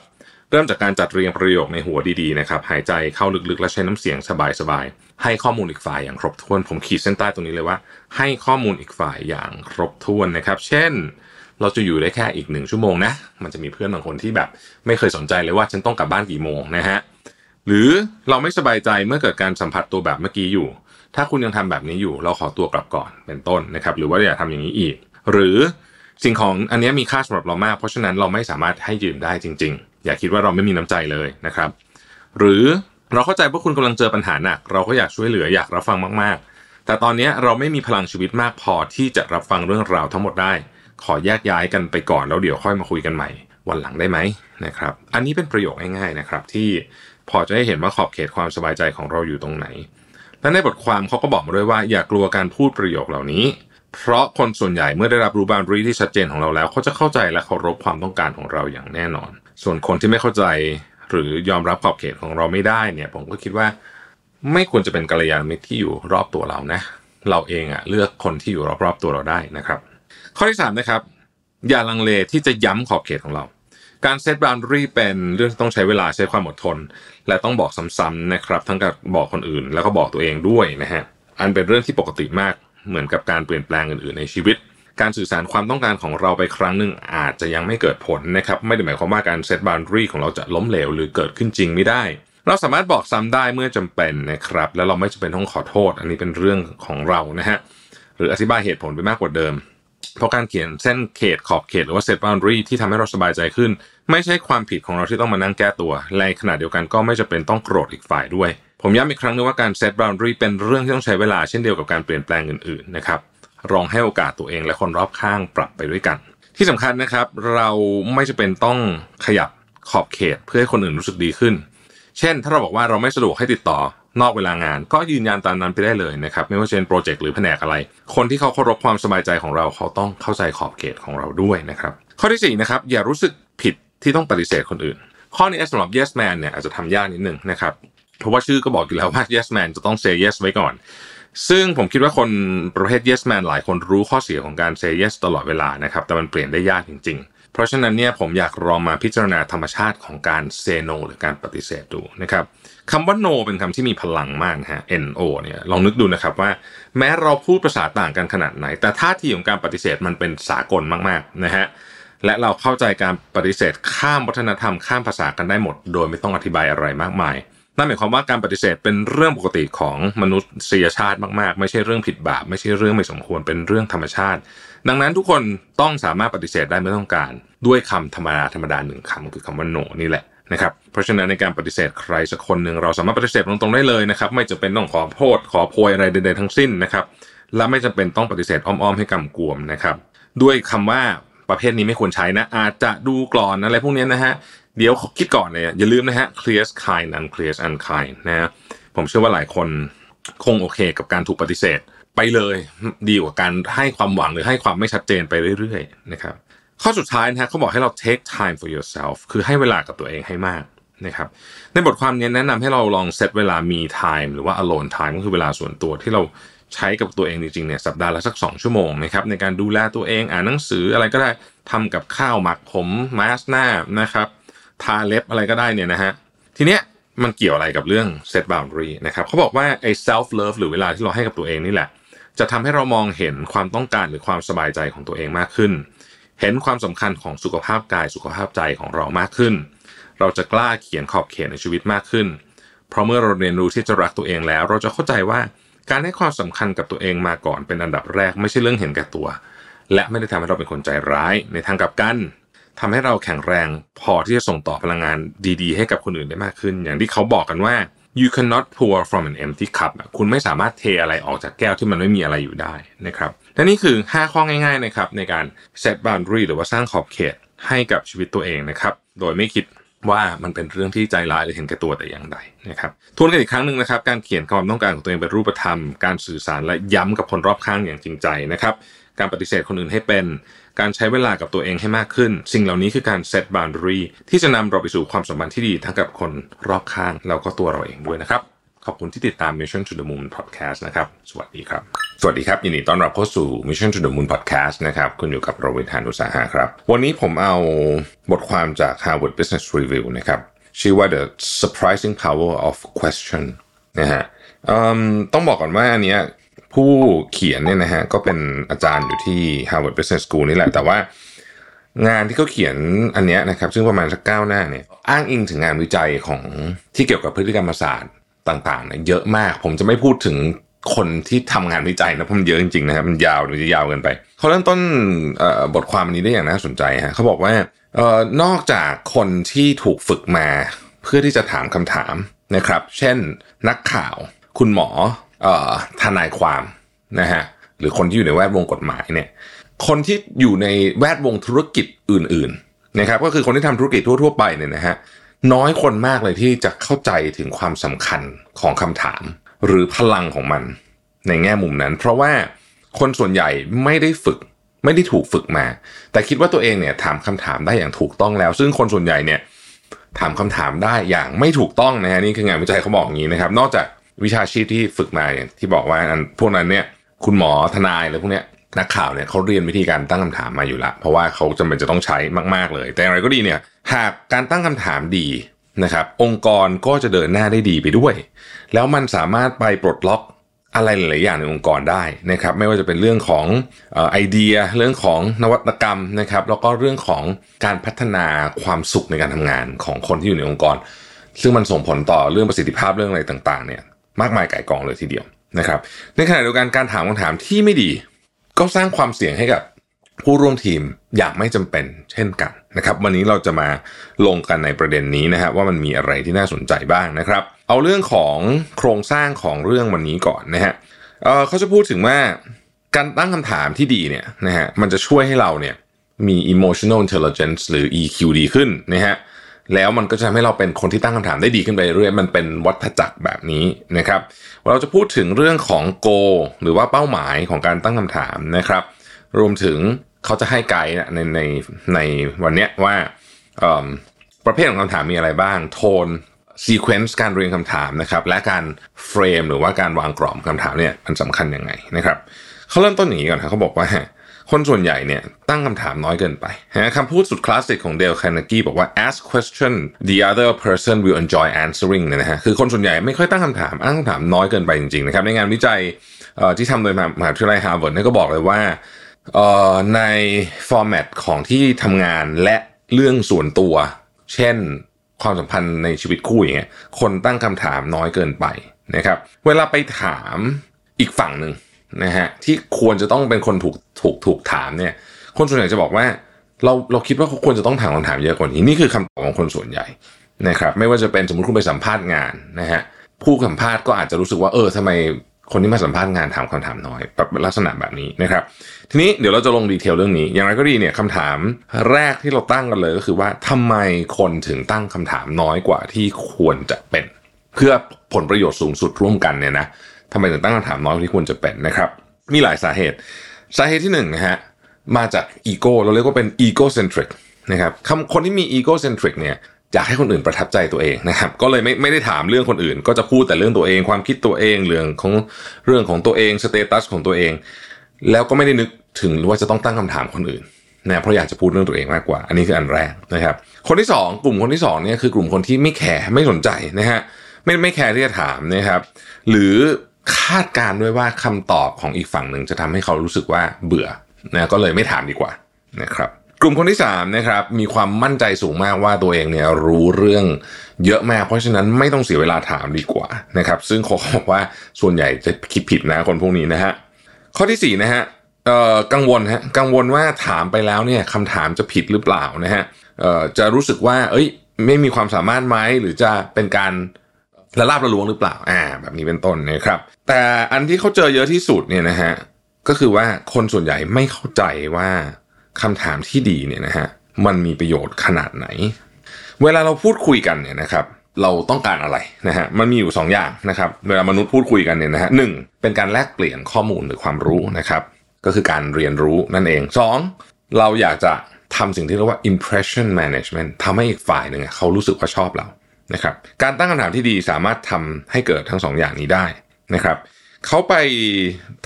เริ่มจากการจัดเรียงประโยคในหัวดีๆนะครับ หายใจเข้าลึกๆ และใช้น้ำเสียงสบายๆ ให้ข้อมูลอีกฝ่ายอย่างครบถ้วน ผมขีดเส้นใต้ตรงนี้เลยว่า ให้ข้อมูลอีกฝ่ายอย่างครบถ้วนนะครับ เช่น เราจะอยู่ได้แค่อีกหนึ่งชั่วโมงนะ มันจะมีเพื่อนบางคนที่แบบ ไม่เคยสนใจเลยว่าฉันต้องกลับบ้านกี่โมงนะฮะ หรือเราไม่สบายใจเมื่อเกิดการสัมผัสตัวแบบเมื่อกี้อยู่ ถ้าคุณยังทำแบบนี้อยู่ เราขอตัวกลับก่อนเป็นต้นนะครับ หรือว่าอย่าทำอย่างนี้อีก หรือสิ่งของอันนี้มีค่าสำหรับเรามาก เพราะฉะนั้นเราไม่สามารถให้ยืมได้จริง ๆ อย่าคิดว่าเราไม่มีน้ำใจเลยนะครับ หรือ เราเข้าใจว่าคุณกำลังเจอปัญหาหนัก เราก็อยากช่วยเหลืออยากรับฟังมากๆ แต่ตอนนี้เราไม่มีพลังชีวิตมากพอที่จะรับฟังเรื่องราวทั้งหมดได้ ขอแยกย้ายกันไปก่อนแล้วเดี๋ยวค่อยมาคุยกันใหม่ วันหลังได้ไหมนะครับ อันนี้เป็นประโยคง่ายๆนะครับ ที่พอจะให้เห็นว่าขอบเขตความสบายใจของเราอยู่ตรงไหน และในบทความเขาก็บอกมาด้วยว่าอย่ากลัวการพูดประโยคเหล่านี้ เพราะคนส่วนใหญ่เมื่อได้รับรู้บารีที่ชัดเจนของเราแล้ว เขาจะเข้าใจและเคารพความต้องการของเราอย่างแน่นอน ส่วนคนที่ไม่เข้าใจ หรือยอมรับขอบเขตของเราไม่ได้เนี่ย ผมก็คิดว่าไม่ควรจะเป็นกัลยาณมิตรที่อยู่รอบตัวเรานะ เราเองอะเลือกคนที่อยู่รอบๆตัวเราได้นะครับ ข้อที่3นะครับอย่าลังเลที่จะย้ำขอบเขตของเรา การเซตบาวน์รีเป็นเรื่องที่ต้องใช้เวลาใช้ความอดทน และต้องบอกซ้ำๆนะครับ ทั้งกับบอกคนอื่น แล้วก็บอกตัวเองด้วยนะฮะอันเป็นเรื่องที่ปกติมากเหมือนกับการเปลี่ยนแปลงอื่นๆในชีวิต การสื่อสารความต้องการของเราไปครั้งหนึ่งอาจจะยังไม่เกิดผลนะครับไม่ได้หมายความว่าการ set boundary ของเราจะล้มเหลวหรือเกิดขึ้นจริงไม่ได้ เราสามารถบอกซ้ำได้เมื่อจำเป็นนะครับ แล้วเราไม่จำเป็นต้องขอโทษ อันนี้เป็นเรื่องของเรานะฮะหรืออธิบายเหตุผลไปมากกว่าเดิม เพราะการเขียนเส้นเขตขอบเขตหรือว่า set boundary ที่ทำให้เราสบายใจขึ้น ไม่ใช่ความผิดของเราที่ต้องมานั่งแก้ตัวในขณะเดียวกันก็ไม่จำเป็นต้องโกรธอีกฝ่ายด้วยผมย้ำอีกครั้งนึงว่าการ set boundary เป็นเรื่องที่ต้องใช้เวลาเช่นเดียวกับการเปลี่ยนแปลงอื่นๆนะครับ ลองให้โอกาสตัวเองและคนรอบข้างปรับไปด้วยกัน ที่สำคัญนะครับ เราไม่จำเป็นต้องขยับขอบเขตเพื่อให้คนอื่นรู้สึกดีขึ้น เช่น ถ้าเราบอกว่าเราไม่สะดวกให้ติดต่อนอกเวลางาน ก็ยืนยันตามนั้นไปได้เลยนะครับ ไม่ว่าจะเป็นโปรเจกต์หรือแผนกอะไร คนที่เขาเคารพความสบายใจของเราเขาต้องเข้าใจขอบเขตของเราด้วยนะครับ ข้อที่สี่นะครับอย่ารู้สึกผิดที่ต้องปฏิเสธคนอื่น ข้อนี้สำหรับ yes man เนี่ยอาจจะทำยากนิดนึงนะครับเพราะว่าชื่อก็บอกอยู่แล้วว่า yes man จะต้อง say yes ไว้ก่อน ซึ่งผมคิดว่าคนประเภท yes man หลายคนรู้ข้อเสียของการ say yes ตลอดเวลานะครับ แต่มันเปลี่ยนได้ยากจริง ๆ เพราะฉะนั้นเนี่ยผมอยากลองมาพิจารณาธรรมชาติของการ say no หรือการปฏิเสธดูนะครับคำว่า no เป็นคำที่มีพลังมากฮะ no เนี่ยลองนึกดูนะครับว่า แม้เราพูดภาษาต่างกันขนาดไหน แต่ท่าทีของการปฏิเสธมันเป็นสากลมากๆนะฮะและเราเข้าใจการปฏิเสธข้ามวัฒนธรรมข้ามภาษากันได้หมด โดยไม่ต้องอธิบายอะไรมากมาย นั่นหมายความว่าการปฏิเสธเป็นเรื่องปกติของมนุษยชาติมากๆ ไม่ใช่เรื่องผิดบาป ไม่ใช่เรื่องไม่สมควรเป็นเรื่องธรรมชาติ ดังนั้นทุกคนต้องสามารถปฏิเสธได้ไม่ต้องการ ด้วยคำธรรมดาธรรมดาหนึ่งคำคือคำว่า no นี่แหละนะครับเพราะฉะนั้นในการปฏิเสธใครสักคนหนึ่งเราสามารถปฏิเสธตรงๆได้เลยนะครับ ไม่จำเป็นต้องขอโทษขอโพยอะไรใดๆทั้งสิ้นนะครับ และไม่จำเป็นต้องปฏิเสธอ้อมๆให้กำกวมนะครับ ด้วยคำว่าประเภทนี้ไม่ควรใช้นะ อาจจะดูกรอนอะไรพวกนี้นะฮะ เดี๋ยวคิดก่อนเลยอย่าลืมนะฮะ clear kind and clear unkind นะฮะผมเชื่อว่าหลายคนคงโอเคกับการถูกปฏิเสธ ไปเลยดีกว่าการให้ความหวังหรือให้ความไม่ชัดเจนไปเรื่อยๆนะครับข้อสุดท้ายนะฮะเขาบอกให้เรา take time for yourself คือให้เวลากับตัวเองให้มากนะครับในบทความนี้แนะนำให้เราลองเซตเวลามี time หรือว่า alone time ก็คือเวลาส่วนตัวที่เราใช้กับตัวเองจริงๆเนี่ยสัปดาห์ละสัก 2 ชั่วโมงนะครับในการดูแลตัวเองอ่านหนังสืออะไรก็ได้ทำกับข้าวหมักผมมาสหน้านะครับ ทาเล็บอะไรก็ได้เนี่ยนะฮะทีเนี้ยมันเกี่ยวอะไรกับเรื่อง set boundary นะครับเขาบอกว่าไอ้ self love หรือเวลาที่เราให้กับตัวเองนี่แหละ จะทำให้เรามองเห็นความต้องการหรือความสบายใจของตัวเองมากขึ้น เห็นความสำคัญของสุขภาพกายสุขภาพใจของเรามากขึ้น เราจะกล้าเขียนขอบเขตในชีวิตมากขึ้น เพราะเมื่อเราเรียนรู้ที่จะรักตัวเองแล้ว เราจะเข้าใจว่าการให้ความสำคัญกับตัวเองมาก่อนเป็นอันดับแรกไม่ใช่เรื่องเห็นแก่ตัว และไม่ได้ทำให้เราเป็นคนใจร้ายในทางกลับกัน ทำให้เราแข็งแรงพอที่จะส่งต่อพลังงานดีๆ ให้กับคนอื่นได้มากขึ้น อย่างที่เขาบอกกันว่า you cannot pour from an empty cup คุณไม่สามารถเทอะไรออกจากแก้วที่มันไม่มีอะไรอยู่ได้นะครับและนี่คือ 5 ข้อง่ายๆนะครับในการ set boundary หรือว่าสร้างขอบเขตให้กับชีวิตตัวเองนะครับโดยไม่คิดว่ามันเป็นเรื่องที่ใจร้ายหรือเห็นแก่ตัวแต่อย่างใดนะครับทวนกันอีกครั้งหนึ่งนะครับ การเขียนความต้องการของตัวเองเป็นรูปธรรม การสื่อสารและย้ำกับคนรอบข้างอย่างจริงใจนะครับ การปฏิเสธคนอื่นให้เป็น การใช้เวลากับตัวเองให้มากขึ้น สิ่งเหล่านี้คือการ set boundary ที่จะนำเราไปสู่ความสัมพันธ์ที่ดีทั้งกับคนรอบข้างแล้วก็ตัวเราเองด้วยนะครับขอบคุณที่ติดตาม Mission to the Moon Podcast นะครับ สวัสดีครับ สวัสดีครับ ยินดีต้อนรับเข้าสู่ Mission to the Moon Podcast นะครับ คุณอยู่กับโรเบินทานุสาหะครับ วันนี้ผมเอาบทความจาก Harvard Business Review นะครับ ชื่อว่า The Surprising Power of Question นะฮะต้องบอกก่อนว่าอันเนี้ย ผู้เขียนเนี่ยนะฮะก็เป็นอาจารย์อยู่ที่ Harvard Business School นี่แหละ แต่ว่างานที่เขาเขียนอันนี้นะครับ ซึ่งประมาณสักเก้าหน้าเนี่ยอ้างอิงถึงงานวิจัยของที่เกี่ยวกับพฤติกรรมศาสตร์ต่างๆเนี่ยเยอะมาก ผมจะไม่พูดถึงคนที่ทำงานวิจัยนะเพราะมันเยอะจริงๆนะครับมันยาวหรือจะยาวเกินไปเขาเริ่มต้นบทความนี้ได้อย่างน่าสนใจฮะเขาบอกว่านอกจากคนที่ถูกฝึกมา เพื่อที่จะถามคำถามนะครับ เช่นนักข่าว คุณหมอ ทนายความนะฮะหรือคนที่อยู่ในแวดวงกฎหมายเนี่ยคนที่อยู่ในแวดวงธุรกิจอื่นๆนะครับก็คือคนที่ทำธุรกิจทั่วๆไปเนี่ยนะฮะน้อยคนมากเลยที่จะเข้าใจถึงความสำคัญของคำถาม หรือพลังของมันในแง่มุมนั้น เพราะว่าคนส่วนใหญ่ไม่ได้ฝึกไม่ได้ถูกฝึกมา แต่คิดว่าตัวเองเนี่ยถามคำถามได้อย่างถูกต้องแล้ว ซึ่งคนส่วนใหญ่เนี่ยถามคำถามได้อย่างไม่ถูกต้องนะฮะนี่คืองานวิจัยเขาบอกอย่างนี้นะครับ นอกจาก วิชาชีพที่ฝึกมาอย่างที่บอกว่าอันพวกนั้นเนี่ยคุณหมอทนายอะไรพวกเนี้ยนักข่าวเนี่ยเขาเรียนวิธีการตั้งคำถามมาอยู่ละเพราะว่าเขาจำเป็นจะต้องใช้มาก ๆ เลย แต่อะไรก็ดีเนี่ยหากการตั้งคำถามดีนะครับ องค์กรก็จะเดินหน้าได้ดีไปด้วย แล้วมันสามารถไปปลดล็อกอะไรหลาย ๆ อย่างในองค์กรได้นะครับ ไม่ว่าจะเป็นเรื่องของไอเดีย เรื่องของนวัตกรรมนะครับ แล้วก็เรื่องของการพัฒนาความสุขในการทำงานของคนที่อยู่ในองค์กร ซึ่งมันส่งผลต่อเรื่องประสิทธิภาพเรื่องอะไรต่าง ๆ เนี่ย มากมายไก่กองเลยทีเดียวนะครับ ในขณะเดียวกันการถามคำถามที่ไม่ดี ก็สร้างความเสี่ยงให้กับผู้ร่วมทีมอย่างไม่จำเป็นเช่นกันนะครับ วันนี้เราจะมาลงกันในประเด็นนี้นะฮะว่ามันมีอะไรที่น่าสนใจบ้างนะครับ เอาเรื่องของโครงสร้างของเรื่องวันนี้ก่อนนะฮะเเขาจะพูดถึงว่าการตั้งคำถามที่ดีเนี่ยนะฮะมันจะช่วยให้เราเนี่ยมี emotional intelligence หรือ EQ ดีขึ้นนะฮะ แล้วมันก็จะทำให้เราเป็นคนที่ตั้งคำถามได้ดีขึ้นไปเรื่อยมันเป็นวัฏจักรแบบนี้นะครับเราจะพูดถึงเรื่องของ goal หรือว่าเป้าหมายของการตั้งคำถามนะครับ รวมถึงเขาจะให้ไกด์ในในในวันนี้ว่าประเภทของคำถามมีอะไรบ้าง tone sequence การเรียงคำถามนะครับและการ frame หรือว่าการวางกรอบคำถามเนี่ยมันสำคัญยังไงนะครับเขาเริ่มต้นอย่างนี้ก่อนครับเขาบอกว่า คนส่วนใหญ่เนี่ยตั้งคำถามน้อยเกินไปคำพูดสุดคลาสสิกของเดลคาร์เนกีบอกว่า ask questions the other person will enjoy answering เนี่ยนะฮะคือคนส่วนใหญ่ไม่ค่อยตั้งคำถามตั้งคำถามน้อยเกินไปจริงๆนะครับในงานวิจัยที่ทำโดยมหาวิทยาลัยฮาร์วาร์ดเนี่ยก็บอกเลยว่าในฟอร์แมตของที่ทำงานและเรื่องส่วนตัว เช่นความสัมพันธ์ในชีวิตคู่อย่างเงี้ยคนตั้งคำถามน้อยเกินไปนะครับ เวลาไปถามอีกฝั่งหนึ่ง นะฮะที่ควรจะต้องเป็นคนถูกถูกถูกถามเนี่ยคนส่วนใหญ่จะบอกว่าเราเราคิดว่าเขาควรจะต้องถามคำถามเยอะกว่านี้นี่คือคำตอบของคนส่วนใหญ่นะครับไม่ว่าจะเป็นสมมติคุณไปสัมภาษณ์งานนะฮะผู้สัมภาษณ์ก็อาจจะรู้สึกว่าเออทำไมคนที่มาสัมภาษณ์งานถามคำถามน้อยแบบลักษณะแบบนี้นะครับทีนี้เดี๋ยวเราจะลง detail เรื่องนี้ อย่างไรก็ดีเนี่ยคำถามแรกที่เราตั้งกันเลยก็คือว่าทำไมคนถึงตั้งคำถามน้อยกว่าที่ควรจะเป็น เพื่อผลประโยชน์สูงสุดร่วมกันเนี่ยนะ ทำไมถึงตั้งคำถามน้อยกว่าที่ควรจะเป็นนะครับ มีหลายสาเหตุ สาเหตุที่หนึ่งนะฮะมาจากอีโก้เราเรียกว่าเป็น egocentric นะครับคำคนที่มี egocentric เนี่ยอยากให้คนอื่นประทับใจตัวเองนะครับ ก็เลยไม่ไม่ได้ถามเรื่องคนอื่น ก็จะพูดแต่เรื่องตัวเอง ความคิดตัวเองเรื่องของเรื่องของตัวเอง status ของตัวเอง แล้วก็ไม่ได้นึกถึงว่าจะต้องตั้งคำถามคนอื่นนะเพราะอยากจะพูดเรื่องตัวเองมากกว่า อันนี้คืออันแรกนะครับ คนที่ 2 กลุ่มคนที่2เนี่ยคือกลุ่มคนที่ไม่แคร์ไม่สนใจนะฮะไม่ไม่แคร์ที่จะถามนะครับ หรือ คาดการณ์ด้วยว่าคำตอบของอีกฝั่งหนึ่งจะทำให้เขารู้สึกว่าเบื่อนะก็เลยไม่ถามดีกว่านะครับกลุ่มคนที่3นะครับมีความมั่นใจสูงมากว่าตัวเองเนี่ยรู้เรื่องเยอะมาก เพราะฉะนั้นไม่ต้องเสียเวลาถามดีกว่านะครับซึ่งเขาบอกว่าส่วนใหญ่จะคิดผิดนะคนพวกนี้นะฮะข้อที่4นะฮะกังวลฮะกังวลว่าถามไปแล้วเนี่ยคำถามจะผิดหรือเปล่านะฮะจะรู้สึกว่า เอ้ยไม่มีความสามารถไหมหรือจะเป็นการ ละลาบละลวงหรือเปล่าอ่า แบบนี้เป็นต้นนะครับ แต่อันที่เขาเจอเยอะที่สุดเนี่ยนะฮะก็คือว่าคนส่วนใหญ่ไม่เข้าใจว่าคำถามที่ดีเนี่ยนะฮะมันมีประโยชน์ขนาดไหน เวลาเราพูดคุยกันเนี่ยนะครับ เราต้องการอะไรนะฮะมันมีอยู่ 2 อย่างนะครับ เวลามนุษย์พูดคุยกันเนี่ยนะฮะหเป็นการแลกเปลี่ยนข้อมูลหรือความรู้นะครับ ก็คือการเรียนรู้นั่นเอง 2. เราอยากจะทำสิ่งที่เรียกว่า impression management ทำให้อีกฝ่ายหนึ่งเขารู้สึกว่าชอบเรา นะครับการตั้งคำถามที่ดีสามารถทำให้เกิดทั้ง2ออย่างนี้ได้นะครับเขาไป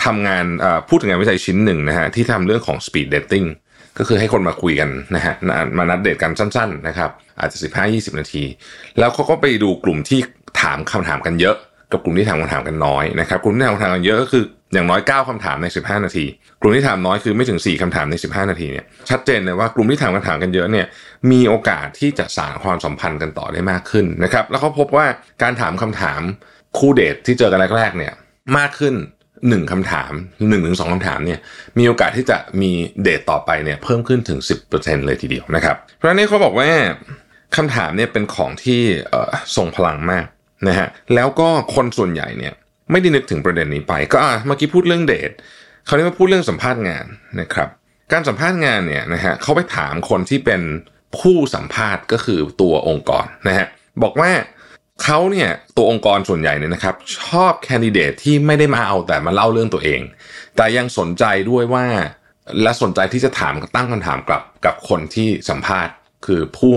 ทำงานพูดถึงงานวิจัยชิ้นหนึ่งนะฮะที่ทำเรื่องของ speed dating ก็คือให้คนมาคุยกันนะฮะมานัดเดทกันสั้นๆนะครับอาจจะ 15-20 นาที แล้วเขาก็ไปดูกลุ่มที่ถามคำถามกันเยอะ กับกลุ่มที่ถามคำถามกันน้อยนะครับกลุ่มที่ถามคำถามกันเยอะก็คือ อย่างน้อย 9คำถามใน 15 นาที กลุ่มที่ถามน้อยคือไม่ถึง 4คำถามใน 15 นาทีเนี่ยชัดเจนเลยว่ากลุ่มที่ถามคำถามกันเยอะเนี่ยมีโอกาสที่จะสานความสัมพันธ์กันต่อได้มากขึ้นนะครับแล้วเขาพบว่าการถามคำถามคู่เดทที่เจอกันแรกๆเนี่ยมากขึ้นหนึ่งคำถามหนึ่งถึงสองคำถามเนี่ยมีโอกาสที่จะมีเดทต่อไปเนี่ยเพิ่มขึ้นถึง 10%เลยทีเดียวนะครับเพราะนี้เขาบอกว่าคำถามเนี่ยเป็นของที่ส่งพลังมากนะฮะแล้วก็คนส่วนใหญ่เนี่ย ไม่ได้นึกถึงประเด็นนี้ไป ก็อะเมื่อกี้พูดเรื่องเดทคราวนี้มาพูดเรื่องสัมภาษณ์งานนะครับ การสัมภาษณ์งานเนี่ยนะฮะเขาไปถามคนที่เป็นผู้สัมภาษณ์ก็คือตัวองค์กรนะฮะบอกว่าเขาเนี่ยตัวองค์กรส่วนใหญ่เนี่ยนะครับชอบแคนดิเดตที่ไม่ได้มาเอาแต่มาเล่าเรื่องตัวเอง แต่ยังสนใจด้วยว่าและสนใจที่จะถามตั้งคำถามกลับกับคนที่สัมภาษณ์ คือผู้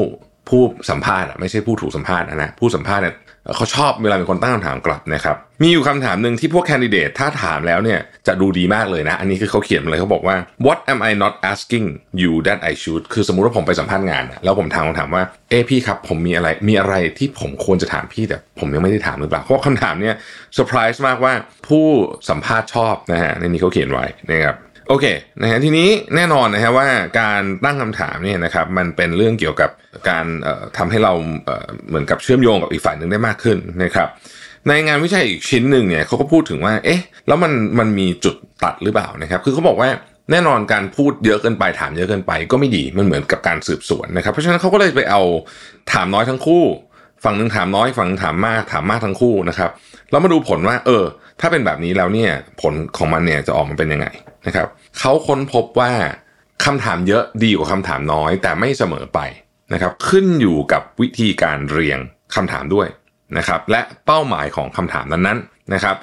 ผู้สัมภาษณ์ไม่ใช่ผู้ถูกสัมภาษณ์นะผู้สัมภาษณ์เนี่ย เขาชอบเวลามีคนตั้งคำถามกลับนะครับ มีอยู่คำถามหนึ่งที่พวกแคนดิเดตถ้าถามแล้วเนี่ยจะดูดีมากเลยนะ อันนี้คือเขาเขียนมาเลยเขาบอกว่า what am I not asking you that I should คือสมมุติว่าผมไปสัมภาษณ์งาน แล้วผมถามคำถามว่า เอ้พี่ครับผมมีอะไรมีอะไรที่ผมควรจะถามพี่แต่ผมยังไม่ได้ถามหรือเปล่า เพราะคำถามเนี่ยเซอร์ไพรส์มากว่าผู้สัมภาษณ์ชอบนะฮะในนี้เขาเขียนไว้นะครับ โอเคนะฮะทีนี้แน่นอนนะฮะว่าการตั้งคำถามเนี่ยนะครับมันเป็นเรื่องเกี่ยวกับการทำให้เราเหมือนกับเชื่อมโยงกับอีกฝ่ายหนึ่งได้มากขึ้นนะครับในงานวิจัยอีกชิ้นหนึ่งเนี่ยเขาก็พูดถึงว่าเอ๊ะแล้วมันมันมีจุดตัดหรือเปล่านะครับคือเขาบอกว่าแน่นอนการพูดเยอะเกินไปถามเยอะเกินไป ก็ไม่ดีมันเหมือนกับการสืบสวนนะครับ เพราะฉะนั้นเขาก็เลยไปเอาถามน้อยทั้งคู่ ฝั่งหนึ่งถามน้อยฝั่งนึงถามมากถามมากทั้งคู่นะครับแล้วมาดูผลว่า เออ ถ้าเป็นแบบนี้แล้วเนี่ยผลของมันเนี่ยจะออกมาเป็นยังไงนะครับเขาค้นพบว่าคำถามเยอะดีกว่าคำถามน้อย แต่ไม่เสมอไปนะครับขึ้นอยู่กับวิธีการเรียงคำถามด้วยนะครับและเป้าหมายของคำถามนั้นๆนะครับ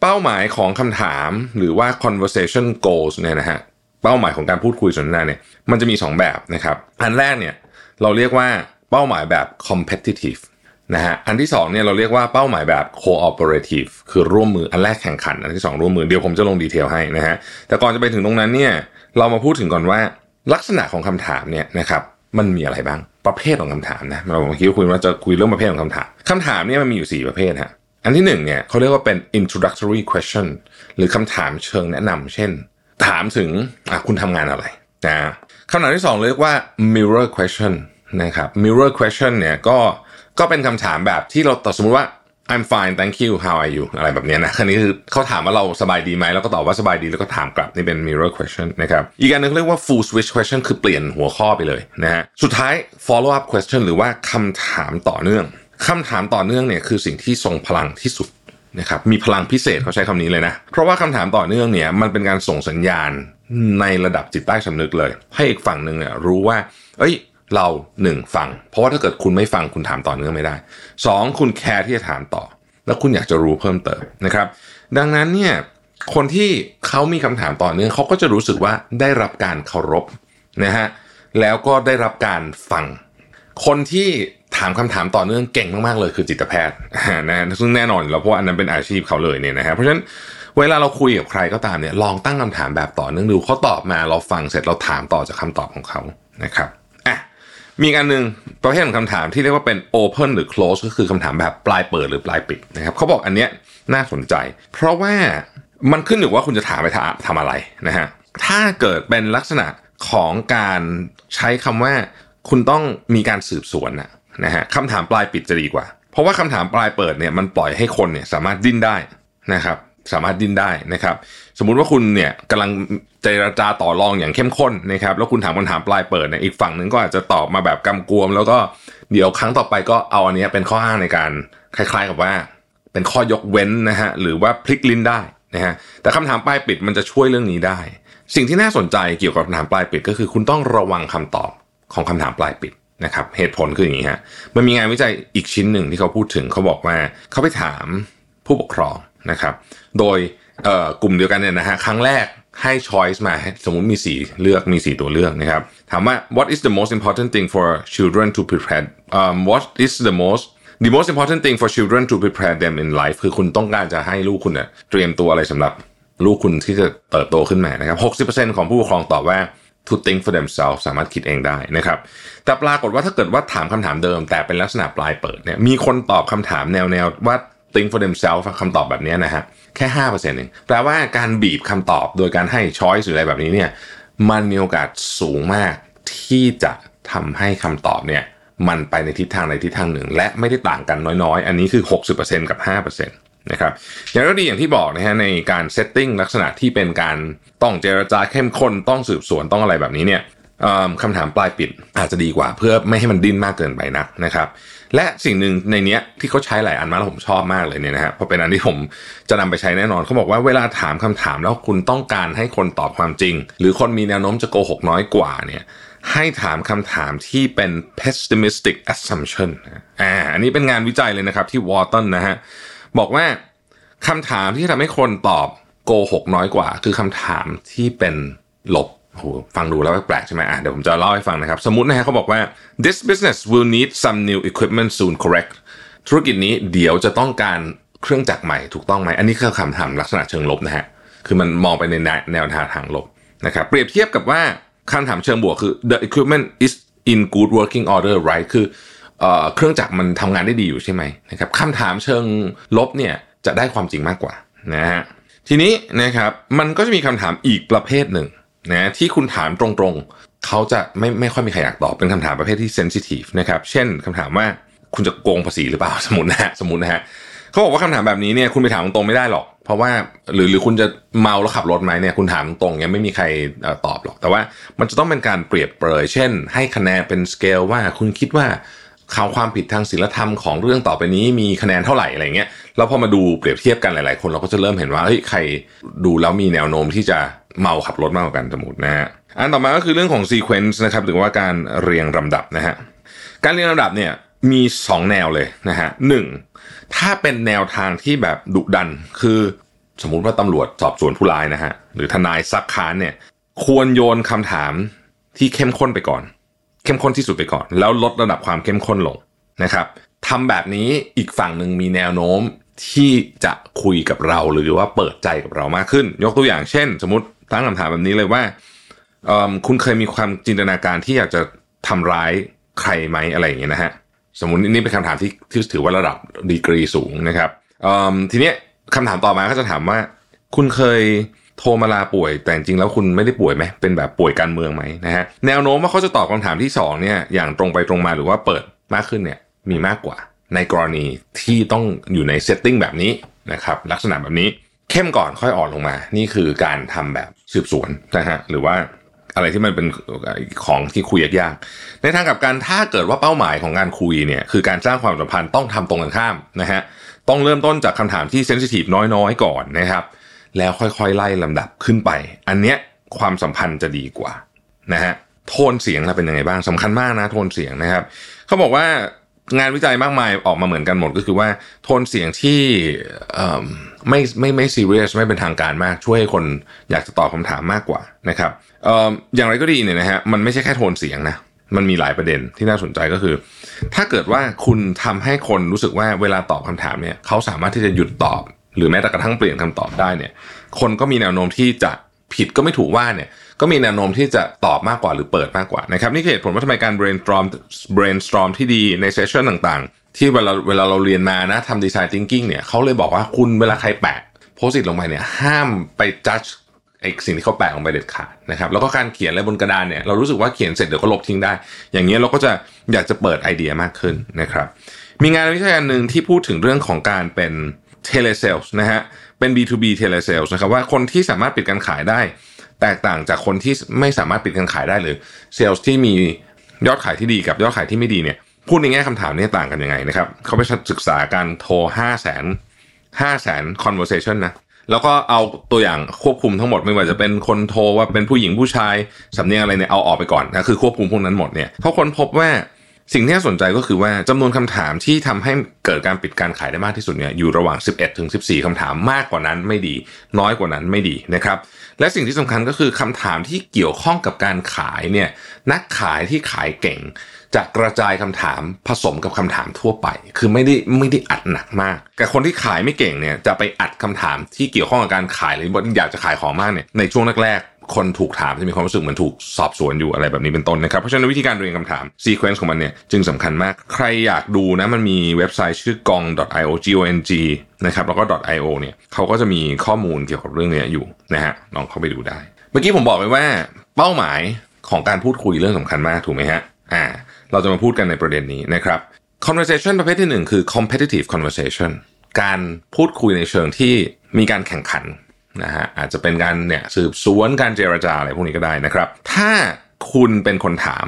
เป้าหมายของคำถามหรือว่า conversation goals เนี่ยนะฮะเป้าหมายของการพูดคุยสนทนาเนี่ยมันจะมี 2 แบบนะครับอันแรกเนี่ยเราเรียกว่าเป้าหมายแบบ competitive นะฮะอันที่2เนี่ยเราเรียกว่าเป้าหมายแบบ cooperative คือร่วมมืออันแรกแข่งขัน อันที่ 2 ร่วมมือเดี๋ยวผมจะลงดีเทลให้นะฮะแต่ก่อนจะไปถึงตรงนั้นเนี่ยเรามาพูดถึงก่อนว่าลักษณะของคำถามเนี่ยนะครับมันมีอะไรบ้างประเภทของคำถามนะเราเมื่อกี้คุยว่าจะคุยเรื่องประเภทของคำถามคำถามเนี่ยมันมีอยู่ 4 ประเภทฮะอันที่1เนี่ยเขาเรียกว่าเป็น introductory question หรือคำถามเชิงแนะนำเช่น ถามถึงคุณทำงานอะไรนะคำถามที่ 2 เรียกว่า mirror question นะครับ mirror question เนี่ยก็ ก็เป็นคำถามแบบที่เราตอบสมมติว่า I'm fine thank you how are you อะไรแบบนี้นะคันนี้คือเขาถามว่าเราสบายดีไหมแล้วก็ตอบว่าสบายดีแล้วก็ถามกลับนี่เป็น mirror question นะครับ อีกอันนึงเรียกว่า full switch question คือเปลี่ยนหัวข้อไปเลยนะฮะ สุดท้าย follow up question หรือว่าคำถามต่อเนื่องคำถามต่อเนื่องเนี่ยคือสิ่งที่ทรงพลังที่สุดนะครับมีพลังพิเศษเขาใช้คำนี้เลยนะ เพราะว่าคำถามต่อเนื่องเนี่ยมันเป็นการส่งสัญญาณในระดับจิตใต้สำนึกเลย ให้อีกฝั่งหนึ่งเนี่ยรู้ว่า เอ้ย เราหนึ่งฟัง เพราะว่าถ้าเกิดคุณไม่ฟังคุณถามต่อเนื่องไม่ได้สองคุณแคร์ที่จะถามต่อ แล้วคุณอยากจะรู้เพิ่มเติมนะครับ ดังนั้นเนี่ยคนที่เขามีคำถามต่อเนื่องเขาก็จะรู้สึกว่าได้รับการเคารพนะฮะแล้วก็ได้รับการฟัง คนที่ถามคำถามต่อเนื่องเก่งมากๆเลยคือจิตแพทย์นะซึ่งแน่นอนเราเพราะว่าอันนั้นเป็นอาชีพเขาเลยเนี่ยนะฮะเพราะฉะนั้นเวลาเราคุยกับใครก็ตามเนี่ยลองตั้งคำถามแบบต่อเนื่องดูเขาตอบมาเราฟังเสร็จเราถามต่อจากคาตอบของเขานะครับ มีอันหนึ่งประเภทของคำถามที่เรียกว่าเป็น open หรือ close ก็คือคำถามแบบปลายเปิดหรือปลายปิดนะครับเขาบอกอันเนี้ยน่าสนใจ เพราะว่ามันขึ้นอยู่ว่าคุณจะถามไปทำอะไรนะฮะถ้าเกิดเป็นลักษณะของการใช้คำว่าคุณต้องมีการสืบสวนนะนะฮะคำถามปลายปิดจะดีกว่า เพราะว่าคำถามปลายเปิดเนี่ยมันปล่อยให้คนเนี่ยสามารถดิ้นได้นะครับ สามารถดิ้นได้นะครับ สมมุติว่าคุณเนี่ยกำลังเจรจาต่อรองอย่างเข้มข้นนะครับ แล้วคุณถามคำถามปลายเปิดเนี่ยอีกฝั่งหนึ่งก็อาจจะตอบมาแบบกำกวม แล้วก็เดี๋ยวครั้งต่อไปก็เอาอันนี้เป็นข้ออ้างในการคล้าย ๆ กับว่า เป็นข้อยกเว้นนะฮะหรือว่าพลิกลิ้นได้นะฮะแต่คำถามปลายปิดมันจะช่วยเรื่องนี้ได้ สิ่งที่น่าสนใจเกี่ยวกับคำถามปลายปิด ก็คือคุณต้องระวังคำตอบของคำถามปลายปิดนะครับเหตุผลคืออย่างนี้ฮะมันมีงานวิจัยอีกชิ้นหนึ่งที่เขาพูดถึงเขาบอกว่าเขาไปถามผู้ปกครองนะครับ โดย กลุ่มเดียวกันเนี่ยนะฮะครั้งแรกให้ choice มาสมมุติมีสีเลือกมีสีตัวเลือกนะครับถามว่า what is the most important thing for children to prepare um, what is the most the most important thing for children to prepare them in life คือคุณต้องการจะให้ลูกคุณเนี่ยเตรียมตัวอะไรสำหรับลูกคุณที่จะเติบโตขึ้นมานะครับ 60%ของผู้ปกครองตอบว่า to think for themselves สามารถคิดเองได้นะครับ แต่ปรากฏว่าถ้าเกิดว่าถามคำถามเดิม แต่เป็นลักษณะปลายเปิดเนี่ยมีคนตอบคำถามแนวแนวว่า think for themselves คำตอบแบบนี้นะฮะแค่ห้าเปอร์เซ็นต์เองแปลว่าการบีบคำตอบโดยการให้ช้อยส์หรืออะไรแบบนี้เนี่ยมันมีโอกาสสูงมากที่จะทำให้คำตอบเนี่ยมันไปในทิศทางในทิศทางหนึ่ง และไม่ได้ต่างกันน้อยๆ อันนี้คือ 60%กับ 5%นะครับอย่างไรก็ดีอย่างที่บอกนะฮะในการเซตติ้งลักษณะที่เป็นการต้องเจรจาเข้มข้นต้องสืบสวนต้องอะไรแบบนี้เนี่ยคำถามปลายปิดอาจจะดีกว่าเพื่อไม่ให้มันดิ้นมากเกินไปนักนะครับ และสิ่งหนึ่งในนี้ที่เขาใช้หลายอันมาแล้วผมชอบมากเลยเนี่ยนะฮะพราะเป็นอันที่ผมจะนำไปใช้แน่นอนเขาบอกว่าเวลาถามคำถามแล้วคุณต้องการให้คนตอบความจริง หรือคนมีแนวโน้มจะโกหกน้อยกว่าเนี่ยให้ถามคำถามที่เป็น pessimistic assumption อ่า อันนี้เป็นงานวิจัยเลยนะครับที่วอร์ตันนะฮะ บอกว่าคำถามที่ทำให้คนตอบโกหกน้อยกว่า คือคำถามที่เป็นลบ โหฟังดูแล้วแปลกใช่ไหมอะเดี๋ยวผมจะเล่าให้ฟังนะครับ สมมตินะฮะเขาบอกว่า this business will need some new equipment soon correct ธุรกิจนี้เดี๋ยวจะต้องการเครื่องจักรใหม่ถูกต้องไหม อันนี้คือคำถามลักษณะเชิงลบนะฮะ คือมันมองไปในแนวทางลบนะครับ เปรียบเทียบกับว่าคำถามเชิงบวกคือ the equipment is in good working order right คือเครื่องจักรมันทำงานได้ดีอยู่ใช่ไหมนะครับคำถามเชิงลบเนี่ยจะได้ความจริงมากกว่านะฮะ ทีนี้นะครับมันก็จะมีคำถามอีกประเภทหนึ่ง นะที่คุณถามตรงๆ เขาจะไม่ไม่ค่อยมีใครอยากตอบเป็นคำถามประเภทที่เซนซิทีฟนะครับเช่นคำถามว่าคุณจะโกงภาษีหรือเปล่าสมมตินะฮะสมมตินะฮะเขาบอกว่าคำถามแบบนี้เนี่ยคุณไปถามตรงๆไม่ได้หรอก เพราะว่าหรือหรือคุณจะเมาแล้วขับรถไหมเนี่ยคุณถามตรงเนี่ยไม่มีใครตอบหรอก แต่ว่ามันจะต้องเป็นการเปรียบเปรยเช่น ให้คะแนนเป็นสเกลว่าคุณคิดว่า ค่าความผิดทางศีลธรรมของเรื่องต่อไปนี้มีคะแนนเท่าไหร่อะไรเงี้ยแล้วพอมาดูเปรียบเทียบกันหลาย ๆ คนเราก็จะเริ่มเห็นว่าเฮ้ยใครดูแล้วมีแนวโน้มที่จะเมาขับรถมากกว่ากันสมมตินะฮะอันต่อมาก็คือเรื่องของ sequence นะครับหรือว่าการเรียงลำดับนะฮะการเรียงลำดับเนี่ยมี 2 แนวเลยนะฮะหนึ่งถ้าเป็นแนวทางที่แบบดุดัน คือสมมุติว่าตำรวจสอบสวนผู้ร้ายนะฮะหรือทนายซักค้านเนี่ยควรโยนคำถามที่เข้มข้นไปก่อน เข้มข้นที่สุดไปก่อน แล้วลดระดับความเข้มข้นลงนะครับทำแบบนี้อีกฝั่งหนึ่งมีแนวโน้มที่จะคุยกับเราหรือว่าเปิดใจกับเรามากขึ้น ยกตัวอย่างเช่น สมมติตั้งคำถามแบบนี้เลยว่าคุณเคยมีความจินตนาการที่อยากจะทำร้ายใครไหมอะไรอย่างเงี้ยนะฮะสมมตินี่เป็นคำถามที่ที่ถือว่าระดับดีกรีสูงนะครับทีเนี้ยคำถามต่อมาก็จะถามว่า คุณเคย โทรมาลาป่วย แต่จริงแล้วคุณไม่ได้ป่วยไหมเป็นแบบป่วยการเมืองไหมนะฮะแนวโน้มว่าเขาจะตอบคำถามที่2เนี่ยอย่างตรงไปตรงมาหรือว่าเปิดมากขึ้นเนี่ยมีมากกว่า ในกรณีที่ต้องอยู่ในเซตติ้งแบบนี้นะครับลักษณะแบบนี้เข้มก่อนค่อยอ่อนลงมา นี่คือการทำแบบสืบสวนนะฮะหรือว่าอะไรที่มันเป็นของที่คุยยากในทางกับการถ้าเกิดว่าเป้าหมายของการคุยเนี่ยคือการสร้างความสัมพันธ์ต้องทำตรงกันข้ามนะฮะต้องเริ่มต้นจากคำถามที่เซนซิทีฟน้อยๆ ก่อนนะครับ แล้วค่อยๆไล่ลำดับขึ้นไป อันเนี้ยความสัมพันธ์จะดีกว่านะฮะโทนเสียงเราเป็นยังไงบ้างสำคัญมากนะโทนเสียงนะครับเขาบอกว่างานวิจัยมากมายออกมาเหมือนกันหมดก็คือว่าโทนเสียงที่ไม่ไม่ไม่ซีเรียสไม่เป็นทางการมาก ช่วยให้คนอยากจะตอบคำถามมากกว่านะครับอย่างไรก็ดีเนี่ยนะฮะมันไม่ใช่แค่โทนเสียงนะมันมีหลายประเด็นที่น่าสนใจก็คือ ถ้าเกิดว่าคุณทำให้คนรู้สึกว่าเวลาตอบคำถามเนี่ยเขาสามารถที่จะหยุดตอบ หรือแม้แต่กระทั่งเปลี่ยนคำตอบได้เนี่ย คนก็มีแนวโน้มที่จะผิดก็ไม่ถูกว่าเนี่ยก็มีแนวโน้มที่จะตอบมากกว่าหรือเปิดมากกว่านะครับนี่คือเหตุผลว่าทำไมการ brainstorm brainstorm ที่ดีในเซสชันต่างๆ ที่เวลาเวลาเราเรียนมานะทำดีไซน์ thinking เนี่ยเขาเลยบอกว่าคุณเวลาใครแปะโพสิตลงไปเนี่ยห้ามไป judge ไอ้สิ่งที่เขาแปะลงไปเด็ดขาดนะครับแล้วก็การเขียนอะไรบนกระดานเนี่ยเรารู้สึกว่าเขียนเสร็จเดี๋ยวก็ลบทิ้งได้ อย่างนี้เราก็จะอยากจะเปิดไอเดียมากขึ้นนะครับมีงานวิจัยอันหนึ่งที่พูดถึงเรื่องของการเป็น telesales นะฮะเป็น B2B telesales นะครับว่าคนที่สามารถปิดการขายได้ แตกต่างจากคนที่ไม่สามารถปิดการขายได้หรือเซลล์ที่มียอดขายที่ดีกับยอดขายที่ไม่ดีเนี่ยพูดในแง่คำถามนี้ต่างกันยังไงนะครับเขาไปศึกษาการโทร 5 0 0 0 0 5 0 0 0 0 conversation นะแล้วก็เอาตัวอย่างควบคุมทั้งหมดไม่ว่าจะเป็นคนโทรว่าเป็นผู้หญิงผู้ชายสำเนียงอะไรเนี่ยเอาออกไปก่อนนะคือควบคุมพวกนั้นหมดเนี่ยเขาค้นพบว่า สิ่งที่น่าสนใจก็คือว่าจำนวนคำถามที่ทำให้เกิดการปิดการขายได้มากที่สุดเนี่ยอยู่ระหว่าง 11ถึง14คำถามมากกว่านั้นไม่ดี น้อยกว่านั้นไม่ดีนะครับและสิ่งที่สำคัญก็คือคำถามที่เกี่ยวข้องกับการขายเนี่ยนักขายที่ขายเก่งจะกระจายคำถามผสมกับคำถามทั่วไป คือไม่ได้ไม่ได้อัดหนักมาก แต่คนที่ขายไม่เก่งเนี่ยจะไปอัดคำถามที่เกี่ยวข้องกับการขายหรืออยากจะขายของมากเนี่ยในช่วงแรก คนถูกถามจะมีความรู้สึกเหมือนถูกสอบสวนอยู่อะไรแบบนี้เป็นต้นนะครับ เพราะฉะนั้นวิธีการเรียนคำถามซีเควนซ์ของมันเนี่ยจึงสำคัญมาก ใครอยากดูนะมันมีเว็บไซต์ชื่อกอง .io gong นะครับแล้วก็ .io เนี่ยเขาก็จะมีข้อมูลเกี่ยวกับเรื่องนี้อยู่นะฮะลองเข้าไปดูได้ เมื่อกี้ผมบอกไปว่าเป้าหมายของการพูดคุยเรื่องสำคัญมากถูกไหมฮะอ่าเราจะมาพูดกันในประเด็นนี้นะครับ conversation ประเภทที่หนึ่งคือ competitive conversation การพูดคุยในเชิงที่มีการแข่งขัน นะฮะอาจจะเป็นการเนี่ยสืบสวนการเจรจาอะไรพวกนี้ก็ได้นะครับ ถ้าคุณเป็นคนถาม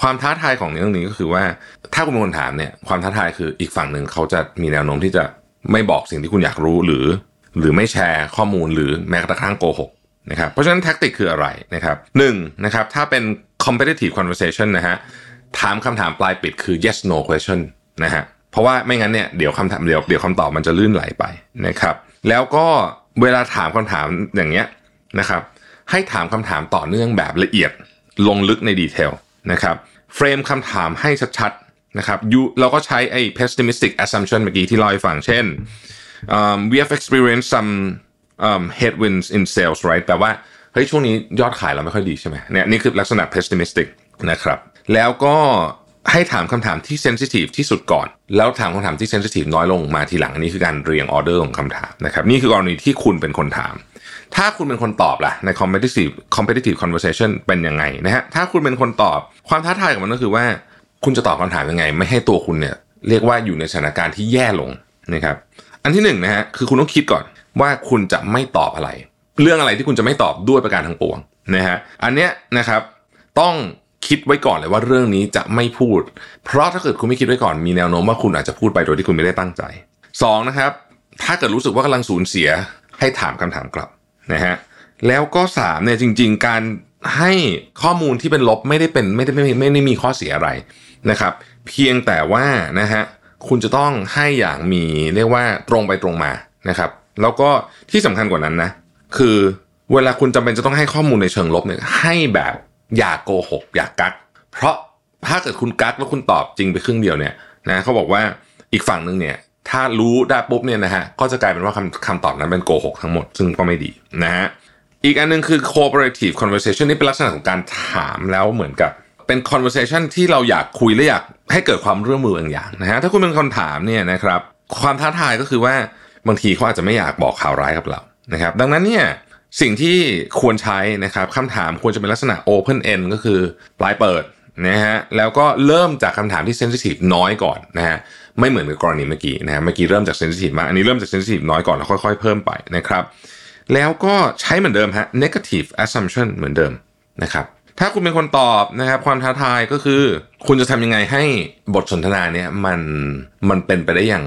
ความท้าทายของเรื่องนี้ก็คือว่า ถ้าคุณเป็นคนถามเนี่ยความท้าทายคืออีกฝั่งหนึ่งเขาจะมีแนวโน้มที่จะไม่บอกสิ่งที่คุณอยากรู้หรือ หรือไม่แชร์ข้อมูลหรือแม้กระทั่งโกหกนะครับเพราะฉะนั้นแท็กติกคืออะไรนะครับหนึ่งนะครับถ้าเป็น competitive conversation นะฮะถามคำถามปลายปิดคือ yes no question นะฮะเพราะว่าไม่งั้นเนี่ยเดี๋ยวคำถามเดี๋ยวเดี๋ยวคำตอบมันจะลื่นไหลไปนะครับ แล้วก็ เวลาถามคำถามอย่างเงี้ยนะครับ ให้ถามคำถามต่อเนื่องแบบละเอียดลงลึกใน detail นะครับ frame คำถามให้ชัดๆนะครับ you เราก็ใช้ไอ้ pessimistic assumption เมื่อกี้ที่เล่าให้ฟังเช่น um, we have experienced some um, headwinds in sales right แปลว่าเฮ้ยช่วงนี้ยอดขายเราไม่ค่อยดีใช่ไหมเนี่ยนี่คือลักษณะ pessimistic นะครับ แล้วก็ ให้ถามคำถามที่ sensitive ที่สุดก่อน แล้วถามคำถามที่ sensitive น้อยลงมาทีหลังอันนี้คือการเรียงออเดอร์ของคำถามนะครับนี่คือกรณีที่คุณเป็นคนถาม ถ้าคุณเป็นคนตอบล่ะใน competitive competitive conversation เป็นยังไงนะฮะถ้าคุณเป็นคนตอบความท้าทายของมันก็คือว่า คุณจะตอบคำถามยังไง ไม่ให้ตัวคุณเนี่ยเรียกว่าอยู่ในสถานการณ์ที่แย่ลงนะครับอันที่หนึ่งนะฮะคือคุณต้องคิดก่อนว่าคุณจะไม่ตอบอะไร เรื่องอะไรที่คุณจะไม่ตอบด้วยประการทั้งปวงนะฮะอันเนี้ยนะครับต้อง คิดไว้ก่อนเลยว่าเรื่องนี้จะไม่พูด เพราะถ้าเกิดคุณไม่คิดไว้ก่อนมีแนวโน้มว่าคุณอาจจะพูดไปโดยที่คุณไม่ได้ตั้งใจ2นะครับ ถ้าเกิดรู้สึกว่ากำลังสูญเสียให้ถามคำถามกลับนะฮะแล้วก็3เนี่ยจริง ๆ การให้ข้อมูลที่เป็นลบไม่ได้เป็นไม่ได้ไม่ไม่ได้มีข้อเสียอะไรนะครับ เพียงแต่ว่านะฮะคุณจะต้องให้อย่างมีเรียกว่าตรงไปตรงมานะครับ แล้วก็ที่สำคัญกว่านั้นนะคือเวลาคุณจำเป็นจะต้องให้ข้อมูลในเชิงลบเนี่ยให้แบบ อย่าโกหก อย่ากัก เพราะถ้าเกิดคุณกักแล้วคุณตอบจริงไปครึ่งเดียวเนี่ยนะเขาบอกว่าอีกฝั่งหนึ่งเนี่ยถ้ารู้ได้ปุ๊บเนี่ยนะฮะก็จะกลายเป็นว่าคำคำตอบนั้นเป็นโกหกทั้งหมด ซึ่งก็ไม่ดีนะฮะอีกอันหนึงคือ cooperative conversation นี่เป็นลักษณะของการถามแล้วเหมือนกับเป็น conversation ที่เราอยากคุยและอยากให้เกิดความร่วมมือบางอย่างนะฮะถ้าคุณเป็นคนถามเนี่ยนะครับความท้าทายก็คือว่าบางทีเขาอาจจะไม่อยากบอกข่าวร้ายกับเรานะครับ ดังนั้นเนี่ย สิ่งที่ควรใช้นะครับคำถามควรจะเป็นลักษณะ open end ก็คือปลายเปิดนะฮะแล้วก็เริ่มจากคำถามที่ sensitive น้อยก่อนนะฮะไม่เหมือนกับกรณีเมื่อกี้นะฮะเมื่อกี้เริ่มจาก sensitive มากอันนี้เริ่มจาก sensitive น้อยก่อนแล้วค่อยๆ เพิ่มไปนะครับแล้วก็ใช้เหมือนเดิมฮะ negative assumption เหมือนเดิมนะครับ ถ้าคุณเป็นคนตอบนะครับความท้าทายก็คือ คุณจะทำยังไงให้บทสนทนาเนี่ยมันมันเป็นไปได้อย่าง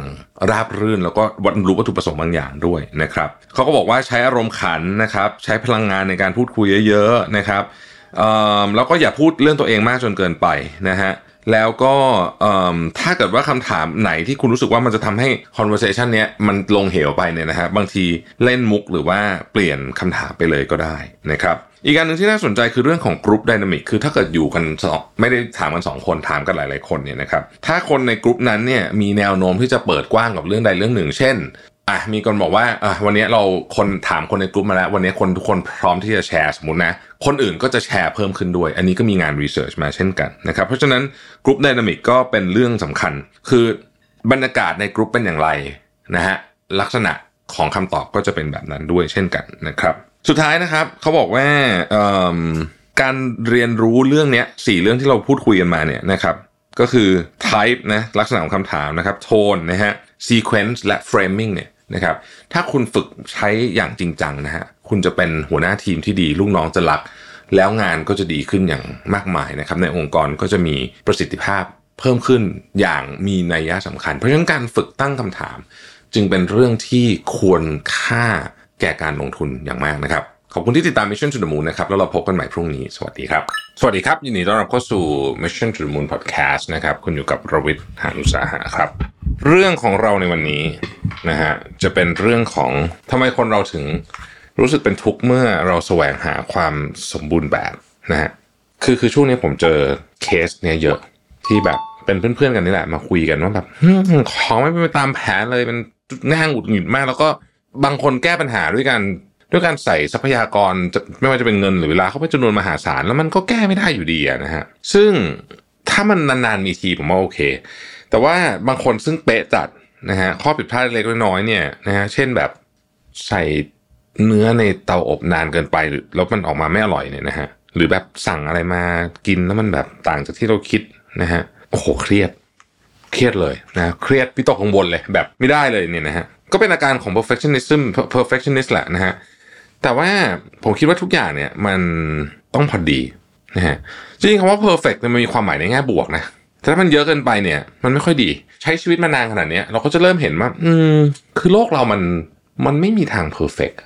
ราบรื่น แล้วก็บรรลุวัตถุประสงค์บางอย่างด้วยนะครับเขาก็บอกว่าใช้อารมณ์ขันนะครับใช้พลังงานในการพูดคุยเยอะๆนะครับแล้วก็อย่าพูดเรื่องตัวเองมากจนเกินไปนะฮะ แล้วก็ถ้าเกิดว่าคำถามไหนที่คุณรู้สึกว่ามันจะทำให้ conversation เนี้ยมันลงเหวไปเนี่ยนะฮะบางทีเล่นมุกหรือว่าเปลี่ยนคำถามไปเลยก็ได้นะครับอีกการหนึ่งที่น่าสนใจคือเรื่องของ group dynamic คือถ้าเกิดอยู่กันสองไม่ได้ถามกันสองคนถามกันหลาย ๆ คนเนี่ยนะครับถ้าคนในกลุ่มนั้นเนี่ยมีแนวโน้มที่จะเปิดกว้างกับเรื่องใดเรื่องหนึ่ง เช่น อะมีคนบอกว่าอะวันนี้เราคนถามคนในกลุ่มมาแล้ว วันนี้คนทุกคนพร้อมที่จะแชร์สมมตินะคนอื่นก็จะแชร์เพิ่มขึ้นด้วย อันนี้ก็มีงานรีเสิร์ชมาเช่นกันนะครับเพราะฉะนั้นกลุ่ม dynamic ก็เป็นเรื่องสำคัญ คือบรรยากาศในกลุ่มเป็นอย่างไรนะฮะลักษณะของคำตอบก็จะเป็นแบบนั้นด้วยเช่นกันนะครับ สุดท้ายนะครับเขาบอกว่าการเรียนรู้เรื่องนี้สี่เรื่องที่เราพูดคุยกันมาเนี่ยนะครับก็คือ type นะลักษณะของคำถามนะครับ tone นะฮะ sequence และ framing เนี่ย นะครับ ถ้าคุณฝึกใช้อย่างจริงจังนะฮะคุณจะเป็นหัวหน้าทีมที่ดี ลูกน้องจะรัก แล้วงานก็จะดีขึ้นอย่างมากมายนะครับ ในองค์กรก็จะมีประสิทธิภาพเพิ่มขึ้นอย่างมีนัยยะสำคัญ เพราะฉะนั้นการฝึกตั้งคำถาม จึงเป็นเรื่องที่ควรค่าแก่การลงทุนอย่างมากนะครับ ขอบคุณที่ติดตาม Mission to the Moon นะครับ แล้วเราพบกันใหม่พรุ่งนี้ สวัสดีครับ สวัสดีครับ ยินดีต้อนรับเข้าสู่ Mission to the Moon Podcast นะครับ คุณอยู่กับรวิทย์หานุสาหะครับ เรื่องของเราในวันนี้นะฮะ จะเป็นเรื่องของทำไมคนเราถึงรู้สึกเป็นทุกข์เมื่อเราแสวงหาความสมบูรณ์แบบนะฮะ คือคือช่วงนี้ผมเจอเคสเนี่ยเยอะที่แบบเป็นเพื่อนๆกันนี่แหละมาคุยกันว่าแบบของไม่เป็นไปตามแผนเลยเป็นง่างหงุดหงิดมาก แล้วก็บางคนแก้ปัญหาด้วยการ ด้วยการใส่ทรัพยากรไม่ว่าจะเป็นเงินหรือเวลาเข้าไปจำนวนมหาศาลแล้วมันก็แก้ไม่ได้อยู่ดีนะฮะซึ่งถ้ามันนานๆมีทีผมว่าโอเค แต่ว่าบางคนซึ่งเป๊ะจัดนะฮะข้อผิดพลาดเล็กๆน้อยๆเนี่ยนะฮะเช่นแบบใส่เนื้อในเตาอบนานเกินไปหรือแล้วมันออกมาไม่อร่อยเนี่ยนะฮะหรือแบบสั่งอะไรมากินแล้วมันแบบต่างจากที่เราคิดนะฮะโอ้โหเครียด เครียดเลยนะเครียดพิตกกังวลเลยแบบไม่ได้เลยเนี่ยนะฮะก็เป็นอาการของ perfectionism perfectionist แหละนะฮะ แต่ว่าผมคิดว่าทุกอย่างเนี่ยมันต้องพอดีนะฮะจริงๆคำว่า perfect เนี่ยมันมีความหมายในแง่บวกนะแต่ถ้ามันเยอะเกินไปเนี่ย มันไม่ค่อยดี ใช้ชีวิตมานานขนาดนี้เราก็จะเริ่มเห็นว่า อืม คือโลกเรามันมันไม่มีทาง perfect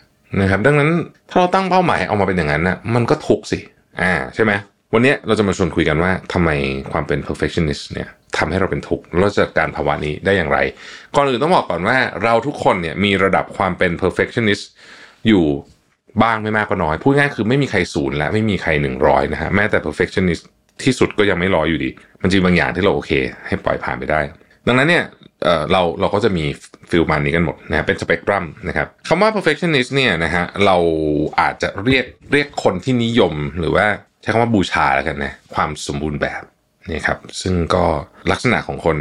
นะครับ ดังนั้นถ้าเราตั้งเป้าหมายออกมาเป็นอย่างนั้นนะมันก็ทุกสิ อ่าใช่ไหมวันนี้เราจะมาชวนคุยกันว่าทำไมความเป็น perfectionist เนี่ยทำให้เราเป็นทุกข์แล้วจัดการภาวะนี้ได้อย่างไร ก่อนอื่นต้องบอกก่อนว่าเราทุกคนเนี่ยมีระดับความเป็น perfectionist อยู่ บ้างไม่มากก็น้อย พูดง่ายคือไม่มีใครศูนย์และไม่มีใครหนึ่งร้อยนะฮะแม้แต่ perfectionist ที่สุดก็ยังไม่ร้อยอยู่ดี มันจริงบางอย่างที่เราโอเค ให้ปล่อยผ่านไปได้ ดังนั้นเนี่ยเออเราเราก็จะมีฟิลมันนี้กันหมดนะฮะเป็นสเปกตรัมนะครับคำว่า perfectionist เนี่ยนะฮะเราอาจจะเรียกเรียกคนที่นิยมหรือว่าใช้คำว่าบูชาแล้วกันนะความสมบูรณ์แบบ นี่ครับซึ่งก็ลักษณะของคน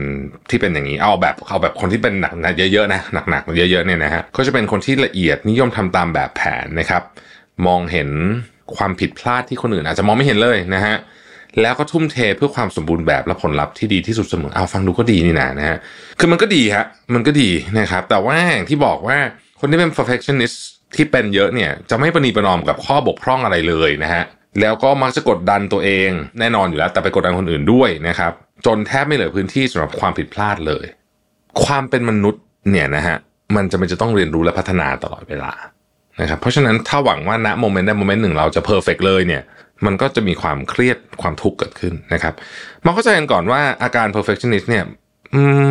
ที่เป็นอย่างนี้เอาแบบเอาแบบคนที่เป็นหนักหนักเยอะๆนะหนักๆเยอะๆเนี่ยนะฮะก็จะเป็นคนที่ละเอียดนิยมทำตามแบบแผนนะครับ มองเห็นความผิดพลาดที่คนอื่นอาจจะมองไม่เห็นเลยนะฮะแล้วก็ทุ่มเทเพื่อความสมบูรณ์แบบและผลลัพธ์ที่ดีที่สุดเสมอเอาฟังดูก็ดีนี่นะนะฮะคือมันก็ดีฮะมันก็ดีนะครับ แต่ว่าอย่างที่บอกว่าคนที่เป็น perfectionist ที่เป็นเยอะเนี่ยจะไม่ประนีประนอมกับข้อบกพร่องอะไรเลยนะฮะ แล้วก็มักจะกดดันตัวเองแน่นอนอยู่แล้ว แต่ไปกดดันคนอื่นด้วยนะครับ จนแทบไม่เหลือพื้นที่สำหรับความผิดพลาดเลย ความเป็นมนุษย์เนี่ยนะฮะมันจะเป็นจะต้องเรียนรู้และพัฒนาตลอดเวลานะครับเพราะฉะนั้นถ้าหวังว่าณ moment ใด moment หนึ่งเราจะ perfect เลยเนี่ยมันก็จะมีความเครียดความทุกข์เกิดขึ้นนะครับมาเข้าใจกันก่อนว่าอาการ perfectionist เนี่ย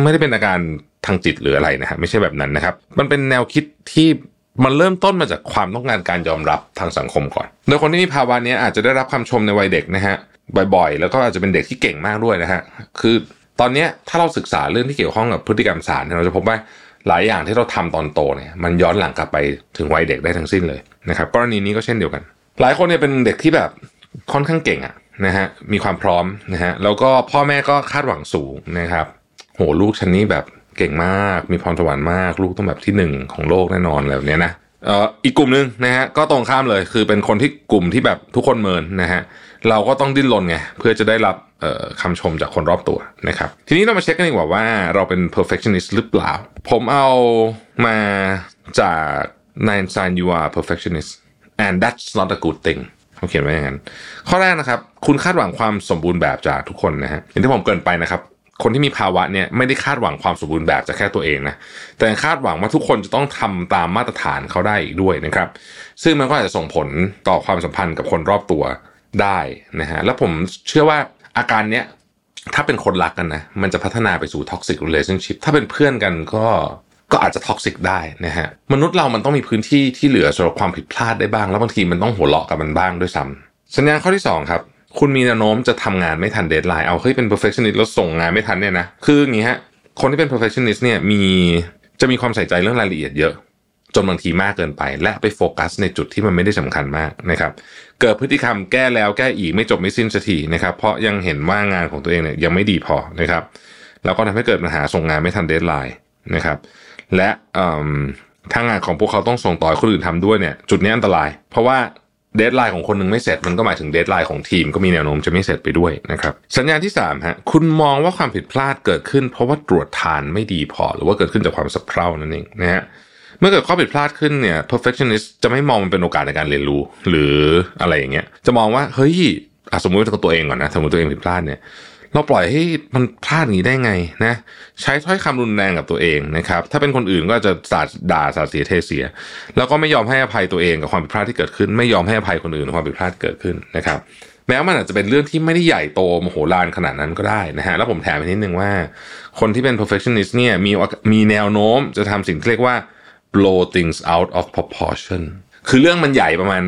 ไม่ได้เป็นอาการทางจิตหรืออะไรนะฮะไม่ใช่แบบนั้นนะครับ มันเป็นแนวคิดที่ มันเริ่มต้นมาจากความต้องการการยอมรับทางสังคมก่อน โดยคนที่มีภาวะนี้อาจจะได้รับคำชมในวัยเด็กนะฮะบ่อยๆ แล้วก็อาจจะเป็นเด็กที่เก่งมากด้วยนะฮะคือตอนนี้ถ้าเราศึกษาเรื่องที่เกี่ยวข้องกับพฤติกรรมสารเราจะพบว่าหลายอย่างที่เราทำตอนโตเนี่ยมันย้อนหลังกลับไปถึงวัยเด็กได้ทั้งสิ้นเลยนะครับกรณีนี้ก็เช่นเดียวกัน หลายคนเนี่ยเป็นเด็กที่แบบค่อนข้างเก่งอะนะฮะมีความพร้อมนะฮะแล้วก็พ่อแม่ก็คาดหวังสูงนะครับ โหลูกฉันนี่แบบ เก่งมาก มีพรสวรรค์มาก ลูกต้องแบบที่หนึ่งของโลกแน่นอนแบบนี้นะเอ่ออีกกลุ่มหนึ่งนะฮะก็ตรงข้ามเลยคือเป็นคนที่กลุ่มที่แบบทุกคนเมินนะฮะเราก็ต้องดิ้นรนไงเพื่อจะได้รับคำชมจากคนรอบตัวนะครับ ทีนี้เรามาเช็คกันดีกว่าว่าเราเป็น perfectionist หรือเปล่า ผมเอามาจาก nine sign you are perfectionist and that's not a good thing เขาเขียนไว้อย่างนั้น ข้อแรกนะครับ คุณคาดหวังความสมบูรณ์แบบจากทุกคนนะฮะอย่างที่ผมเกินไปนะครับ คนที่มีภาวะเนี่ยไม่ได้คาดหวังความสมบูรณ์แบบจากแค่ตัวเองนะแต่คาดหวังว่าทุกคนจะต้องทำตามมาตรฐานเขาได้อีกด้วยนะครับ ซึ่งมันก็อาจจะส่งผลต่อความสัมพันธ์กับคนรอบตัวได้นะฮะแล้วผมเชื่อว่าอาการเนี้ยถ้าเป็นคนรักกันนะมันจะพัฒนาไปสู่ toxic relationship ถ้าเป็นเพื่อนกันก็ก็อาจจะ toxic ได้นะฮะมนุษย์เรามันต้องมีพื้นที่ที่เหลือสำหรับความผิดพลาดได้บ้าง แล้วบางทีมันต้องหัวเราะกับมันบ้างด้วยซ้ำสัญญาณข้อที่ 2 ครับ คุณมีแนวโน้มจะทำงานไม่ทัน deadline เอาเฮ้ยเป็น perfectionist แล้วส่งงานไม่ทันเนี่ยนะคืออย่างนี้ฮะคนที่เป็น perfectionist เนี่ยมีจะมีความใส่ใจเรื่องรายละเอียดเยอะ จนบางทีมากเกินไป และไปโฟกัสในจุดที่มันไม่ได้สำคัญมากนะครับเกิดพฤติกรรมแก้แล้วแก้อีกไม่จบไม่สิ้นสักทีนะครับเพราะยังเห็นว่างานของตัวเองเนี่ยยังไม่ดีพอนะครับแล้วก็ทำให้เกิดปัญหาส่งงานไม่ทัน deadline นะครับ และถ้างานของพวกเขาต้องส่งต่อคนอื่นทำด้วยเนี่ย จุดนี้อันตราย เพราะว่า deadline ของคนหนึ่งไม่เสร็จมันก็หมายถึง deadline ของทีมก็มีแนวโน้มจะไม่เสร็จไปด้วยนะครับสัญญาณที่3ฮะคุณมองว่าความผิดพลาดเกิดขึ้น เพราะว่าตรวจทานไม่ดีพอ หรือว่าเกิดขึ้นจากความสะเพร่านั่นเองนะฮะเมื่อเกิดข้อผิดพลาดขึ้นเนี่ย perfectionist จะไม่มองมันเป็นโอกาสในการเรียนรู้ หรืออะไรอย่างเงี้ยจะมองว่าเฮ้ยสมมติว่าตัวเองก่อนนะสมมติตัวเองผิดพลาดเนี่ย เราปล่อยให้มันพลาดอย่างนี้ได้ไงนะใช้ถ้อยคำรุนแรงกับตัวเองนะครับ ถ้าเป็นคนอื่นก็จะสาดด่าสาดเสียเทเสีย แล้วก็ไม่ยอมให้อภัยตัวเองกับความผิดพลาดที่เกิดขึ้น ไม่ยอมให้อภัยคนอื่นกับความผิดพลาดเกิดขึ้นนะครับ แม้มันอาจจะเป็นเรื่องที่ไม่ได้ใหญ่โตมโหฬารขนาดนั้นก็ได้นะฮะแล้วผมแถมไปนิดนึงว่า คนที่เป็น perfectionist เนี่ยมีมีแนวโน้มจะทำสิ่งที่เรียกว่า blow things out of proportion คือเรื่องมันใหญ่ประมาณ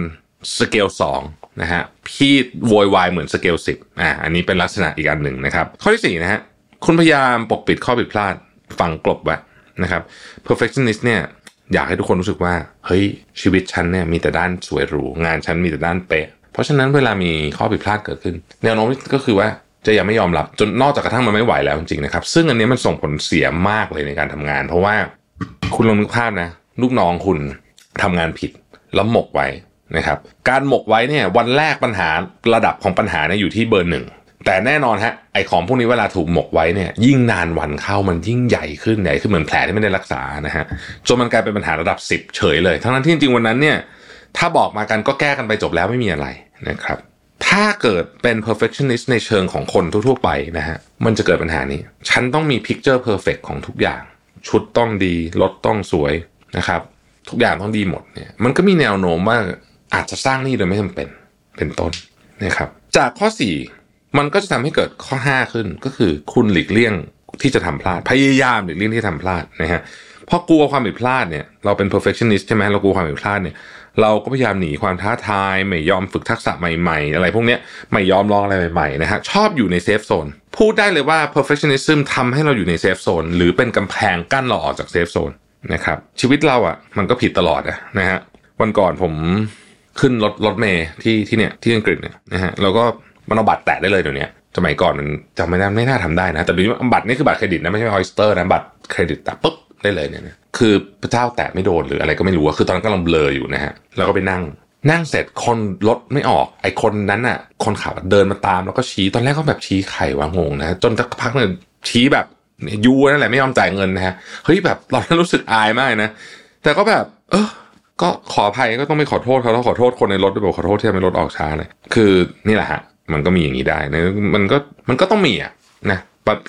สเกลสองนะฮะ พี่โวยวายเหมือนสเกลสิบอ่าอันนี้เป็นลักษณะอีกอันหนึ่งนะครับ ข้อที่สี่นะฮะคุณพยายามปกปิดข้อผิดพลาดฝังกลบไว้นะครับ perfectionist เนี่ยอยากให้ทุกคนรู้สึกว่า เฮ้ย ชีวิตฉันเนี่ยมีแต่ด้านสวยหรู งานฉันมีแต่ด้านเป๊ะ เพราะฉะนั้นเวลามีข้อผิดพลาดเกิดขึ้น แนวโน้มก็คือว่าจะยังไม่ยอมรับจนนอกจากกระทั่งมันไม่ไหวแล้วจริงๆนะครับ ซึ่งอันนี้มันส่งผลเสียมากเลยในการทำงาน เพราะว่าคุณลองนึกภาพนะ ลูกน้องคุณทำงานผิดแล้วหมกไว้ นะครับการหมกไว้เนี่ยวันแรกปัญหาระดับของปัญหาเนี่ยอยู่ที่เบอร์หนึ่งแต่แน่นอนฮะไอของพวกนี้เวลาถูกหมกไว้เนี่ยยิ่งนานวันเข้ามันยิ่งใหญ่ขึ้นใหญ่ขึ้นเหมือนแผลที่ไม่ได้รักษานะฮะจนมันกลายเป็นปัญหาระดับ 10 เฉยเลย ทั้งนั้นที่จริงวันนั้นเนี่ยถ้าบอกมากันก็แก้กันไปจบแล้วไม่มีอะไรนะครับถ้าเกิดเป็น perfectionist ในเชิงของคนทั่วๆไปนะฮะมันจะเกิดปัญหานี้ ฉันต้องมี picture perfect ของทุกอย่าง ชุดต้องดีรถต้องสวยนะครับทุกอย่างต้องดีหมดเนี่ยมันก็มีแนวโน้มว่า อาจจะสร้างหนี้โดยไม่จาเป็นเป็นต้นนะครับ จากข้อ 4 มันก็จะทำให้เกิดข้อ 5 ขึ้นก็คือคุณหลีกเลี่ยงที่จะทำพลาด พยายามหลีกเลี่ยงที่ทำพลาดนะฮะเพราะกลัวความผิดพลาดเนี่ยเราเป็น perfectionist ใช่ไหมเรากลัวความผิดพลาดเนี่ยเราก็พยายามหนีความท้าทาย ไม่ยอมฝึกทักษะใหม่ๆ อะไรพวกนี้ไม่ยอมลองอะไรใหม่ๆนะฮะชอบอยู่ใน safe zone พูดได้เลยว่า perfectionism ทำให้เราอยู่ใน safe zone หรือเป็นกำแพงกั้นเราออกจาก safe zone นะครับชีวิตเราอะ่ะมันก็ผิดตลอดนะฮะวันก่อนผม ขึ้นรถรถเมล์ที่ที่เนี่ยที่อังกฤษเนี่ยนะฮะแล้วก็มันเอาบัตรแตะได้เลยเดี๋ยวนี้สมัยก่อนมันจำไม่ได้ไม่น่าทำได้นะ แต่เดี๋ยวนี้บัตรนี่คือบัตรเครดิตนะไม่ใช่ Oyster นะบัตรเครดิตแตะปุ๊บได้เลยเนี่ยคือพระเจ้าแตะไม่โดนหรืออะไรก็ไม่รู้คือตอนนั้นกำลังเบลออยู่นะฮะแล้วก็ไปนั่งนั่งเสร็จคนรถไม่ออกไอคนนั้นอะ คนขับเดินมาตามแล้วก็ชี้ตอนแรกก็แบบชี้ไข่วางงงนะ จนสักพักหนึ่งชี้แบบยูนั่นแหละไม่ยอมจ่ายเงินนะฮะเฮ้ยแบบเรารู้สึกอายมากนะ แต่ก็แบบ เออ ก็ขออภัยก็ต้องไม่ขอโทษเขาต้องขอโทษคนในรถด้วยบอกขอโทษที่ทำให้รถออกช้าเลยคือนี่แหละฮะมันก็มีอย่างนี้ได้นะมันก็มันก็ต้องมีอะนะ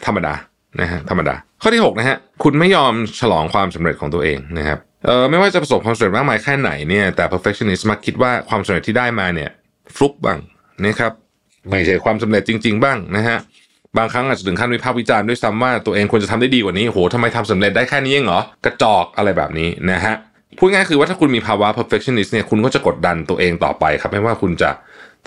ธรรมดานะฮะธรรมดา ข้อที่6นะฮะคุณไม่ยอมฉลองความสำเร็จของตัวเองนะครับเออไม่ว่าจะประสบความสำเร็จมากมายแค่ไหนเนี่ยแต่ perfectionist มักคิดว่าความสำเร็จที่ได้มาเนี่ยฟลุกบ้างนะครับไม่ใช่ความสำเร็จจริง ๆ บ้างนะฮะบางครั้งอาจจะถึงขั้นวิพากษ์วิจารณ์ด้วยซ้ำว่าตัวเองควรจะทำได้ดีกว่านี้โหทำไมทำสำเร็จได้แค่นี้เองเหรอกระจอกอะไรแบบนี้นะฮะ พูดง่ายคือว่าถ้าคุณมีภาวะ perfectionist เนี่ยคุณก็จะกดดันตัวเองต่อไปครับ ไม่ว่าคุณจะ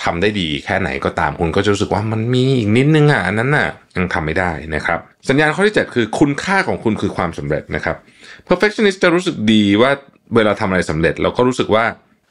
ทำได้ดีแค่ไหนก็ตามคุณก็จะรู้สึกว่ามันมีอีกนิดนึงอะอันนั้นน่ะยังทำไม่ได้นะครับ สัญญาณข้อที่ 7 คือคุณค่าของคุณคือความสำเร็จนะครับ perfectionist จะรู้สึกดีว่าเวลาทำอะไรสำเร็จแล้วก็รู้สึกว่า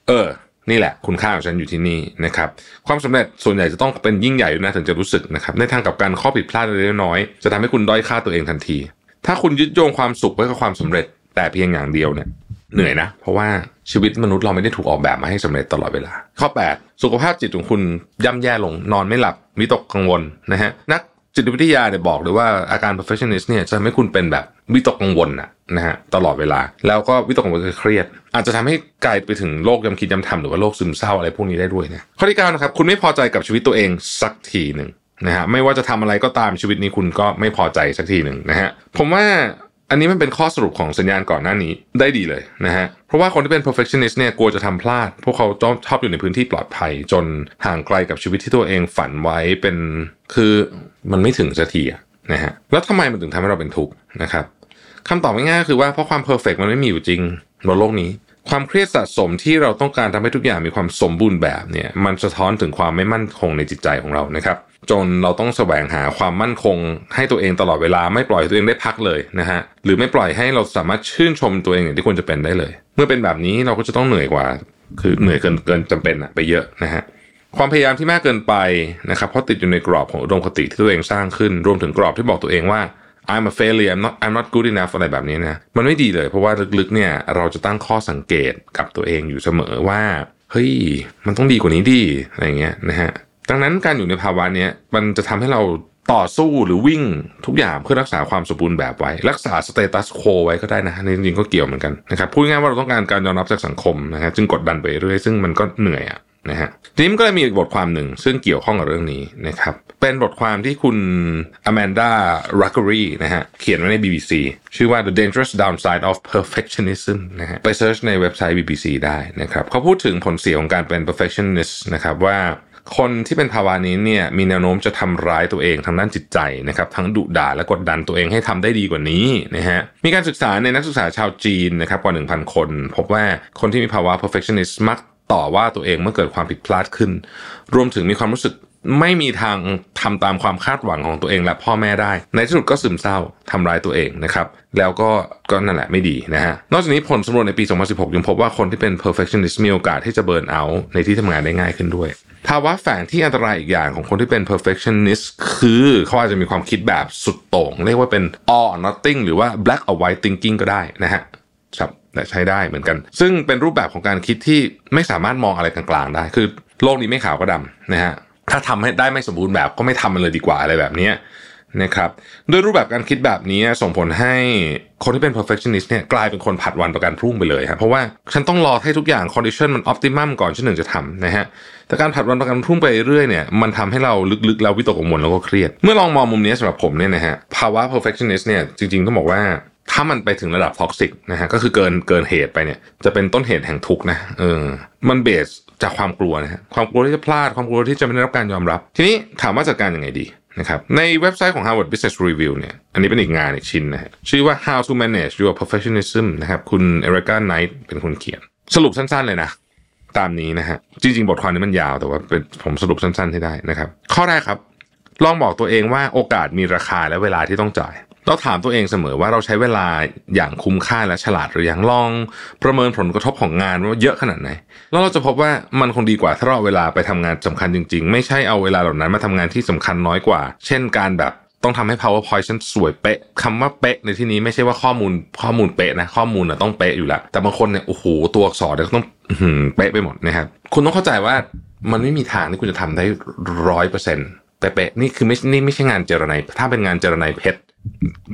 เออ นี่แหละ คุณค่าของฉันอยู่ที่นี่นะครับความสำเร็จส่วนใหญ่จะต้องเป็นยิ่งใหญ่นะถึงจะรู้สึกนะครับในทางกับการข้อผิดพลาดเล็กน้อยจะทำให้คุณด้อยค่าตัวเองทันที ถ้าคุณยึดโยงความสุขไว้กับความสำเร็จ แต่เพียงอย่างเดียวเนี่ย เหนื่อยนะ เพราะว่าชีวิตมนุษย์เราไม่ได้ถูกออกแบบมาให้สำเร็จตลอดเวลา ข้อ 8 สุขภาพจิตของคุณย่ำแย่ลงนอนไม่หลับวิตกกังวลนะฮะนักจิตวิทยาเนี่ยบอกเลยว่าอาการ perfectionist เนี่ยจะทำให้คุณเป็นแบบวิตกกังวลนะนะฮะตลอดเวลา แล้วก็วิตกกังวลเครียด อาจจะทำให้กลายไปถึงโรคยำคิดยำทำหรือว่าโรคซึมเศร้าอะไรพวกนี้ได้ด้วยนะข้อที่9นะครับคุณไม่พอใจกับชีวิตตัวเองสักทีหนึ่งนะฮะไม่ว่าจะทำอะไรก็ตามชีวิตนี้คุณก็ไม่พอใจสักทีหนึ่งนะฮะผมว่า อันนี้มันเป็นข้อสรุปของสัญญาณก่อนหน้านี้ได้ดีเลยนะฮะ เพราะว่าคนที่เป็น perfectionist เนี่ยกลัวจะทำพลาด พวกเขาชอบชอบอยู่ในพื้นที่ปลอดภัย จนห่างไกลกับชีวิตที่ตัวเองฝันไว้เป็นคือมันไม่ถึงสักทีนะฮะ แล้วทำไมมันถึงทำให้เราเป็นทุกข์นะครับคำตอบง่ายๆคือว่าเพราะความ perfect มันไม่มีอยู่จริงบนโลกนี้ ความเครียดสะสมที่เราต้องการทำให้ทุกอย่างมีความสมบูรณ์แบบเนี่ยมันสะท้อนถึงความไม่มั่นคงในจิตใจของเรานะครับ จนเราต้องแสวงหาความมั่นคง ให้ตัวเองตลอดเวลาไม่ปล่อยตัวเองได้พักเลยนะฮะหรือไม่ปล่อยให้เราสามารถชื่นชมตัวเองอย่างที่ควรจะเป็นได้เลย เมื่อเป็นแบบนี้เราก็จะต้องเหนื่อยกว่า คือเหนื่อยเกินเกินจำเป็นอะไปเยอะนะฮะความพยายามที่มากเกินไปนะครับเพราะติดอยู่ในกรอบของอุดมคติที่ตัวเองสร้างขึ้น รวมถึงกรอบที่บอกตัวเองว่า I'm a failure I'm not I'm not good enough อะไรแบบนี้นะมันไม่ดีเลย เพราะว่าลึกๆเนี่ยเราจะตั้งข้อสังเกตกับตัวเองอยู่เสมอว่าเฮ้ยมันต้องดีกว่านี้ดีอะไรเงี้ยนะฮะ ดังนั้นการอยู่ในภาวะนี้มันจะทำให้เราต่อสู้หรือวิ่งทุกอย่างเพื่อรักษาความสมบูรณ์แบบไว้ รักษา status quo ไว้ก็ได้นะในจริงๆก็เกี่ยวเหมือนกันนะครับพูดง่ายว่าเราต้องการการยอมรับจากสังคมนะฮะจึงกดดันไปเรื่อยซึ่งมันก็เหนื่อยอะนะฮะทีนี้มันก็เลยมีอีกบทความหนึ่งซึ่งเกี่ยวข้องกับเรื่องนี้นะครับเป็นบทความที่คุณ Amanda Ruggeri นะฮะเขียนไว้ใน BBC ชื่อว่า The Dangerous Downside of Perfectionism นะฮะไป search ในเว็บไซต์ BBC ได้นะครับเขาพูดถึงผลเสียของการเป็น perfectionist นะครับว่า คนที่เป็นภาวะนี้เนี่ยมีแนวโน้มจะทำร้ายตัวเองทางด้านจิตใจนะครับทั้งดุด่าและกดดันตัวเองให้ทำได้ดีกว่านี้นะฮะมีการศึกษาในนักศึกษาชาวจีนนะครับกว่า 1,000 คน พบว่าคนที่มีภาวะ perfectionist มักต่อว่าตัวเองเมื่อเกิดความผิดพลาดขึ้น รวมถึงมีความรู้สึก ไม่มีทางทำตามความคาดหวังของตัวเองและพ่อแม่ได้ ในที่สุดก็ซึมเศร้าทำร้ายตัวเองนะครับแล้วก็ก็นั่นแหละไม่ดีนะฮะนอกจากนี้ผลสำรวจในปี 2016 ยังพบว่าคนที่เป็น perfectionist มีโอกาสที่จะเบิร์นเอาท์ในที่ทำงานได้ง่ายขึ้นด้วยภาวะแฝงที่อันตรายอีกอย่างของคนที่เป็น perfectionist คือเขาอาจจะมีความคิดแบบสุดโต่ง เรียกว่าเป็น all or nothing หรือว่า black or white thinking ก็ได้นะฮะครับแต่ใช้ได้เหมือนกัน ซึ่งเป็นรูปแบบของการคิดที่ไม่สามารถมองอะไรกลางๆได้ คือโลกนี้ไม่ขาวก็ดำนะฮะ ถ้าทำให้ได้ไม่สมบูรณ์แบบก็ไม่ทำมันเลยดีกว่าอะไรแบบนี้นะครับด้วยรูปแบบการคิดแบบนี้ส่งผลให้คนที่เป็น perfectionist เนี่ยกลายเป็นคนผัดวันประกันพรุ่งไปเลยครับเพราะว่าฉันต้องรอให้ทุกอย่าง condition มัน optimum ก่อนฉันถึงจะทำนะฮะแต่การผัดวันประกันพรุ่งไปเรื่อยเนี่ยมันทำให้เราลึกๆแล้ววิตกกังวลแล้วก็เครียด เมื่อลองมองมุมนี้สำหรับผมเนี่ยนะฮะภาวะ perfectionist เนี่ยจริงๆต้องบอกว่าถ้ามันไปถึงระดับ toxic นะฮะก็คือเกินเกินเหตุไปเนี่ยจะเป็นต้นเหตุแห่งทุกข์นะเออมัน base จากความกลัวนะฮะความกลัวที่จะพลาดความกลัวที่จะไม่ได้รับการยอมรับ ทีนี้ถามว่าจัดการยังไงดีนะครับในเว็บไซต์ของ Harvard Business Review เนี่ยอันนี้เป็นอีกงานอีกชิ้นนะฮะชื่อว่า How to Manage Your Perfectionism นะครับคุณเอริกาไนท์เป็นคนเขียน สรุปสั้นๆเลยนะตามนี้นะฮะจริงๆ บทความนี้มันยาวแต่ว่าเป็นผมสรุปสั้นๆให้ได้นะครับ ข้อแรกครับ ลองบอกตัวเองว่าโอกาสมีราคาและเวลาที่ต้องจ่าย เราถามตัวเองเสมอว่าเราใช้เวลาอย่างคุ้มค่าและฉลาดหรือยังลอง ประเมินผลกระทบของงานว่าเยอะขนาดไหน แล้วเราจะพบว่ามันคงดีกว่าถ้าเราเวลาไปทำงานสำคัญจริง ๆ ไม่ใช่เอาเวลาเหล่านั้นมาทำงานที่สำคัญน้อยกว่า เช่นการแบบต้องทำให้ powerpoint ฉันสวยเป๊ะคำว่าเป๊ะในที่นี้ไม่ใช่ว่าข้อมูลข้อมูลเป๊ะนะข้อมูลนะต้องเป๊ะอยู่แล้ว แต่บางคนเนี่ยโอ้โหตัวอักษรเนี่ยต้องเป๊ะไปหมดนะครับคุณต้องเข้าใจว่ามันไม่มีทางที่คุณจะทำได้ร้อยเปอร์เซ็นต์เป๊ะๆนี่คือไม่นี่ไม่ใช่งานเจรไนถ้าเป็นงานเจรไนเพชร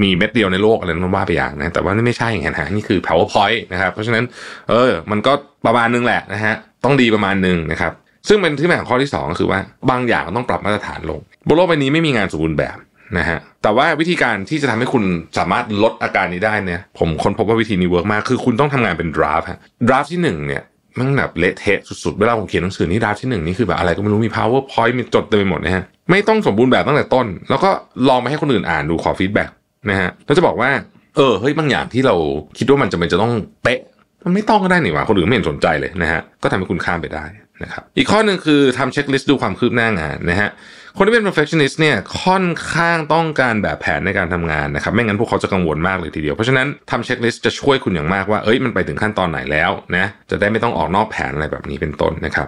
มีเม็ดเดียวในโลกอะไรนั้นว่าไปอย่างนะแต่ว่านี่ไม่ใช่อย่างนั้นนี่คือ powerpoint นะครับ เพราะฉะนั้นเออ มันก็ประมาณนึงแหละนะฮะต้องดีประมาณนึงนะครับ ซึ่งเป็นที่มาของข้อที่2ก็คือว่าบางอย่างต้องปรับมาตรฐานลงบนโลกใบนี้ไม่มีงานสมบูรณ์แบบนะฮะแต่ว่าวิธีการที่จะทำให้คุณสามารถลดอาการนี้ได้เนี่ย ผมค้นพบว่าวิธีนี้ work มาก คือคุณต้องทำงานเป็น draft ฮะ draft ที่1เนี่ยมันแบบเละเทะสุดๆ เวลาผมเขียนหนังสือนี่ดาวที่หนึ่งนี่คือแบบอะไรก็ไม่รู้มี powerpoint มีจดเต็มไปหมดนะฮะ ไม่ต้องสมบูรณ์แบบตั้งแต่ต้น แล้วก็ลองไปให้คนอื่นอ่านดูขอ feedback นะฮะแล้วจะบอกว่า เออเฮ้ยบางอย่างที่เราคิดว่ามันจะเป็นจะต้องเป๊ะมันไม่ต้องก็ได้นี่หว่าคนอื่นไม่เห็นสนใจเลยนะฮะก็ทำให้คุณข้ามไปได้นะครับอีกข้อหนึ่งคือทำ checklist ดูความคืบหน้างานนะฮะ คนที่เป็น perfectionist เนี่ยค่อนข้างต้องการแบบแผนในการทำงานนะครับไม่งั้นพวกเขาจะกังวลมากเลยทีเดียว เพราะฉะนั้นทำเช็คลิสต์จะช่วยคุณอย่างมากว่าเอ้ยมันไปถึงขั้นตอนไหนแล้วนะจะได้ไม่ต้องออกนอกแผนอะไรแบบนี้เป็นต้นนะครับ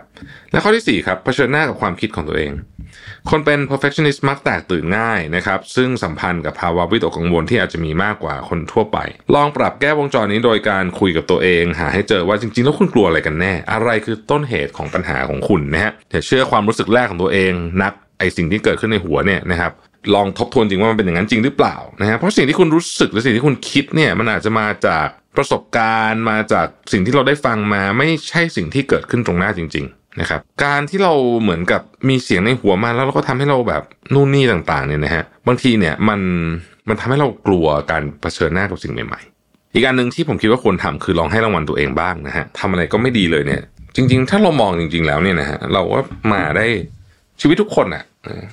และข้อที่4ครับเผชิญหน้ากับความคิดของตัวเอง คนเป็น perfectionist มักแตกตื่นง่ายนะครับซึ่งสัมพันธ์กับภาวะวิตกกังวลที่อาจจะมีมากกว่าคนทั่วไป ลองปรับแก้วงจรนี้โดยการคุยกับตัวเอง หาให้เจอว่าจริงๆแล้วคุณกลัวอะไรกันแน่ อะไรคือต้นเหตุของปัญหาของคุณนะฮะอย่าเชื่อความรู้สึกแรกของตัวเองนัก ไอสิ่งที่เกิดขึ้นในหัวเนี่ยนะครับลองทบทวนจริงว่ามันเป็นอย่างนั้นจริงหรือเปล่านะฮะเพราะสิ่งที่คุณรู้สึกหรือสิ่งที่คุณคิดเนี่ยมันอาจจะมาจากประสบการณ์ มาจากสิ่งที่เราได้ฟังมาไม่ใช่สิ่งที่เกิดขึ้นตรงหน้าจริง ๆ นะครับ การที่เราเหมือนกับมีเสียงในหัวมาแล้วเราก็ทำให้เราแบบนู่นนี่ต่างๆเนี่ยนะฮะบางทีเนี่ยมันมันทำให้เรากลัวการเผชิญหน้ากับสิ่งใหม่ๆ อีกอันหนึ่งที่ผมคิดว่าควรทำคือลองให้รางวัลตัวเองบ้างนะฮะทำอะไรก็ไม่ดีเลยเนี่ยจริง ๆ ถ้าเรามองจริง ๆ แล้วเนี่ยนะฮะเราก็มาได้ ชีวิตทุกคนอะ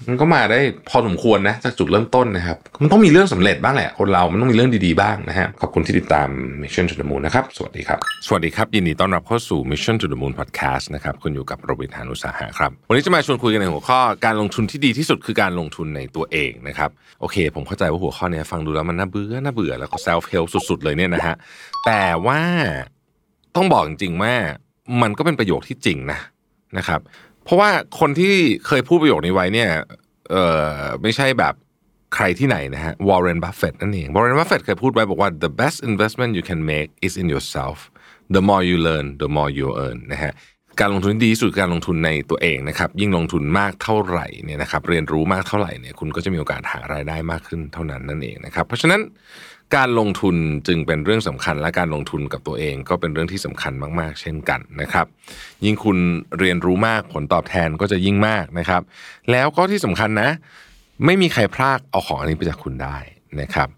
มันก็มาได้พอสมควรนะจากจุดเริ่มต้นนะครับ มันต้องมีเรื่องสำเร็จบ้างแหละ คนเรา มันต้องมีเรื่องดีๆบ้างนะฮะขอบคุณที่ติดตาม Mission to the Moon นะครับ สวัสดีครับ สวัสดีครับ ยินดีต้อนรับเข้าสู่ Mission to the Moon Podcast นะครับคุณอยู่กับโรบินหานุสาหะครับ วันนี้จะมาชวนคุยกันในหัวข้อการลงทุนที่ดีที่สุดคือการลงทุนในตัวเองนะครับ โอเค ผมเข้าใจว่าหัวข้อเนี้ยฟังดูแล้วมันน่าเบื่อน่าเบื่อแล้วก็ self help สุดๆ เลยเนี่ยนะฮะแต่ว่าต้องบอกจริงๆว่ามันก็เป็นประโยคที่จริงนะนะครับ เพราะว่าคนที่เคยพูดประโยคนี้ไว้เนี่ย เออไม่ใช่แบบใครที่ไหนนะฮะวอร์เรนบัฟเฟตนั่นเองวอร์เรนบัฟเฟตเคยพูดไว้บอกว่า the best investment you can make is in yourself the more you learn the more you earn นะฮะการลงทุนที่ดีที่สุดการลงทุนในตัวเองนะครับ ยิ่งลงทุนมากเท่าไหร่เนี่ยนะครับ เรียนรู้มากเท่าไหร่เนี่ยคุณก็จะมีโอกาสหารายได้มากขึ้นเท่านั้นนั่นเองนะครับ เพราะฉะนั้น การลงทุนจึงเป็นเรื่องสำคัญ และการลงทุนกับตัวเองก็เป็นเรื่องที่สำคัญมากๆ เช่นกันนะครับ ยิ่งคุณเรียนรู้มากผลตอบแทนก็จะยิ่งมากนะครับ แล้วก็ที่สำคัญนะ ไม่มีใครพลากเอาของอันนี้ไปจากคุณได้นะครับ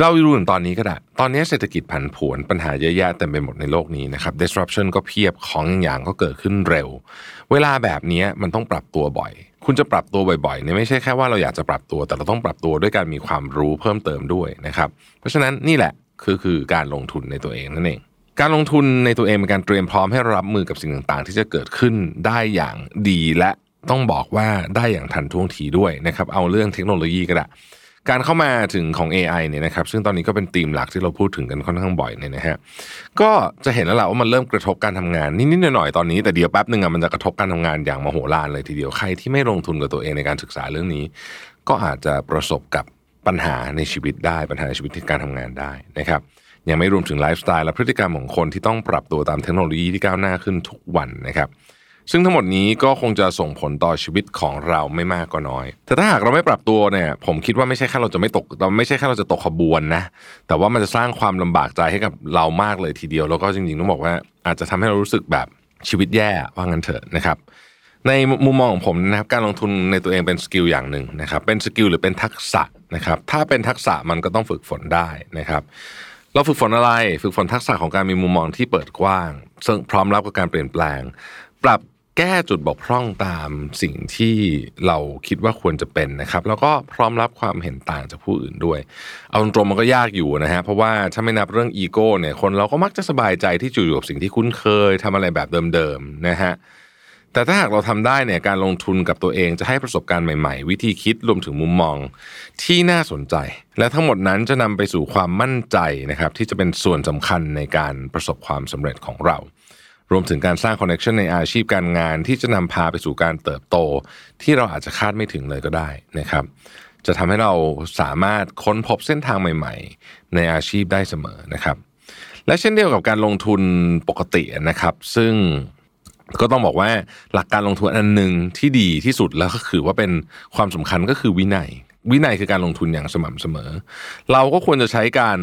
เราดูถึงตอนนี้ก็ได้ ตอนนี้เศรษฐกิจผันผวนปัญหาเยอะแยะเต็มไปหมดในโลกนี้นะครับ disruption ก็เพียบของอย่างก็เกิดขึ้นเร็ว เวลาแบบนี้มันต้องปรับตัวบ่อย คุณจะปรับตัวบ่อยๆเนี่ยไม่ใช่แค่ว่าเราอยากจะปรับตัว แต่เราต้องปรับตัวด้วยการมีความรู้เพิ่มเติมด้วยนะครับ เพราะฉะนั้นนี่แหละคือคือการลงทุนในตัวเองนั่นเอง การลงทุนในตัวเองเป็นการเตรียมพร้อมให้รับมือกับสิ่งต่างๆ ที่จะเกิดขึ้นได้อย่างดีและต้องบอกว่าได้อย่างทันท่วงทีด้วยนะครับ เอาเรื่องเทคโนโลยีก็ได้ การเข้ามาถึงของ AI เนี่ยนะครับ ซึ่งตอนนี้ก็เป็นธีมหลักที่เราพูดถึงกันค่อนข้างบ่อยเนี่ยนะฮะก็จะเห็นแล้วแหละว่ามันเริ่มกระทบการทำงานนิดๆหน่อยๆตอนนี้แต่เดี๋ยวแป๊บหนึ่งอะมันจะกระทบการทำงานอย่างมโหฬารเลยทีเดียวใครที่ไม่ลงทุนกับตัวเองในการศึกษาเรื่องนี้ ก็อาจจะประสบกับปัญหาในชีวิตได้ปัญหาในชีวิตที่การทำงานได้นะครับยังไม่รวมถึงไลฟ์สไตล์และพฤติกรรมของคนที่ต้องปรับตัวตามเทคโนโลยีที่ก้าวหน้าขึ้นทุกวันนะครับ ซึ่งทั้งหมดนี้ก็คงจะส่งผลต่อชีวิตของเราไม่มากก็น้อย แต่ถ้าหากเราไม่ปรับตัวเนี่ยผมคิดว่าไม่ใช่แค่เราจะไม่ตกเราไม่ใช่แค่เราจะตกขบวนนะ แต่ว่ามันจะสร้างความลำบากใจให้กับเรามากเลยทีเดียว แล้วก็จริงๆต้องบอกว่า อาจจะทำให้เรารู้สึกแบบชีวิตแย่ว่างั้นเถอะนะครับในมุมมองของผมนะครับการลงทุนในตัวเองเป็น skill อย่างหนึ่งนะครับเป็น skill หรือเป็นทักษะนะครับถ้าเป็นทักษะมันก็ต้องฝึกฝนได้นะครับ เราฝึกฝนอะไร ฝึกฝนทักษะของการมีมุมมองที่เปิดกว้างซึ่งพร้อมรับกับการเปลี่ยนแปลง ปรับ แก้จุดบกพร่องตามสิ่งที่เราคิดว่าควรจะเป็นนะครับ แล้วก็พร้อมรับความเห็นต่างจากผู้อื่นด้วย เอาตรงๆมันก็ยากอยู่นะฮะเพราะว่าถ้าไม่นับเรื่องอีโก้เนี่ยคนเราก็มักจะสบายใจที่จะอยู่กับสิ่งที่คุ้นเคยทำอะไรแบบเดิมๆนะฮะแต่ถ้าหากเราทำได้เนี่ยการลงทุนกับตัวเองจะให้ประสบการณ์ใหม่ๆ วิธีคิดรวมถึงมุมมองที่น่าสนใจ และทั้งหมดนั้นจะนำไปสู่ความมั่นใจนะครับที่จะเป็นส่วนสำคัญในการประสบความสำเร็จของเรา รวมถึงการสร้างคอนเนคชันในอาชีพการงานที่จะนำพาไปสู่การเติบโต ที่เราอาจจะคาดไม่ถึงเลยก็ได้นะครับ จะทำให้เราสามารถค้นพบเส้นทางใหม่ ๆ ในอาชีพได้เสมอนะครับ และเช่นเดียวกับการลงทุนปกตินะครับ ซึ่งก็ต้องบอกว่าหลักการลงทุนอันหนึ่งที่ดีที่สุดแล้วก็คือว่าเป็นความสำคัญก็คือวินัย วินัยคือการลงทุนอย่างสม่ำเสมอ เราก็ควรจะใช้การ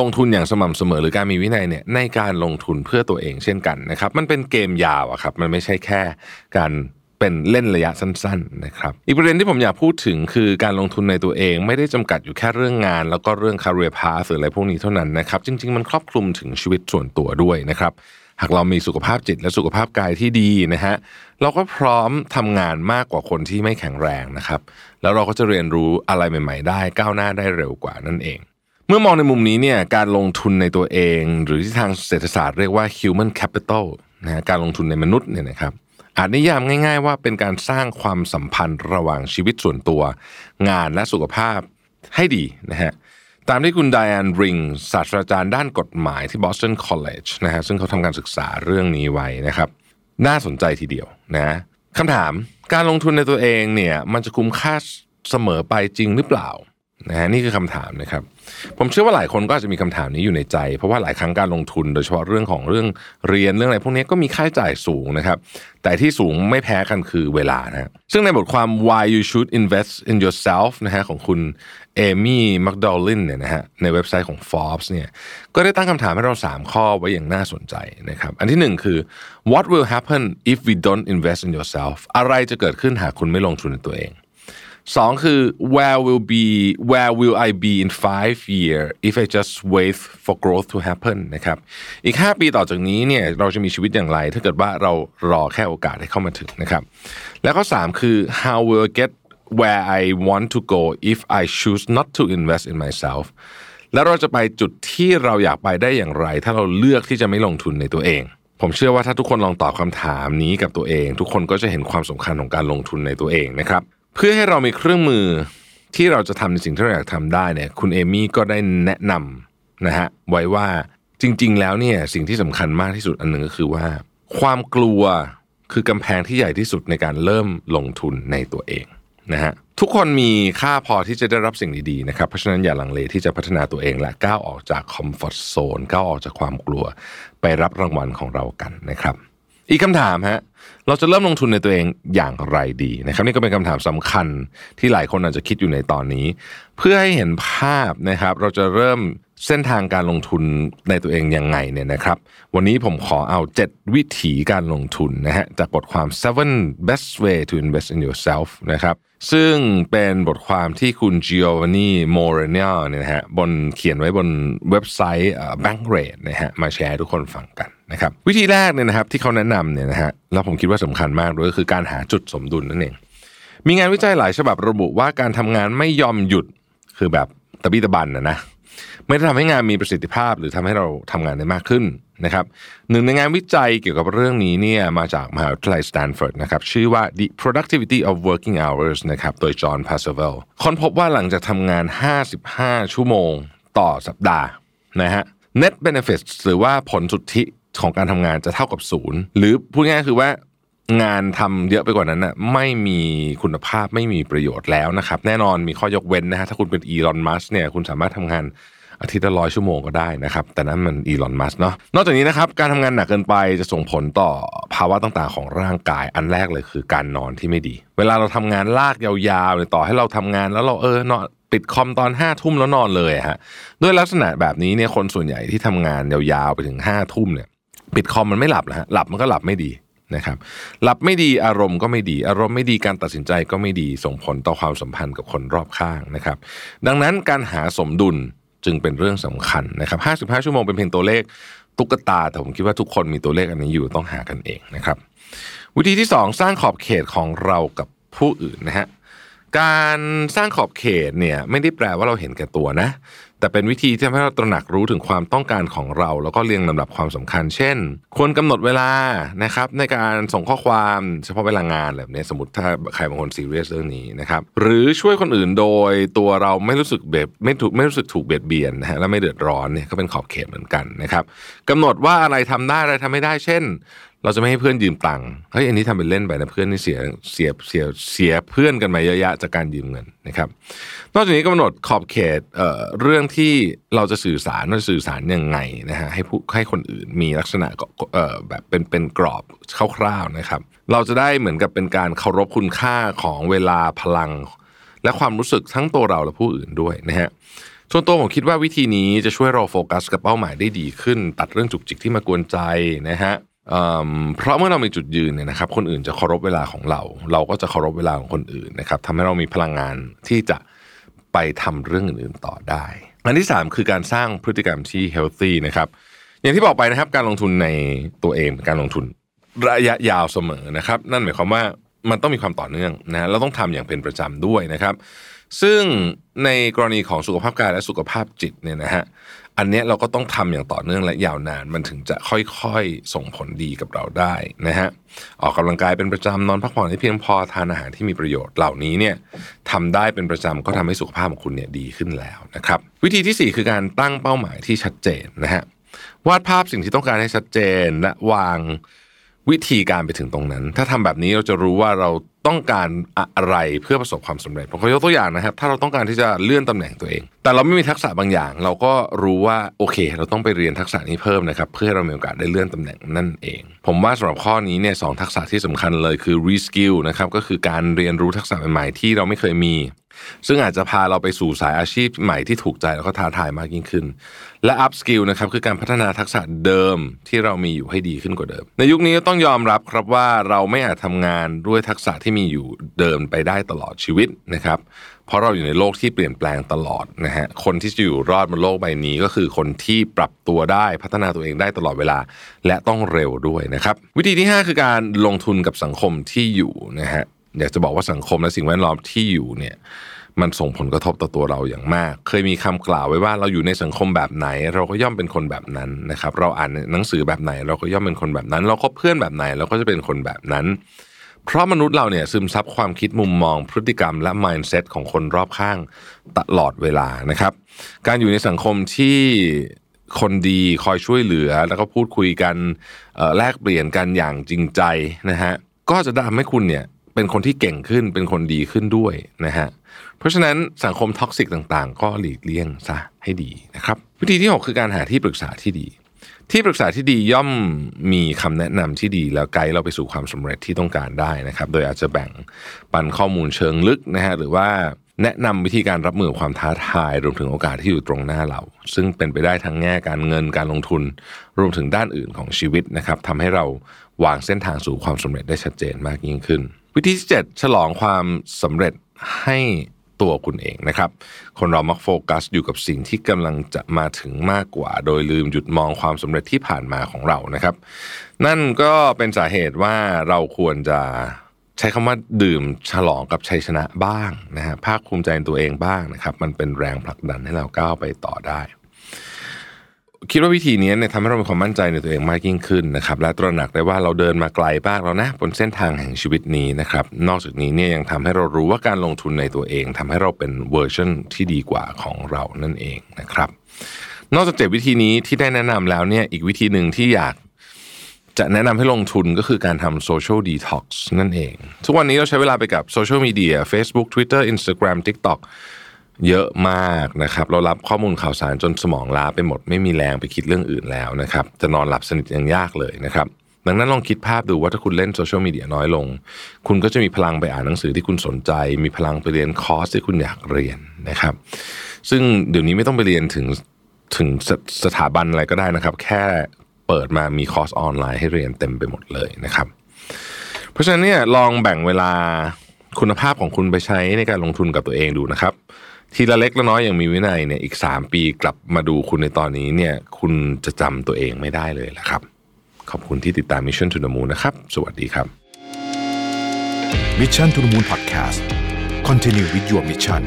ลงทุนอย่างสม่ำเสมอหรือการมีวินัยเนี่ยในการลงทุนเพื่อตัวเองเช่นกันนะครับ มันเป็นเกมยาวอะครับมันไม่ใช่แค่การเป็นเล่นระยะสั้นๆนะครับอีกประเด็นที่ผมอยากพูดถึงคือการลงทุนในตัวเอง ไม่ได้จำกัดอยู่แค่เรื่องงาน แล้วก็เรื่อง career path หรืออะไรพวกนี้เท่านั้นนะครับจริง ๆ มันครอบคลุมถึงชีวิตส่วนตัวด้วยนะครับหากเรามีสุขภาพจิตและสุขภาพกายที่ดีนะฮะเราก็พร้อมทำงานมากกว่าคนที่ไม่แข็งแรงนะครับ แล้วเราก็จะเรียนรู้อะไรใหม่ ๆ ได้ก้าวหน้าได้เร็วกว่านั่นเอง มื่อมองในมุมนี้เนี่ยการลงทุนในตัวเอง หรือที่ทางเศรษฐศาสตร์เรียกว่า human capital นะฮะการลงทุนในมนุษย์เนี่ยนะครับอาจนิยามง่าย ๆ ว่าเป็นการสร้างความสัมพันธ์ระหว่างชีวิตส่วนตัว งานและสุขภาพให้ดีนะฮะตามที่คุณไดแอนริงศาสตราจารย์ด้านกฎหมายที่ Boston College นะฮะซึ่งเขาทำการศึกษาเรื่องนี้ไว้นะครับ น่าสนใจทีเดียวนะคำถามการลงทุนในตัวเองเนี่ยมันจะคุ้มค่าเสมอไปจริงหรือเปล่า นะฮะนี่คือคำถามนะครับ ผมเชื่อว่าหลายคนก็อาจจะมีคำถามนี้อยู่ในใจ เพราะว่าหลายครั้งการลงทุน โดยเฉพาะเรื่องของเรื่องเรียนเรื่องอะไรพวกนี้ก็มีค่าใช้จ่ายสูงนะครับ แต่ที่สูงไม่แพ้กันคือเวลานะซึ่งในบทความ why you should invest in yourself นะฮะของคุณเอมี่มักดอลลินเนี่ยนะฮะในเว็บไซต์ของ Forbes เนี่ยก็ได้ตั้งคำถามให้เรา 3 ข้อไว้อย่างน่าสนใจนะครับอันที่หนึ่งคือ what will happen if we don't invest in yourself อะไรจะเกิดขึ้นหากคุณไม่ลงทุนในตัวเอง สองคือ where will be where will I be in five year if I just wait for growth to happen นะครับอีก 5 ปีต่อจากนี้เนี่ยเราจะมีชีวิตอย่างไร ถ้าเกิดว่าเรารอแค่โอกาสให้เข้ามาถึงนะครับแล้วก็3คือ how will I get where I want to go if I choose not to invest in myself แล้วเราจะไปจุดที่เราอยากไปได้อย่างไร ถ้าเราเลือกที่จะไม่ลงทุนในตัวเองผมเชื่อว่าถ้าทุกคนลองตอบคำถามนี้กับตัวเอง ทุกคนก็จะเห็นความสำคัญของการลงทุนในตัวเองนะครับ เพื่อให้เรามีเครื่องมือที่เราจะทำในสิ่งที่เราอยากทำได้เนี่ยคุณเอมี่ก็ได้แนะนำนะฮะไว้ว่าจริง ๆ แล้วเนี่ยสิ่งที่สำคัญมากที่สุดอันหนึ่งก็คือว่า ความกลัวคือกำแพงที่ใหญ่ที่สุดในการเริ่มลงทุนในตัวเองนะฮะทุกคนมีค่าพอที่จะได้รับสิ่งดีๆนะครับเพราะฉะนั้นอย่าลังเลที่จะพัฒนาตัวเองและก้าวออกจากคอมฟอร์ทโซนก้าวออกจากความกลัว ไปรับรางวัลของเรากันนะครับ อีกคำถามฮะเราจะเริ่มลงทุนในตัวเองอย่างไรดีนะครับนี่ก็เป็นคำถามสำคัญที่หลายคนอาจจะคิดอยู่ในตอนนี้ เพื่อให้เห็นภาพนะครับ เราจะเริ่มเส้นทางการลงทุนในตัวเองยังไงเนี่ยนะครับ วันนี้ผมขอเอา 7 วิธีการลงทุนนะฮะจากบทความ seven best way to invest in yourself นะครับซึ่งเป็นบทความที่คุณ Giovanni Moreno เนี่ยนะฮะบนเขียนไว้บนเว็บไซต์ Bankrate นะฮะมาแชร์ทุกคนฟังกัน นะครับวิธีแรกเนี่ยนะครับที่เขาแนะนำเนี่ยนะฮะแล้วผมคิดว่าสำคัญมากด้วยก็คือการหาจุดสมดุลนั่นเองมีงานวิจัยหลายฉบับระบุว่าการทำงานไม่ยอมหยุดคือแบบตะบี้ตะบันนะนะไม่ได้ทำให้งานมีประสิทธิภาพ หรือทำให้เราทำงานได้มากขึ้นนะครับหนึ่งในงานวิจัยเกี่ยวกับเรื่องนี้เนี่ยมาจากมหาวิทยาลัยสแตนฟอร์ดนะครับชื่อว่า The Productivity of Working Hours นะครับโดย John Pencavel ค้นพบว่าหลังจากทำงาน 55 ชั่วโมงต่อสัปดาห์นะฮะ net benefits หรือว่าผลสุทธิ ของการทำงานจะเท่ากับศูนย์หรือพูดง่ายๆคือว่างานทำเยอะไปกว่านั้นน่ะไม่มีคุณภาพไม่มีประโยชน์แล้วนะครับ แน่นอนมีข้อยกเว้นนะฮะถ้าคุณเป็นอีลอนมัสเนี่ยคุณสามารถทำงานอาทิตย์ละร้อยชั่วโมงก็ได้นะครับ แต่นั้นมันอีลอนมัสเนาะนอกจากนี้นะครับ การทำงานหนักเกินไปจะส่งผลต่อภาวะต่างๆ ของร่างกายอันแรกเลยคือการนอนที่ไม่ดี เวลาเราทำงานลากยาวๆเลยต่อให้เราทำงานแล้วเราเออนอนปิดคอมตอนห้าทุ่มแล้วนอนเลยฮะด้วยลักษณะแบบนี้เนี่ยคนส่วนใหญ่ที่ทำงานยาวๆไปถึงห้าทุ่มเนี่ย ปิดคอมมันไม่หลับนะฮะหลับมันก็หลับไม่ดีนะครับหลับไม่ดีอารมณ์ก็ไม่ดี อารมณ์ไม่ดีการตัดสินใจก็ไม่ดีส่งผลต่อความสัมพันธ์กับคนรอบข้างนะครับ ดังนั้นการหาสมดุลจึงเป็นเรื่องสำคัญนะครับ 55 ชั่วโมงเป็นเพียงตัวเลขตุ๊กตา แต่ผมคิดว่าทุกคนมีตัวเลขอันนี้อยู่ต้องหากันเองนะครับ วิธีที่ 2 สร้างขอบเขตของเรากับผู้อื่นนะฮะการสร้างขอบเขตเนี่ยไม่ได้แปลว่าเราเห็นแก่ตัวนะ แต่เป็นวิธีที่ทำให้เราตระหนักรู้ถึงความต้องการของเรา แล้วก็เรียงลำดับความสำคัญ เช่น ควรกำหนดเวลานะครับในการส่งข้อความเฉพาะเวลางานแบบนี้สมมติถ้าใครบางคนซีเรียสเรื่องนี้นะครับหรือช่วยคนอื่นโดยตัวเราไม่รู้สึกเบียดไม่ถูกไม่รู้สึกถูกเบียดเบียนนะฮะและไม่เดือดร้อนเนี่ยก็เป็นขอบเขตเหมือนกันนะครับกำหนดว่าอะไรทำได้อะไรทำไม่ได้ เช่น เราจะไม่ให้เพื่อนยืมตังค์เฮ้ยอันนี้ทำเป็นเล่นไปนะเพื่อนนี่เสียเสียเสียเสียเพื่อนกันมาเยอะแยะจากการยืมเงินนะครับ นอกจากนี้กำหนดขอบเขตเอ่อเรื่องที่เราจะสื่อสารเราจะสื่อสารยังไงนะฮะให้ผู้ให้คนอื่นมีลักษณะเอ่อแบบเป็นเป็นกรอบคร่าวๆนะครับ เราจะได้เหมือนกับเป็นการเคารพคุณค่าของเวลาพลัง และความรู้สึกทั้งตัวเราและผู้อื่นด้วยนะฮะส่วนตัวผมคิดว่าวิธีนี้จะช่วยเราโฟกัสกับเป้าหมายได้ดีขึ้น ตัดเรื่องจุกจิกที่มากวนใจนะฮะ เพราะเมื่อเรามีจุดยืนเนี่ยนะครับ คนอื่นจะเคารพเวลาของเรา เราก็จะเคารพเวลาของคนอื่นนะครับทำให้เรามีพลังงานที่จะไปทำเรื่องอื่นต่อได้ อันที่ 3 คือการสร้างพฤติกรรมที่ healthy นะครับ อย่างที่บอกไปนะครับ การลงทุนในตัวเองเป็นการลงทุนระยะยาวเสมอนะครับ นั่นหมายความว่ามันต้องมีความต่อเนื่องนะเราต้องทำอย่างเป็นประจำด้วยนะครับ ซึ่งในกรณีของสุขภาพกายและสุขภาพจิตเนี่ยนะฮะ อันนี้เราก็ต้องทำอย่างต่อเนื่องและยาวนาน มันถึงจะค่อยๆ ส่งผลดีกับเราได้นะฮะออกกำลังกายเป็นประจำนอนพักผ่อนให้เพียงพอทานอาหารที่มีประโยชน์เหล่านี้เนี่ยทำได้เป็นประจำก็ทำให้สุขภาพของคุณเนี่ยดีขึ้นแล้วนะครับ วิธีที่ 4 คือการตั้งเป้าหมายที่ชัดเจนนะฮะวาดภาพสิ่งที่ต้องการให้ชัดเจนและวาง วิธีการไปถึงตรงนั้น ถ้าทำแบบนี้เราจะรู้ว่าเราต้องการอะไรเพื่อประสบความสำเร็จผมขอยกตัวอย่างนะครับ ถ้าเราต้องการที่จะเลื่อนตำแหน่งตัวเอง แต่เราไม่มีทักษะบางอย่าง เราก็รู้ว่าโอเค เราต้องไปเรียนทักษะนี้เพิ่มนะครับ เพื่อเรามีโอกาสได้เลื่อนตำแหน่งนั่นเอง ผมว่าสำหรับข้อนี้เนี่ยสองทักษะที่สำคัญเลยคือ reskill นะครับก็คือการเรียนรู้ทักษะใหม่ๆที่เราไม่เคยมี ซึ่งอาจจะพาเราไปสู่สายอาชีพใหม่ที่ถูกใจแล้วก็ท้าทายมากยิ่งขึ้น และ up skill นะครับคือการพัฒนาทักษะเดิมที่เรามีอยู่ให้ดีขึ้นกว่าเดิม ในยุคนี้ต้องยอมรับครับว่าเราไม่อาจทำงานด้วยทักษะที่มีอยู่เดิมไปได้ตลอดชีวิตนะครับเพราะเราอยู่ในโลกที่เปลี่ยนแปลงตลอดนะฮะคนที่จะอยู่รอดบนโลกใบนี้ก็คือคนที่ปรับตัวได้พัฒนาตัวเองได้ตลอดเวลา และต้องเร็วด้วยนะครับ วิธีที่ 5 คือการลงทุนกับสังคมที่อยู่นะฮะอยากจะบอกว่าสังคมและสิ่งแวดล้อมที่อยู่เนี่ย มันส่งผลกระทบต่อตัวเราอย่างมาก เคยมีคำกล่าวไว้ว่าเราอยู่ในสังคมแบบไหน เราก็ย่อมเป็นคนแบบนั้นนะครับ เราอ่านหนังสือแบบไหน เราก็ย่อมเป็นคนแบบนั้น เราก็เพื่อนแบบไหน เราก็จะเป็นคนแบบนั้น เพราะมนุษย์เราเนี่ยซึมซับความคิดมุมมอง พฤติกรรมและ mindset ของคนรอบข้างตลอดเวลานะครับ การอยู่ในสังคมที่คนดีคอยช่วยเหลือ แล้วก็พูดคุยกันแลกเปลี่ยนกันอย่างจริงใจนะฮะก็จะทำให้คุณเนี่ยเป็นคนที่เก่งขึ้นเป็นคนดีขึ้นด้วยนะฮะ เพราะฉะนั้นสังคมท็อกซิกต่างๆ ก็หลีกเลี่ยงซะให้ดีนะครับ วิธีที่ 6 คือการหาที่ปรึกษาที่ดี ที่ปรึกษาที่ดีย่อมมีคำแนะนำที่ดี แล้วไกด์เราไปสู่ความสำเร็จที่ต้องการได้นะครับ โดยอาจจะแบ่งปันข้อมูลเชิงลึกนะฮะหรือว่าแนะนำวิธีการรับมือความท้าทาย รวมถึงโอกาสที่อยู่ตรงหน้าเรา ซึ่งเป็นไปได้ทั้งแง่การเงินการลงทุน รวมถึงด้านอื่นของชีวิตนะครับทำให้เราวางเส้นทางสู่ความสำเร็จได้ชัดเจนมากยิ่งขึ้น วิธีที่7ฉลองความสำเร็จให้ ตัวคุณเองนะครับ คนเรามักโฟกัสอยู่กับสิ่งที่กำลังจะมาถึงมากกว่า โดยลืมหยุดมองความสำเร็จที่ผ่านมาของเรานะครับ นั่นก็เป็นสาเหตุว่าเราควรจะใช้คำว่าดื่มฉลองกับชัยชนะบ้างนะฮะภาคภูมิใจในตัวเองบ้างนะครับ มันเป็นแรงผลักดันให้เราก้าวไปต่อได้ คิดว่าวิธีนี้เนี่ยทำให้เรามีความมั่นใจในตัวเองมากยิ่งขึ้นนะครับและตระหนักได้ว่าเราเดินมาไกลบ้างแล้วนะบนเส้นทางแห่งชีวิตนี้นะครับนอกจากนี้เนี่ยยังทำให้เรารู้ว่าการลงทุนในตัวเองทำให้เราเป็นเวอร์ชันที่ดีกว่าของเรานั่นเองนะครับ นอกจากเจ็ดวิธีนี้ที่ได้แนะนำแล้วเนี่ยอีกวิธีหนึ่งที่อยากจะแนะนำให้ลงทุนก็คือการทำ social detox นั่นเอง ทุกวันนี้เราใช้เวลาไปกับโซเชียลมีเดีย Facebook Twitter Instagram TikTok เยอะมากนะครับ เรารับข้อมูลข่าวสารจนสมองล้าไปหมดไม่มีแรงไปคิดเรื่องอื่นแล้วนะครับ จะนอนหลับสนิทยังยากเลยนะครับ ดังนั้นลองคิดภาพดูว่าถ้าคุณเล่นโซเชียลมีเดียน้อยลง คุณก็จะมีพลังไปอ่านหนังสือที่คุณสนใจ มีพลังไปเรียนคอร์สที่คุณอยากเรียนนะครับ ซึ่งเดี๋ยวนี้ไม่ต้องไปเรียนถึงถึงสสถาบันอะไรก็ได้นะครับ แค่เปิดมามีคอร์สออนไลน์ให้เรียนเต็มไปหมดเลยนะครับ เพราะฉะนั้นเนี่ยลองแบ่งเวลาคุณภาพของคุณไปใช้ในการลงทุนกับตัวเองดูนะครับ ทีละเล็กละน้อยอย่างมีวินัยเนี่ยอีก 3 ปีกลับมาดูคุณในตอนนี้เนี่ยคุณจะจำตัวเองไม่ได้เลยละครับ ขอบคุณที่ติดตาม Mission to the Moon นะครับ สวัสดีครับ Mission to the Moon Podcast Continue with your mission